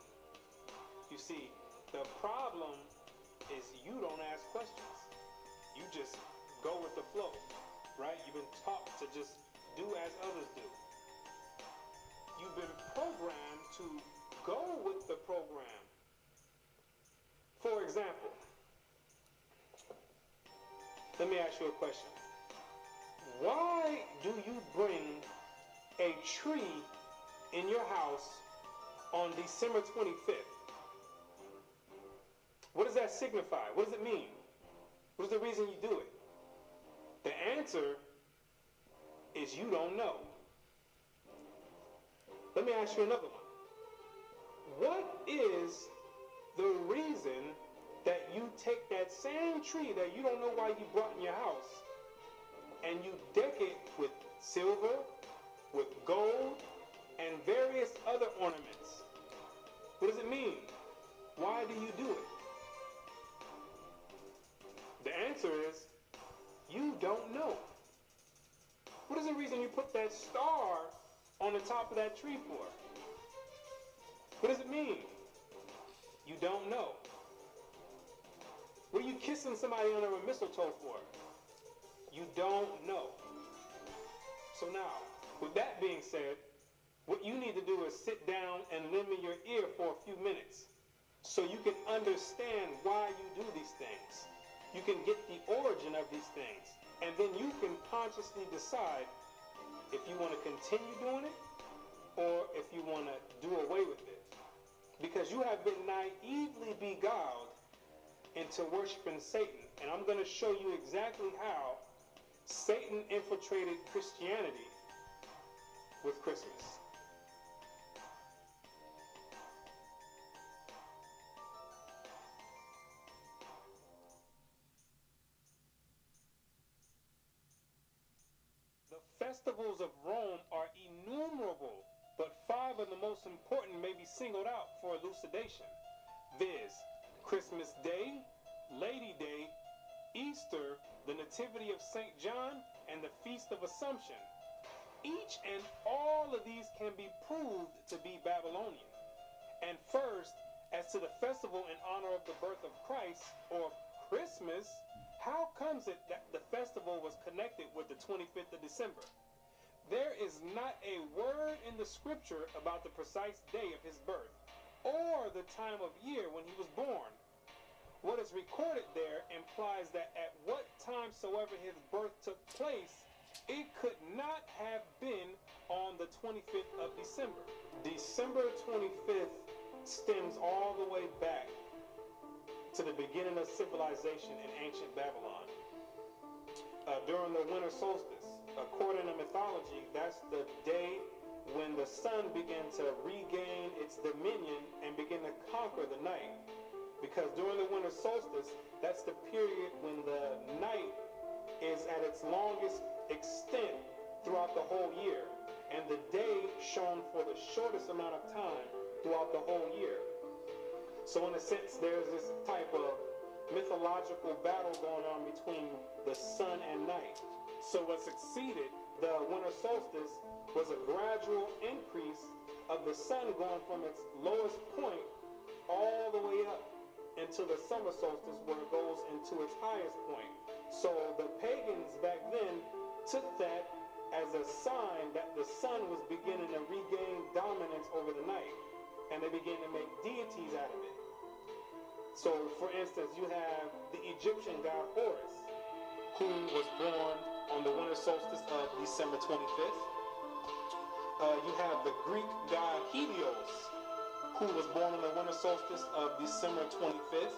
You see, the problem is you don't ask questions. You just go with the flow, right? You've been taught to just do as others do. You've been programmed to go with the program. For example, let me ask you a question. Why do you bring a tree in your house on December 25th? What does that signify? What does it mean? What is the reason you do it? The answer is you don't know. Let me ask you another one. What is the reason that you take that same tree that you don't know why you brought in your house and you deck it with silver, with gold, and various other ornaments? What does it mean? Why do you do it? The answer is you don't know. What is the reason you put that star on the top of that tree for? What does it mean? You don't know. What are you kissing somebody under a mistletoe for? You don't know. So now, with that being said, what you need to do is sit down and lend me your ear for a few minutes so you can understand why you do these things. You can get the origin of these things. And then you can consciously decide if you want to continue doing it or if you want to do away with it. Because you have been naively beguiled into worshiping Satan. And I'm going to show you exactly how Satan infiltrated Christianity with Christmas. Festivals of Rome are innumerable, but five of the most important may be singled out for elucidation, viz. Christmas Day, Lady Day, Easter, the Nativity of St. John, and the Feast of Assumption. each and all of these can be proved to be Babylonian. And first, as to the festival in honor of the birth of Christ, or Christmas, how comes it that the festival was connected with the 25th of December? There is not a word in the scripture about the precise day of his birth or the time of year when he was born. What is recorded there implies that at what time soever his birth took place, it could not have been on the 25th of December. December 25th stems all the way back to the beginning of civilization in ancient Babylon. Uh, during the winter solstice, according to mythology, that's the day when the sun began to regain its dominion and begin to conquer the night. Because during the winter solstice, that's the period when the night is at its longest extent throughout the whole year, and the day shone for the shortest amount of time throughout the whole year. So, in a sense, there's this type of mythological battle going on between the sun and night. So, what succeeded the winter solstice was a gradual increase of the sun going from its lowest point all the way up until the summer solstice where it goes into its highest point. So the pagans back then took that as a sign that the sun was beginning to regain dominance over the night. And they began to make deities out of it. So, for instance, you have the Egyptian god Horus, who was born on the winter solstice of December 25th. Uh, you have the Greek god Helios, who was born on the winter solstice of December 25th.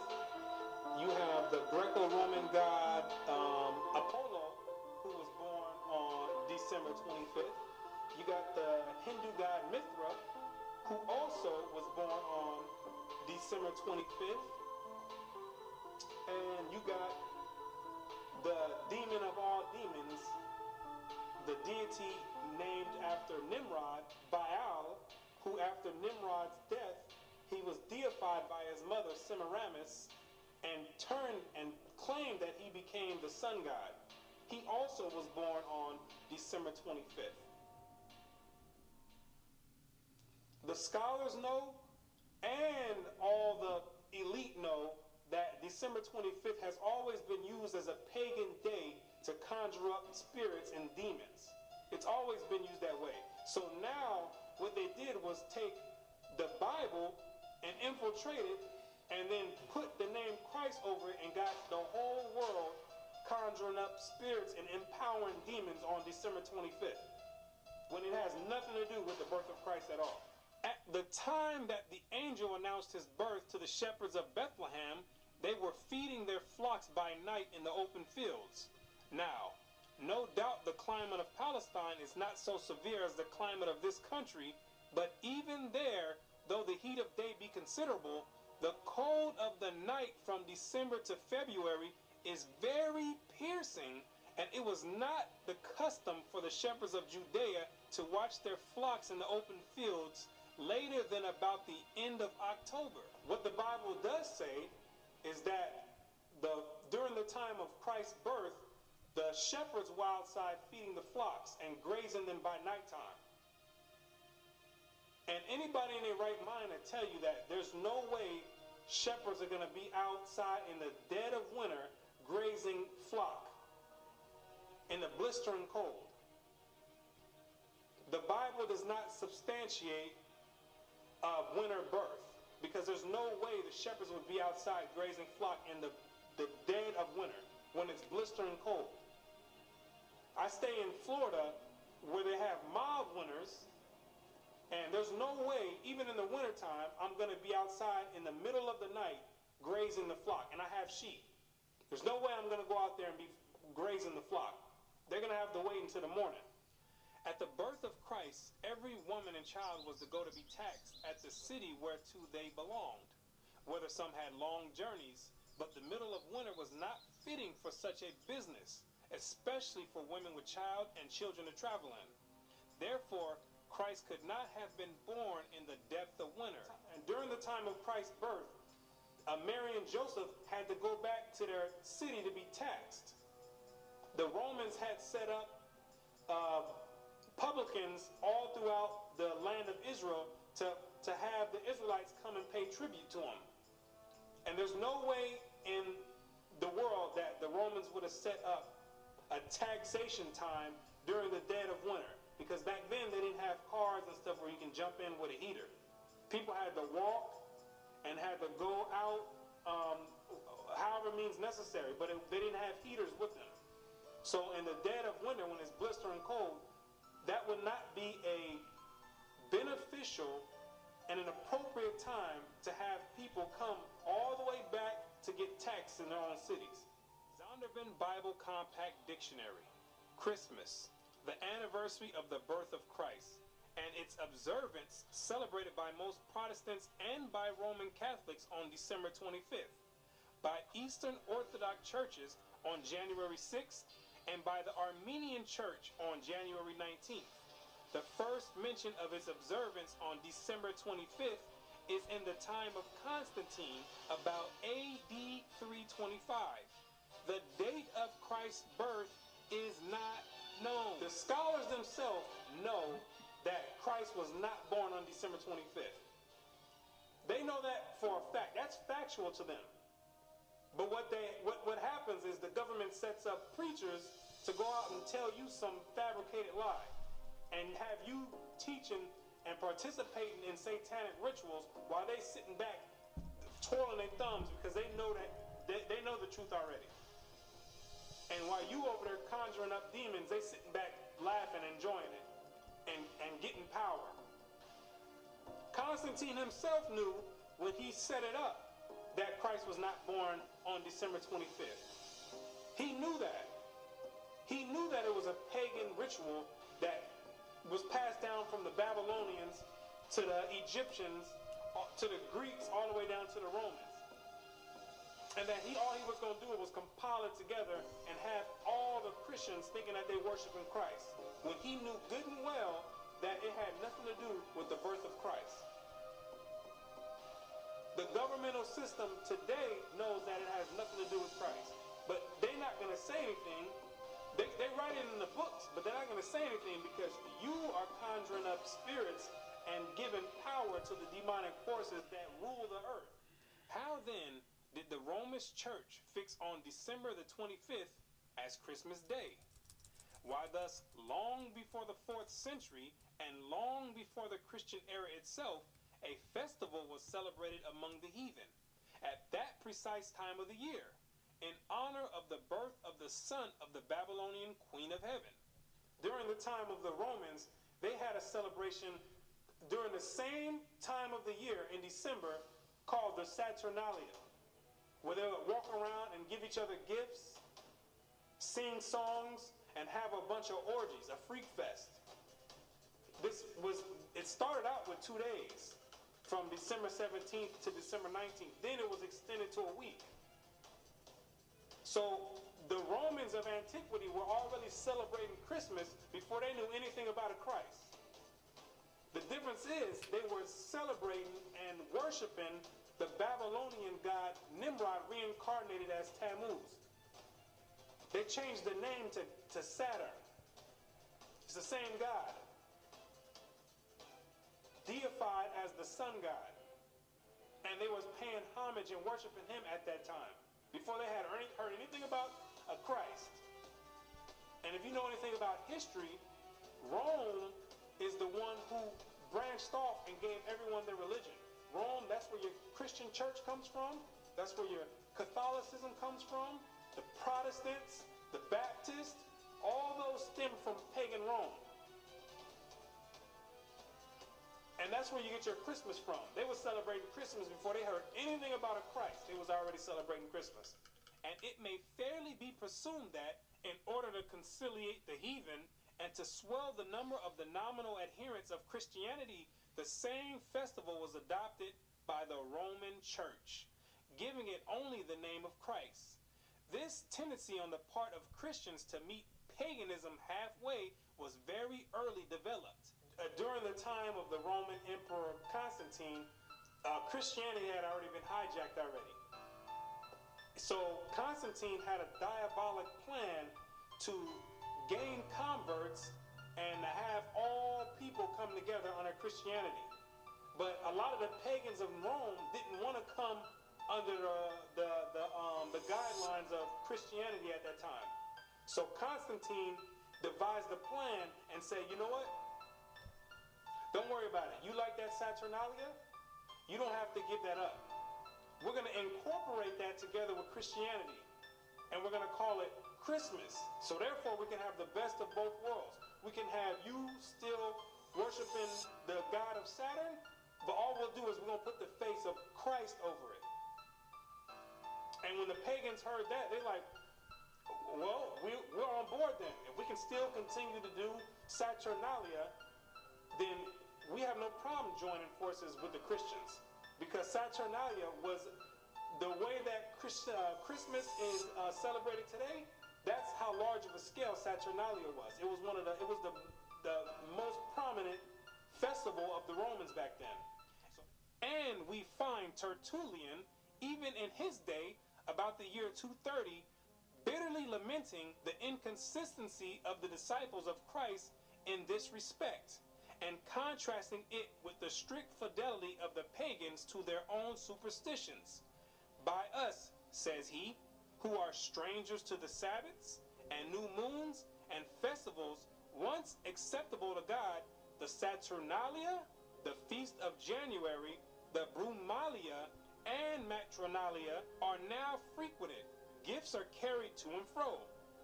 You have the Greco-Roman god um, Apollo, who was born on December 25th. You got the Hindu god Mithra, who also was born on December 25th. And you got the demon of all demons, the deity named after Nimrod, Baal, who after Nimrod's death, he was deified by his mother Semiramis and turned and claimed that he became the sun god. He also was born on December 25th. The scholars know and all the elite know that December 25th has always been used as a pagan day to conjure up spirits and demons. It's always been used that way. So now what they did was take the Bible and infiltrate it and then put the name Christ over it and got the whole world conjuring up spirits and empowering demons on December 25th when it has nothing to do with the birth of Christ at all. At the time that the angel announced his birth to the shepherds of Bethlehem, they were feeding their flocks by night in the open fields. Now, no doubt the climate of Palestine is not so severe as the climate of this country, but even there, though the heat of day be considerable, the cold of the night from December to February is very piercing, and it was not the custom for the shepherds of Judea to watch their flocks in the open fields later than about the end of October. What the Bible does say is that the during the time of Christ's birth, the shepherds were outside feeding the flocks and grazing them by nighttime. And anybody in their right mind will tell you that there's no way shepherds are going to be outside in the dead of winter grazing flock in the blistering cold. The Bible does not substantiate uh, winter birth because there's no way the shepherds would be outside grazing flock in the, the dead of winter when it's blistering cold. I stay in Florida where they have mild winters, and there's no way, even in the wintertime, I'm going to be outside in the middle of the night grazing the flock, and I have sheep. There's no way I'm going to go out there and be grazing the flock. They're going to have to wait until the morning. At the birth of Christ, every woman and child was to go to be taxed at the city whereto they belonged, whether some had long journeys, but the middle of winter was not fitting for such a business, especially for women with child and children to travel in. Therefore, Christ could not have been born in the depth of winter. And during the time of Christ's birth, uh, Mary and Joseph had to go back to their city to be taxed. The Romans had set up uh, public Romans all throughout the land of Israel to, to have the Israelites come and pay tribute to them. And there's no way in the world that the Romans would have set up a taxation time during the dead of winter. Because back then they didn't have cars and stuff where you can jump in with a heater. People had to walk and had to go out um, however means necessary, but it, they didn't have heaters with them. So in the dead of winter, when it's blistering cold, that would not be a beneficial and an appropriate time to have people come all the way back to get taxed in their own cities. Zondervan Bible Compact Dictionary. Christmas, the anniversary of the birth of Christ, and its observance celebrated by most Protestants and by Roman Catholics on December 25th, by Eastern Orthodox churches on January 6th, and by the Armenian Church on January 19th. The first mention of its observance on December 25th is in the time of Constantine about AD 325. The date of Christ's birth is not known. The scholars themselves know that Christ was not born on December 25th. They know that for a fact. That's factual to them. But what they what, what happens is the government sets up preachers to go out and tell you some fabricated lie and have you teaching and participating in satanic rituals while they sitting back twirling their thumbs because they know that they, they know the truth already. And while you over there conjuring up demons, they sitting back laughing, enjoying it, and, and getting power. Constantine himself knew when he set it up that Christ was not born on December 25th. He knew that. He knew that it was a pagan ritual that was passed down from the Babylonians to the Egyptians, uh, to the Greeks, all the way down to the Romans. And that he all he was going to do was compile it together and have all the Christians thinking that they worship in Christ. When he knew good and well that it had nothing to do with the birth of Christ. The governmental system today knows that it has nothing to do with Christ. But they're not going to say anything. They, they write it in the books, but they're not going to say anything because you are conjuring up spirits and giving power to the demonic forces that rule the earth. How then did the Roman church fix on December the 25th as Christmas Day? Why, thus, long before the fourth century and long before the Christian era itself, a festival was celebrated among the heathen at that precise time of the year in honor of the birth of the son of the Babylonian queen of heaven. During the time of the Romans, they had a celebration during the same time of the year in December called the Saturnalia, where they would walk around and give each other gifts, sing songs, and have a bunch of orgies, a freak fest. This was, it started out with two days, from December 17th to December 19th. Then it was extended to a week. So the Romans of antiquity were already celebrating Christmas before they knew anything about a Christ. The difference is they were celebrating and worshiping the Babylonian god Nimrod reincarnated as Tammuz. They changed the name to, to Saturn. It's the same God. Deified as the sun god. And they was paying homage and worshiping him at that time. Before they had heard anything about a Christ. And if you know anything about history, Rome is the one who branched off and gave everyone their religion. Rome, that's where your Christian church comes from. That's where your Catholicism comes from. The Protestants, the Baptists, all those stem from pagan Rome. And that's where you get your Christmas from. They were celebrating Christmas before they heard anything about a Christ. They was already celebrating Christmas. And it may fairly be presumed that in order to conciliate the heathen and to swell the number of the nominal adherents of Christianity, the same festival was adopted by the Roman Church, giving it only the name of Christ. This tendency on the part of Christians to meet paganism halfway was very early developed. Uh, during the time of the Roman Emperor Constantine, uh, Christianity had already been hijacked already. So Constantine had a diabolic plan to gain converts and to have all people come together under Christianity. But a lot of the pagans of Rome didn't want to come under the, the, the, um, the guidelines of Christianity at that time. So Constantine devised a plan and said, you know what? Don't worry about it. You like that Saturnalia? You don't have to give that up. We're going to incorporate that together with Christianity. And we're going to call it Christmas. So therefore, we can have the best of both worlds. We can have you still worshiping the god of Saturn, but all we'll do is we're going to put the face of Christ over it. And when the pagans heard that, they're like, well, we, we're on board then. If we can still continue to do Saturnalia, then we have no problem joining forces with the Christians. Because Saturnalia was the way that Christ, uh, Christmas is uh, celebrated today. That's how large of a scale Saturnalia was. It was one of the, it was the, the most prominent festival of the Romans back then. And we find Tertullian, even in his day, about the year 230, bitterly lamenting the inconsistency of the disciples of Christ in this respect, and contrasting it with the strict fidelity of the pagans to their own superstitions. By us, says he, who are strangers to the Sabbaths and new moons and festivals once acceptable to God, the Saturnalia, the feast of January, the Brumalia, and Matronalia are now frequented. Gifts are carried to and fro.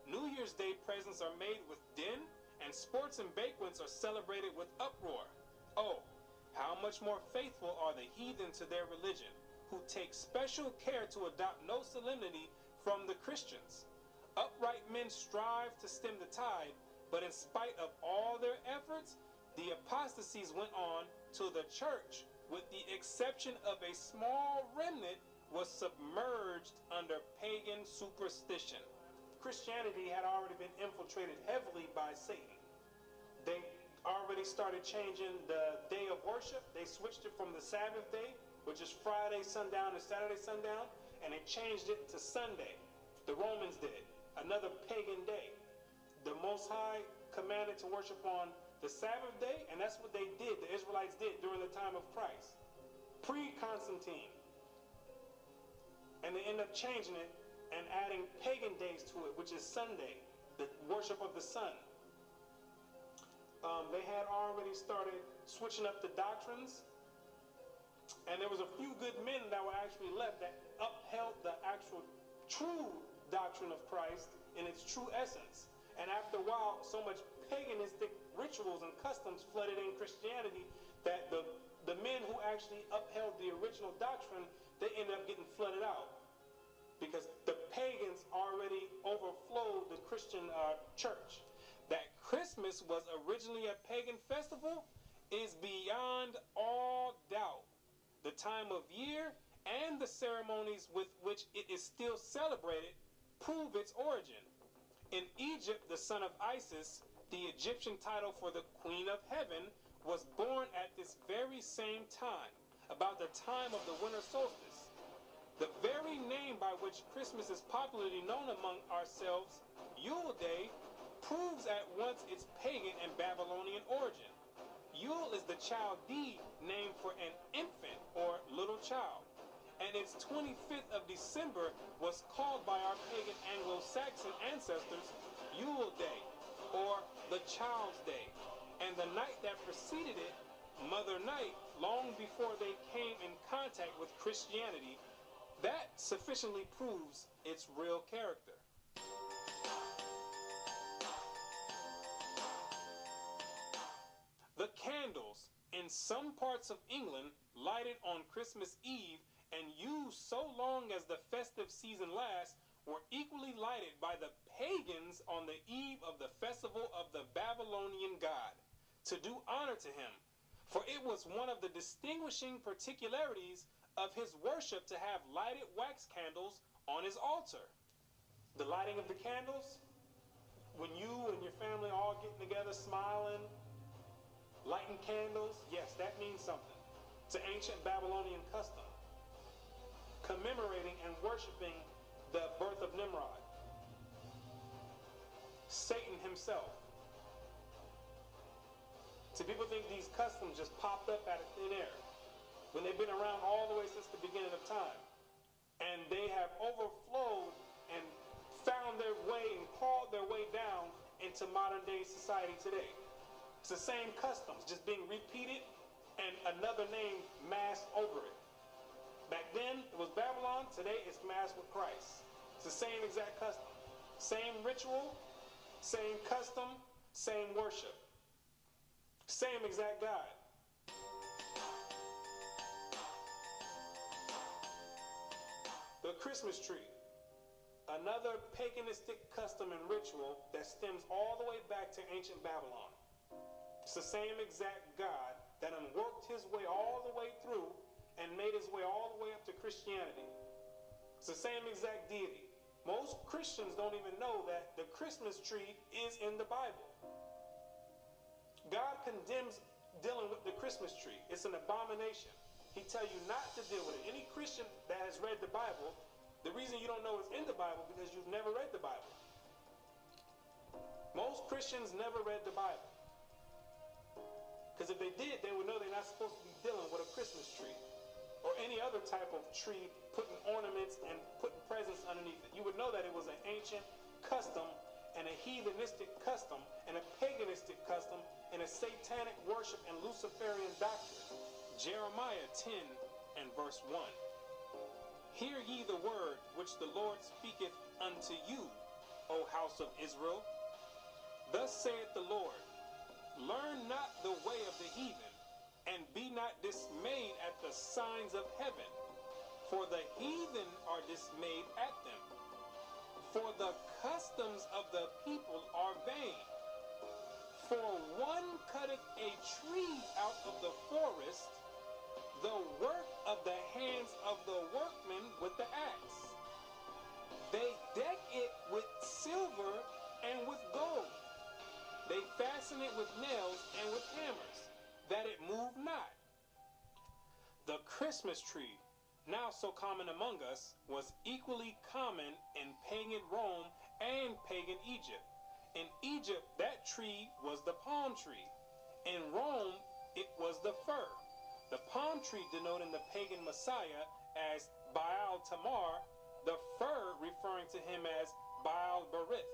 New Year's Day presents are made with din, and sports and banquets are celebrated with uproar. Oh, how much more faithful are the heathen to their religion, who take special care to adopt no solemnity from the Christians. Upright men strive to stem the tide, but in spite of all their efforts, the apostasies went on till the church, with the exception of a small remnant, was submerged under pagan superstition. Christianity had already been infiltrated heavily by Satan. They already started changing the day of worship. They switched it from the Sabbath day, which is Friday sundown to Saturday sundown, and they changed it to Sunday. The Romans did, another pagan day. The Most High commanded to worship on the Sabbath day, and that's what they did, the Israelites did during the time of Christ, pre Constantine. And they end up changing it and adding pagan days to it, which is Sunday, the worship of the sun. Um, they had already started switching up the doctrines, and there was a few good men that were actually left that upheld the actual true doctrine of Christ in its true essence. And after a while, so much paganistic rituals and customs flooded in Christianity that the, the men who actually upheld the original doctrine, they ended up getting flooded out. Because the pagans already overflowed the Christian uh, church. That Christmas was originally a pagan festival is beyond all doubt. The time of year and the ceremonies with which it is still celebrated prove its origin. In Egypt, the son of Isis, the Egyptian title for the Queen of Heaven, was born at this very same time, about the time of the winter solstice. The very name by which Christmas is popularly known among ourselves, Yule Day, proves at once its pagan and Babylonian origin. Yule is the Chaldee name for an infant or little child and its 25th of December was called by our pagan Anglo-Saxon ancestors Yule Day, or the Child's Day, and the night that preceded it, Mother Night, long before they came in contact with Christianity, that sufficiently proves its real character. The candles in some parts of England lighted on Christmas Eve and used so long as the festive season lasts were equally lighted by the pagans on the eve of the festival of the Babylonian god, to do honor to him. For it was one of the distinguishing particularities of his worship to have lighted wax candles on his altar. The lighting of the candles, when you and your family all getting together, smiling, lighting candles, yes, that means something. It's an ancient Babylonian custom commemorating and worshiping the birth of Nimrod, Satan himself. So people think these customs just popped up out of thin air when they've been around all the way since the beginning of time. And they have overflowed and found their way and crawled their way down into modern day society today. It's the same customs, just being repeated and another name masked over it. Back then it was Babylon, today it's masked with Christ. It's the same exact custom. Same ritual, same custom, same worship. Same exact God. The Christmas tree. Another paganistic custom and ritual that stems all the way back to ancient Babylon. It's the same exact God that unworked his way all the way through and made his way all the way up to Christianity. It's the same exact deity. Most Christians don't even know that the Christmas tree is in the Bible. God condemns dealing with the Christmas tree. It's an abomination. He tell you not to deal with it. Any Christian that has read the Bible, the reason you don't know it's in the Bible because you've never read the Bible. Most Christians never read the Bible. Because if they did, they would know they're not supposed to be dealing with a Christmas tree or any other type of tree, putting ornaments and putting presents underneath it. You would know that it was an ancient custom and a heathenistic custom and a paganistic custom and a satanic worship and Luciferian doctrine. Jeremiah 10 and verse 1. Hear ye the word which the Lord speaketh unto you, O house of Israel. Thus saith the Lord Learn not the way of the heathen, and be not dismayed at the signs of heaven, for the heathen are dismayed at them. For the customs of the people are vain. For one cutteth a tree out of the forest, the work of the hands of the workmen with the axe. They deck it with silver and with gold. They fasten it with nails and with hammers, that it move not. The Christmas tree, now so common among us, was equally common in pagan Rome and pagan Egypt. In Egypt, that tree was the palm tree. In Rome, it was the fir. The palm tree denoting the pagan Messiah as Baal Tamar, the fir referring to him as Baal Berith.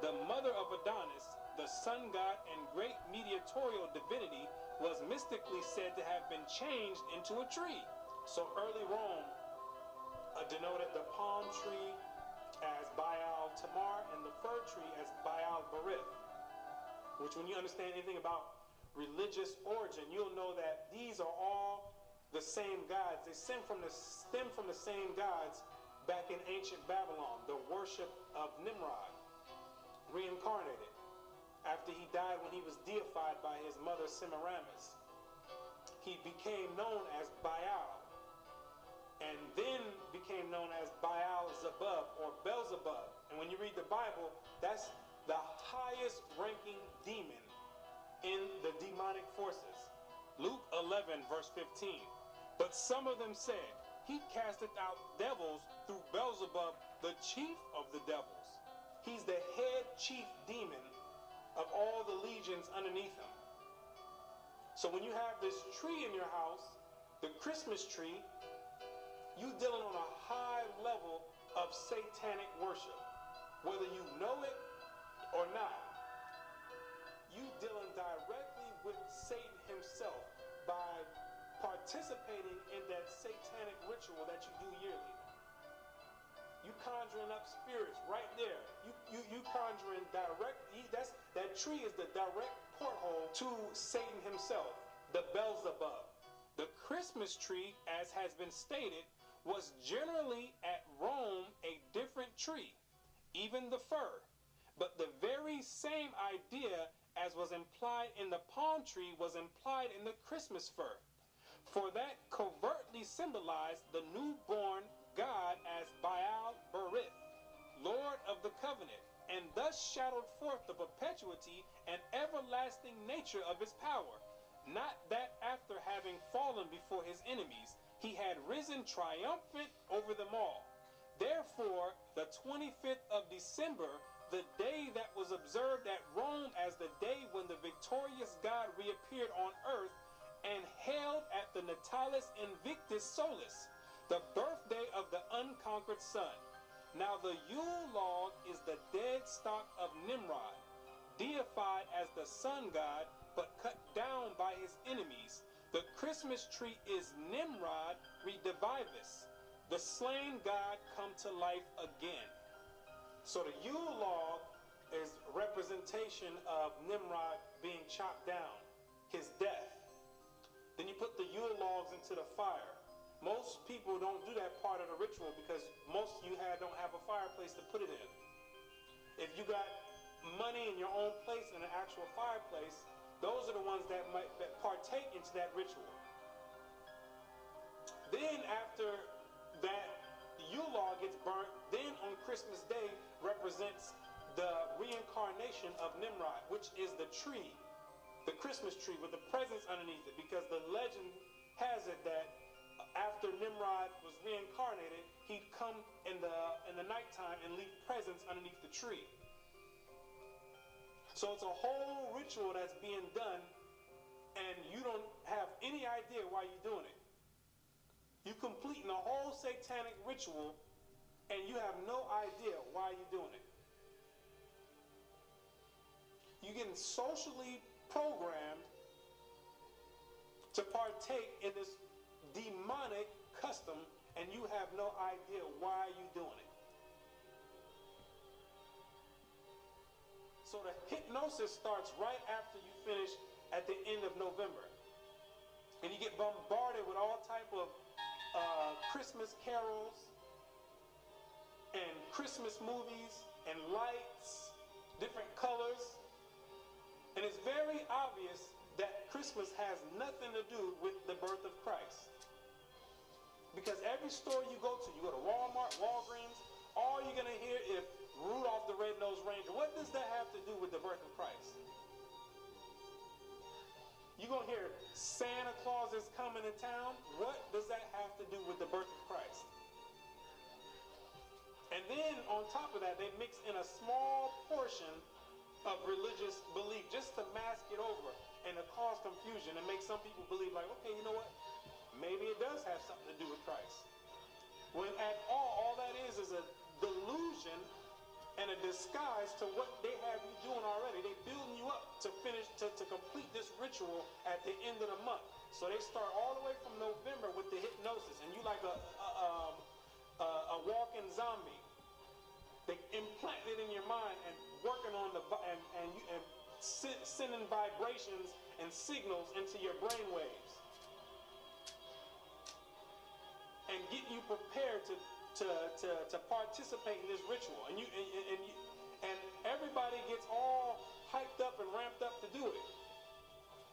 The mother of Adonis, the sun god and great mediatorial divinity, was mystically said to have been changed into a tree. So early Rome uh, denoted the palm tree as Baal Tamar and the fir tree as Baal Berith. Which, when you understand anything about religious origin, you'll know that these are all the same gods. They stem from the stem from the same gods back in ancient Babylon, the worship of Nimrod, reincarnated after he died when he was deified by his mother Semiramis. He became known as Baal and then became known as Baal Zebub or Beelzebub. And when you read the Bible, that's the highest ranking demon in the demonic forces. Luke 11, verse 15. But some of them said, He casteth out devils through Beelzebub, the chief of the devils. He's the head chief demon of all the legions underneath him. So when you have this tree in your house, the Christmas tree, you're dealing on a high level of satanic worship. Whether you know it or not, you dealing directly with Satan himself by participating in that satanic ritual that you do yearly. You conjuring up spirits right there. You you you conjuring direct. That's that tree is the direct porthole to Satan himself, the Beelzebub. The Christmas tree, as has been stated, was generally at Rome a different tree, even the fir. But the very same idea as was implied in the palm tree was implied in the Christmas fir. For that covertly symbolized the newborn God as Baal Berith, Lord of the covenant, and thus shadowed forth the perpetuity and everlasting nature of his power. Not that after having fallen before his enemies, he had risen triumphant over them all. Therefore, the 25th of December the day that was observed at Rome as the day when the victorious God reappeared on earth and held at the Natalis Invictus Solis, the birthday of the unconquered sun. Now the Yule log is the dead stock of Nimrod, deified as the sun god, but cut down by his enemies. The Christmas tree is Nimrod redivivus, the slain god come to life again. So the Yule log is representation of Nimrod being chopped down, his death. Then you put the Yule logs into the fire. Most people don't do that part of the ritual because most you have, don't have a fireplace to put it in. If you got money in your own place in an actual fireplace, those are the ones that might that partake into that ritual. Then after that Yule log gets burnt, then on Christmas Day represents the reincarnation of Nimrod, which is the tree, the Christmas tree with the presents underneath it, because the legend has it that after Nimrod was reincarnated, he'd come in the in the nighttime and leave presents underneath the tree. So it's a whole ritual that's being done, and you don't have any idea why you're doing it. You're completing a whole satanic ritual, and you have no idea why you're doing it. You're getting socially programmed to partake in this demonic custom, and you have no idea why you're doing it. So the hypnosis starts right after you finish at the end of November. And you get bombarded with all type of uh, Christmas carols and Christmas movies and lights, different colors. And it's very obvious that Christmas has nothing to do with the birth of Christ. Because every store you go to, you go to Walmart, Walgreens, all you're going to hear is Rudolph the Red-Nosed Reindeer. What does that have to do with the birth of Christ? You're going to hear Santa Claus is coming to town. What does that have to do with the birth of Christ? And then on top of that, they mix in a small portion of religious belief just to mask it over and to cause confusion and make some people believe like, okay, you know what? Maybe it does have something to do with Christ. When at all, all that is is a delusion and a disguise to what they have you doing already. They building you up to finish, to, to complete this ritual at the end of the month. So they start all the way from November with the hypnosis, and you like a, a, um, a, a walking zombie. They implant it in your mind and working on the and and, you, and sending vibrations and signals into your brain waves and get you prepared to to, to, to participate in this ritual. And you and, and, you, and everybody gets all hyped up and ramped up to do it.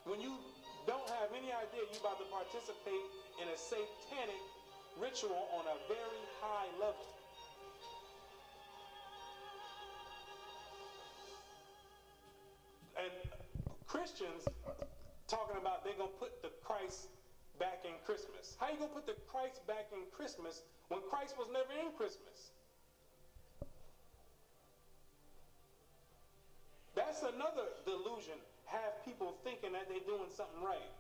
When you don't have any idea you're about to participate in a satanic ritual on a very high level. And Christians talking about they're gonna put the Christ back in Christmas. How you gonna put the Christ back in Christmas when Christ was never in Christmas? That's another delusion. Have people thinking that they're doing something right.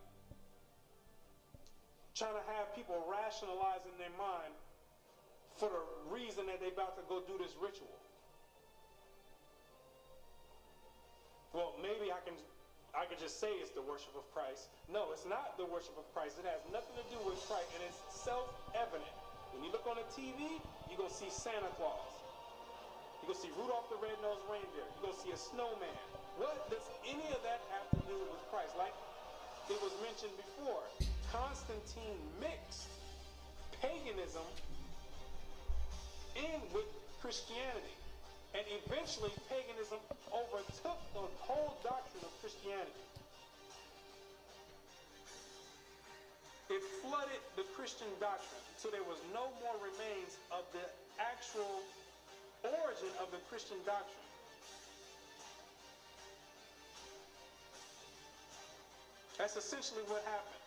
Trying to have people rationalize in their mind for the reason that they're about to go do this ritual. Well, maybe I can I could just say it's the worship of Christ. No, it's not the worship of Christ. It has nothing to do with Christ, and it's self-evident. When you look on the TV, you're gonna see Santa Claus. You're gonna see Rudolph the Red-Nosed Reindeer. You're gonna see a snowman. What does any of that have to do with Christ? Like it was mentioned before, Constantine mixed paganism in with Christianity. And eventually, paganism overtook the whole doctrine of Christianity. It flooded the Christian doctrine so there was no more remains of the actual origin of the Christian doctrine. That's essentially what happened.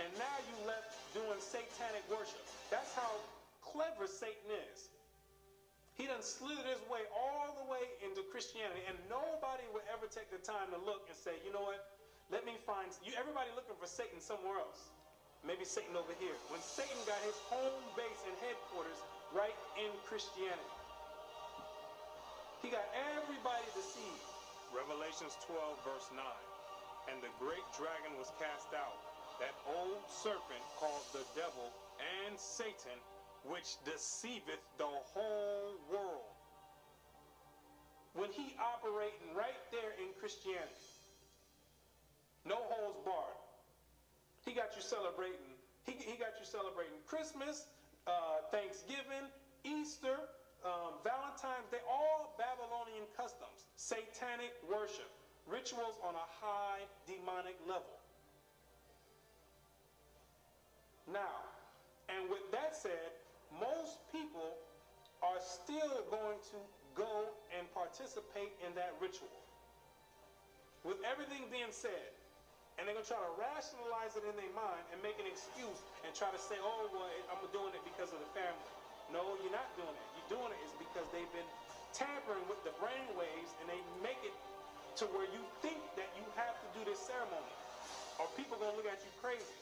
And now you left doing satanic worship. That's how clever Satan is. He done slithered his way all the way into Christianity, and nobody would ever take the time to look and say, you know what? Let me find you. Everybody looking for Satan somewhere else. Maybe Satan over here. When Satan got his home base and headquarters right in Christianity, he got everybody deceived. Revelations 12, verse 9. And the great dragon was cast out, that old serpent called the devil and Satan, which deceiveth the whole world. When he operating right there in Christianity, no holds barred. He got you celebrating. He, he got you celebrating Christmas, uh, Thanksgiving, Easter, um, Valentine's. They all Babylonian customs, satanic worship, rituals on a high demonic level. Now, and with that said, most people are still going to go and participate in that ritual. With everything being said, and they're going to try to rationalize it in their mind and make an excuse and try to say, oh, well, I'm doing it because of the family. No, you're not doing it. You're doing it is because they've been tampering with the brain waves and they make it to where you think that you have to do this ceremony. Or people going to look at you crazy.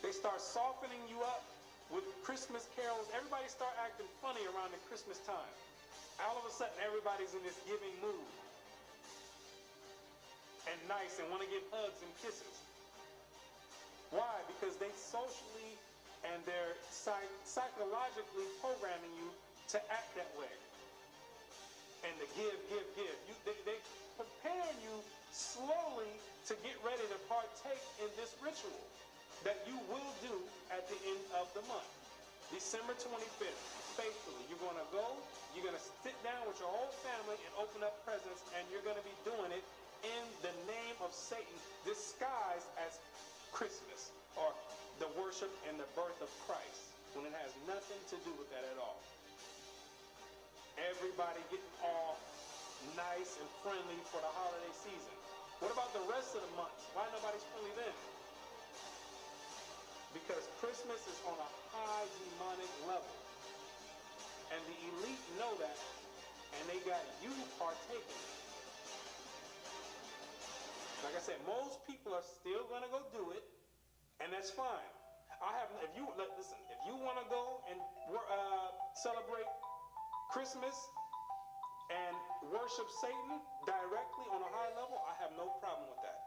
They start softening you up with Christmas carols. Everybody start acting funny around the Christmas time. All of a sudden, everybody's in this giving mood and nice and want to give hugs and kisses. Why? Because they socially and they're psych- psychologically programming you to act that way. And to give, give, give. You, they, they prepare you slowly to get ready to partake in this ritual that you will do at the end of the month. December 25th, faithfully. You're going to go, you're going to sit down with your whole family and open up presents, and you're going to be doing it in the name of Satan, disguised as Christmas or the worship and the birth of Christ, when it has nothing to do with that at all. Everybody getting all nice and friendly for the holiday season. What about the rest of the months? Why nobody's friendly then? Because Christmas is on a high demonic level. And the elite know that, and they got you partaking. Like I said, most people are still gonna go do it, and that's fine. I have, if you like, listen, if you want to go and uh, celebrate Christmas and worship Satan directly on a high level, I have no problem with that.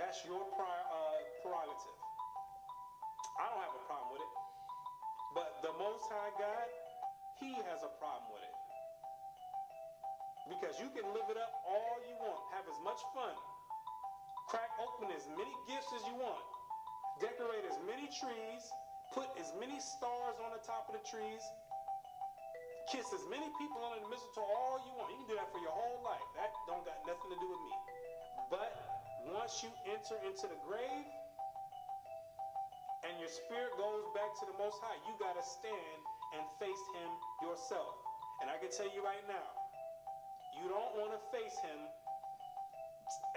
That's your prior, uh, prerogative. I don't have a problem with it. But the Most High God, He has a problem with it. Because you can live it up all you want, have as much fun, crack open as many gifts as you want, decorate as many trees, put as many stars on the top of the trees, kiss as many people under the mistletoe all you want. You can do that for your whole life. That don't got nothing to do with me. But once you enter into the grave and your spirit goes back to the Most High, you got to stand and face Him yourself. And I can tell you right now, you don't want to face Him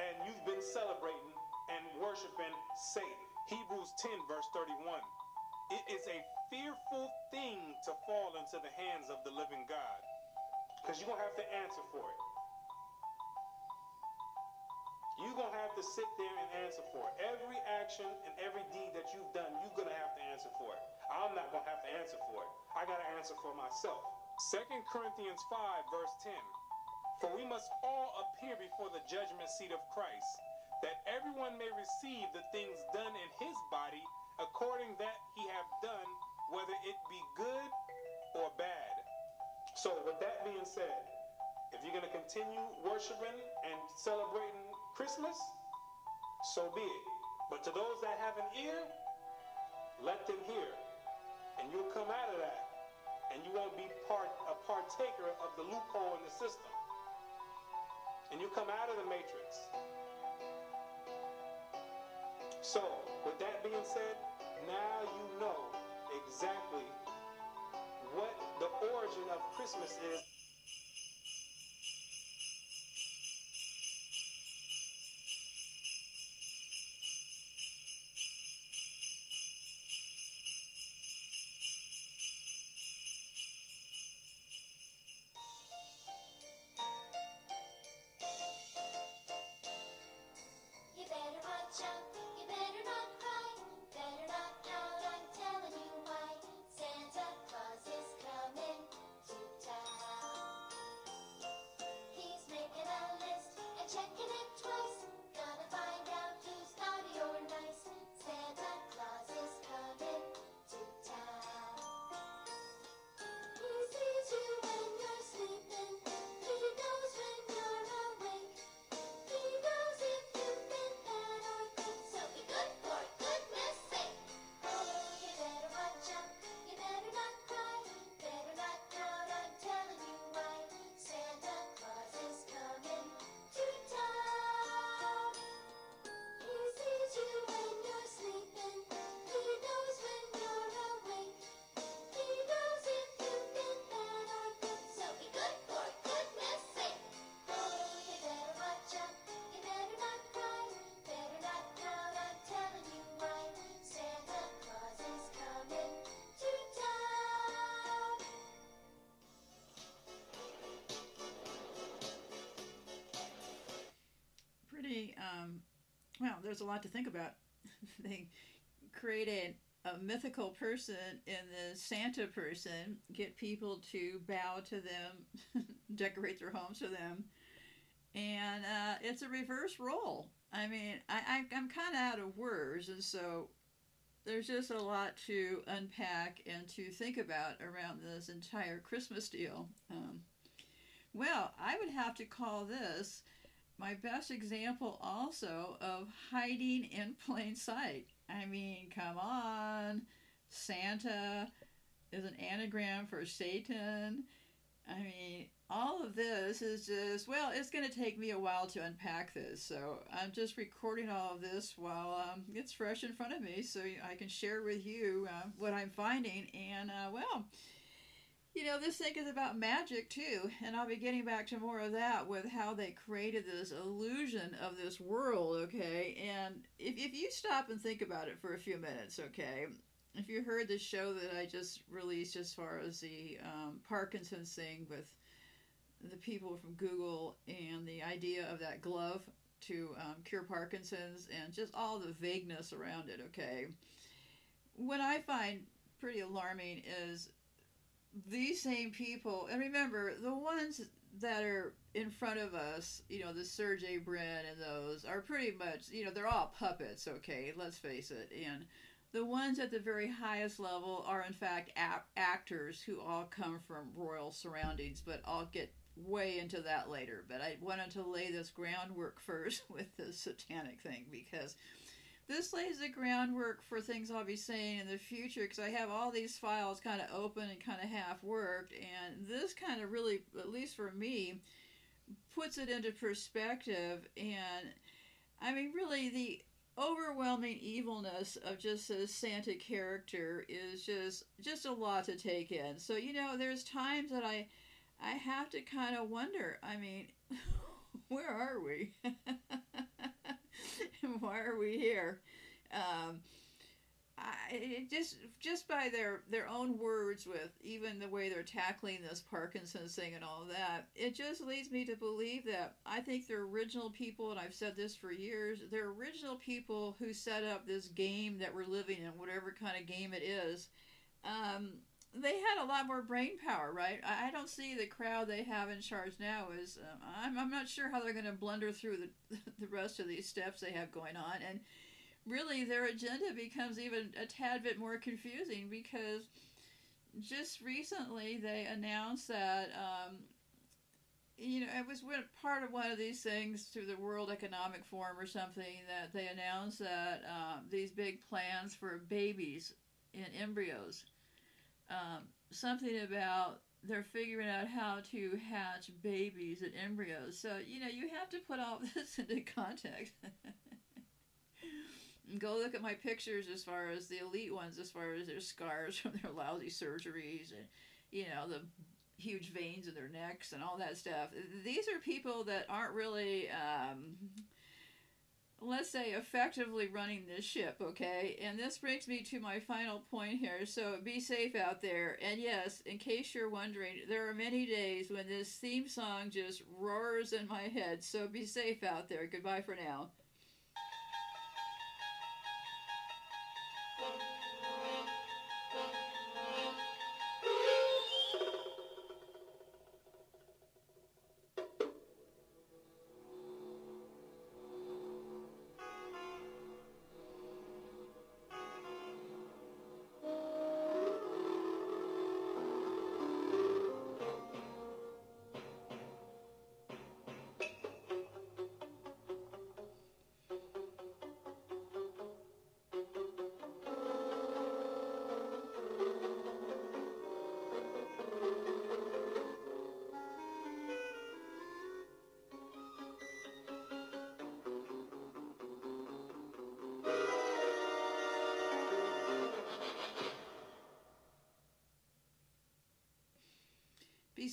and you've been celebrating and worshiping Satan. Hebrews 10, verse 31. It is a fearful thing to fall into the hands of the living God. Because you're going to have to answer for it. You're going to have to sit there and answer for it. Every action and every deed that you've done, you're going to have to answer for it. I'm not going to have to answer for it. I got to answer for myself. 2 Corinthians 5, verse 10. For we must all appear before the judgment seat of Christ, that everyone may receive the things done in his body according that he have done, whether it be good or bad. So, with that being said, if you're going to continue worshiping and celebrating Christmas, so be it. But to those that have an ear, let them hear. And you'll come out of that. And you won't be part a partaker of the loophole in the system. And you come out of the matrix. So, with that being said, now you know exactly what the origin of Christmas is. Well, there's a lot to think about. <laughs> they created a mythical person in the Santa person, get people to bow to them, <laughs> decorate their homes for them, and uh, it's a reverse role. I mean, I, I I'm kind of out of words, and so there's just a lot to unpack and to think about around this entire Christmas deal. Um, well, I would have to call this my best example also of hiding in plain sight. I mean, come on. Santa is an anagram for Satan. I mean, all of this is just, well, it's going to take me a while to unpack this. So I'm just recording all of this while um, it's fresh in front of me so I can share with you uh, what I'm finding. And, uh, well, you know, this thing is about magic too, and I'll be getting back to more of that with how they created this illusion of this world, okay? And if, if you stop and think about it for a few minutes, okay? If you heard the show that I just released as far as the um, Parkinson's thing with the people from Google and the idea of that glove to um, cure Parkinson's and just all the vagueness around it, okay? What I find pretty alarming is these same people, and remember, the ones that are in front of us, you know, the Sergey Brin and those are pretty much, you know, they're all puppets, okay, let's face it. And the ones at the very highest level are, in fact, actors who all come from royal surroundings, but I'll get way into that later. But I wanted to lay this groundwork <laughs> first with the satanic thing because this lays the groundwork for things I'll be saying in the future because I have all these files kind of open and kind of half worked, and this kind of really, at least for me, puts it into perspective. And I mean, really, the overwhelming evilness of just this Santa character is just just a lot to take in. So you know, there's times that I I have to kind of wonder. I mean, <laughs> where are we? <laughs> <laughs> Why are we here? Um, I, just just by their their own words, with even the way they're tackling this Parkinson's thing and all that, it just leads me to believe that I think the original people, and I've said this for years, the original people who set up this game that we're living in, whatever kind of game it is. Um, they had a lot more brain power, right? I, I don't see the crowd they have in charge now is. Um, I'm I'm not sure how they're going to blunder through the <laughs> the rest of these steps they have going on, and really their agenda becomes even a tad bit more confusing because just recently they announced that. Um, you know, it was part of one of these things through the World Economic Forum or something that they announced that um, these big plans for babies and embryos um, something about they're figuring out how to hatch babies and embryos. So, you know, you have to put all <laughs> this into context. <laughs> Go look at my pictures as far as the elite ones, as far as their scars <laughs> from their lousy surgeries and, you know, the huge veins in their necks and all that stuff. These are people that aren't really. Um, let's say effectively running this ship okay? And this brings me to my final point here so be safe out there. And yes in case you're wondering there are many days when this theme song just roars in my head so be safe out there. Goodbye for now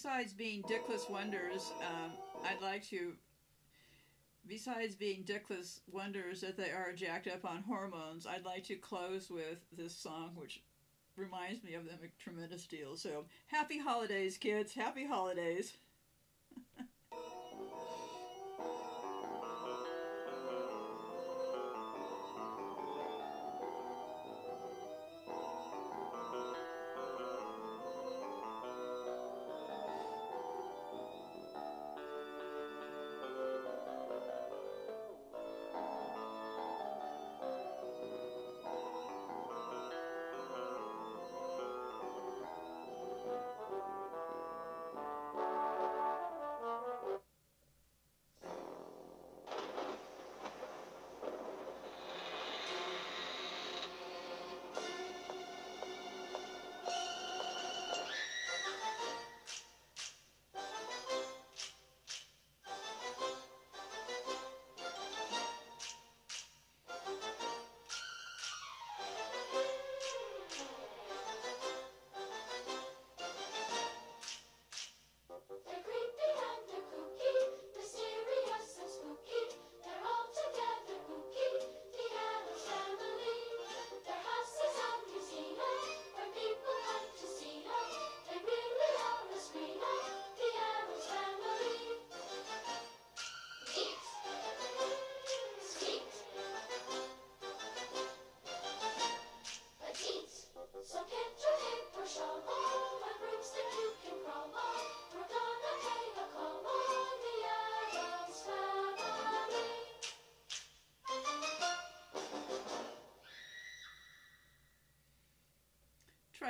besides being dickless wonders um, i'd like to besides being dickless wonders that they are jacked up on hormones i'd like to close with this song which reminds me of them a tremendous deal. So happy holidays kids. Happy holidays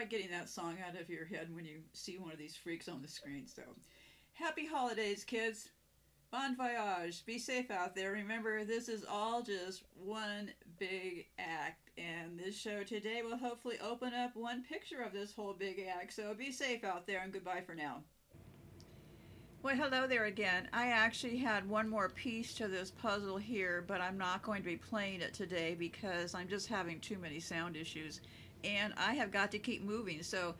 try getting that song out of your head when you see one of these freaks on the screen. So, happy holidays, kids. Bon voyage. Be safe out there. Remember, this is all just one big act, and this show today will hopefully open up one picture of this whole big act. So, be safe out there, and goodbye for now. Well, hello there again. I actually had one more piece to this puzzle here, but I'm not going to be playing it today because I'm just having too many sound issues and I have got to keep moving. So,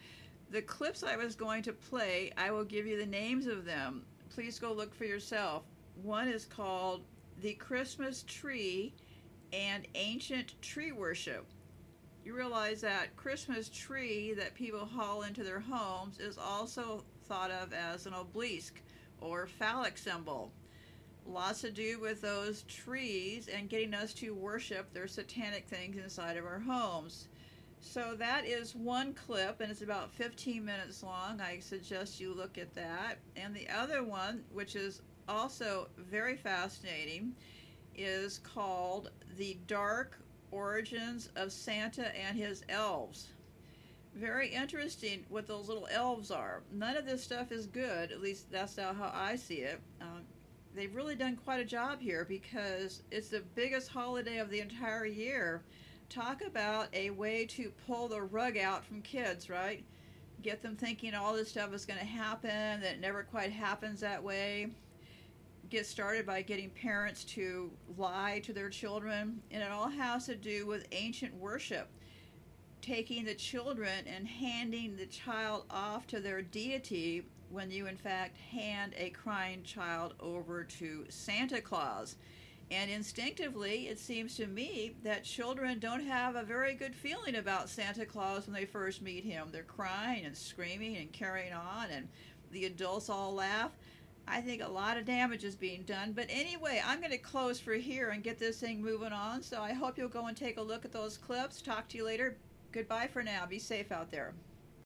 the clips I was going to play, I will give you the names of them. Please go look for yourself. One is called The Christmas Tree and Ancient Tree Worship. You realize that Christmas tree that people haul into their homes is also thought of as an obelisk or phallic symbol. Lots to do with those trees and getting us to worship their satanic things inside of our homes. So that is one clip, and it's about 15 minutes long. I suggest you look at that. And the other one, which is also very fascinating, is called The Dark Origins of Santa and His Elves. Very interesting what those little elves are. None of this stuff is good, at least that's how I see it. Um, they've really done quite a job here because it's the biggest holiday of the entire year talk about a way to pull the rug out from kids, right? Get them thinking all this stuff is going to happen, that it never quite happens that way. Get started by getting parents to lie to their children, and it all has to do with ancient worship. Taking the children and handing the child off to their deity when you, in fact, hand a crying child over to Santa Claus. And instinctively, it seems to me that children don't have a very good feeling about Santa Claus when they first meet him. They're crying and screaming and carrying on, and the adults all laugh. I think a lot of damage is being done. But anyway, I'm going to close for here and get this thing moving on. So I hope you'll go and take a look at those clips. Talk to you later. Goodbye for now. Be safe out there.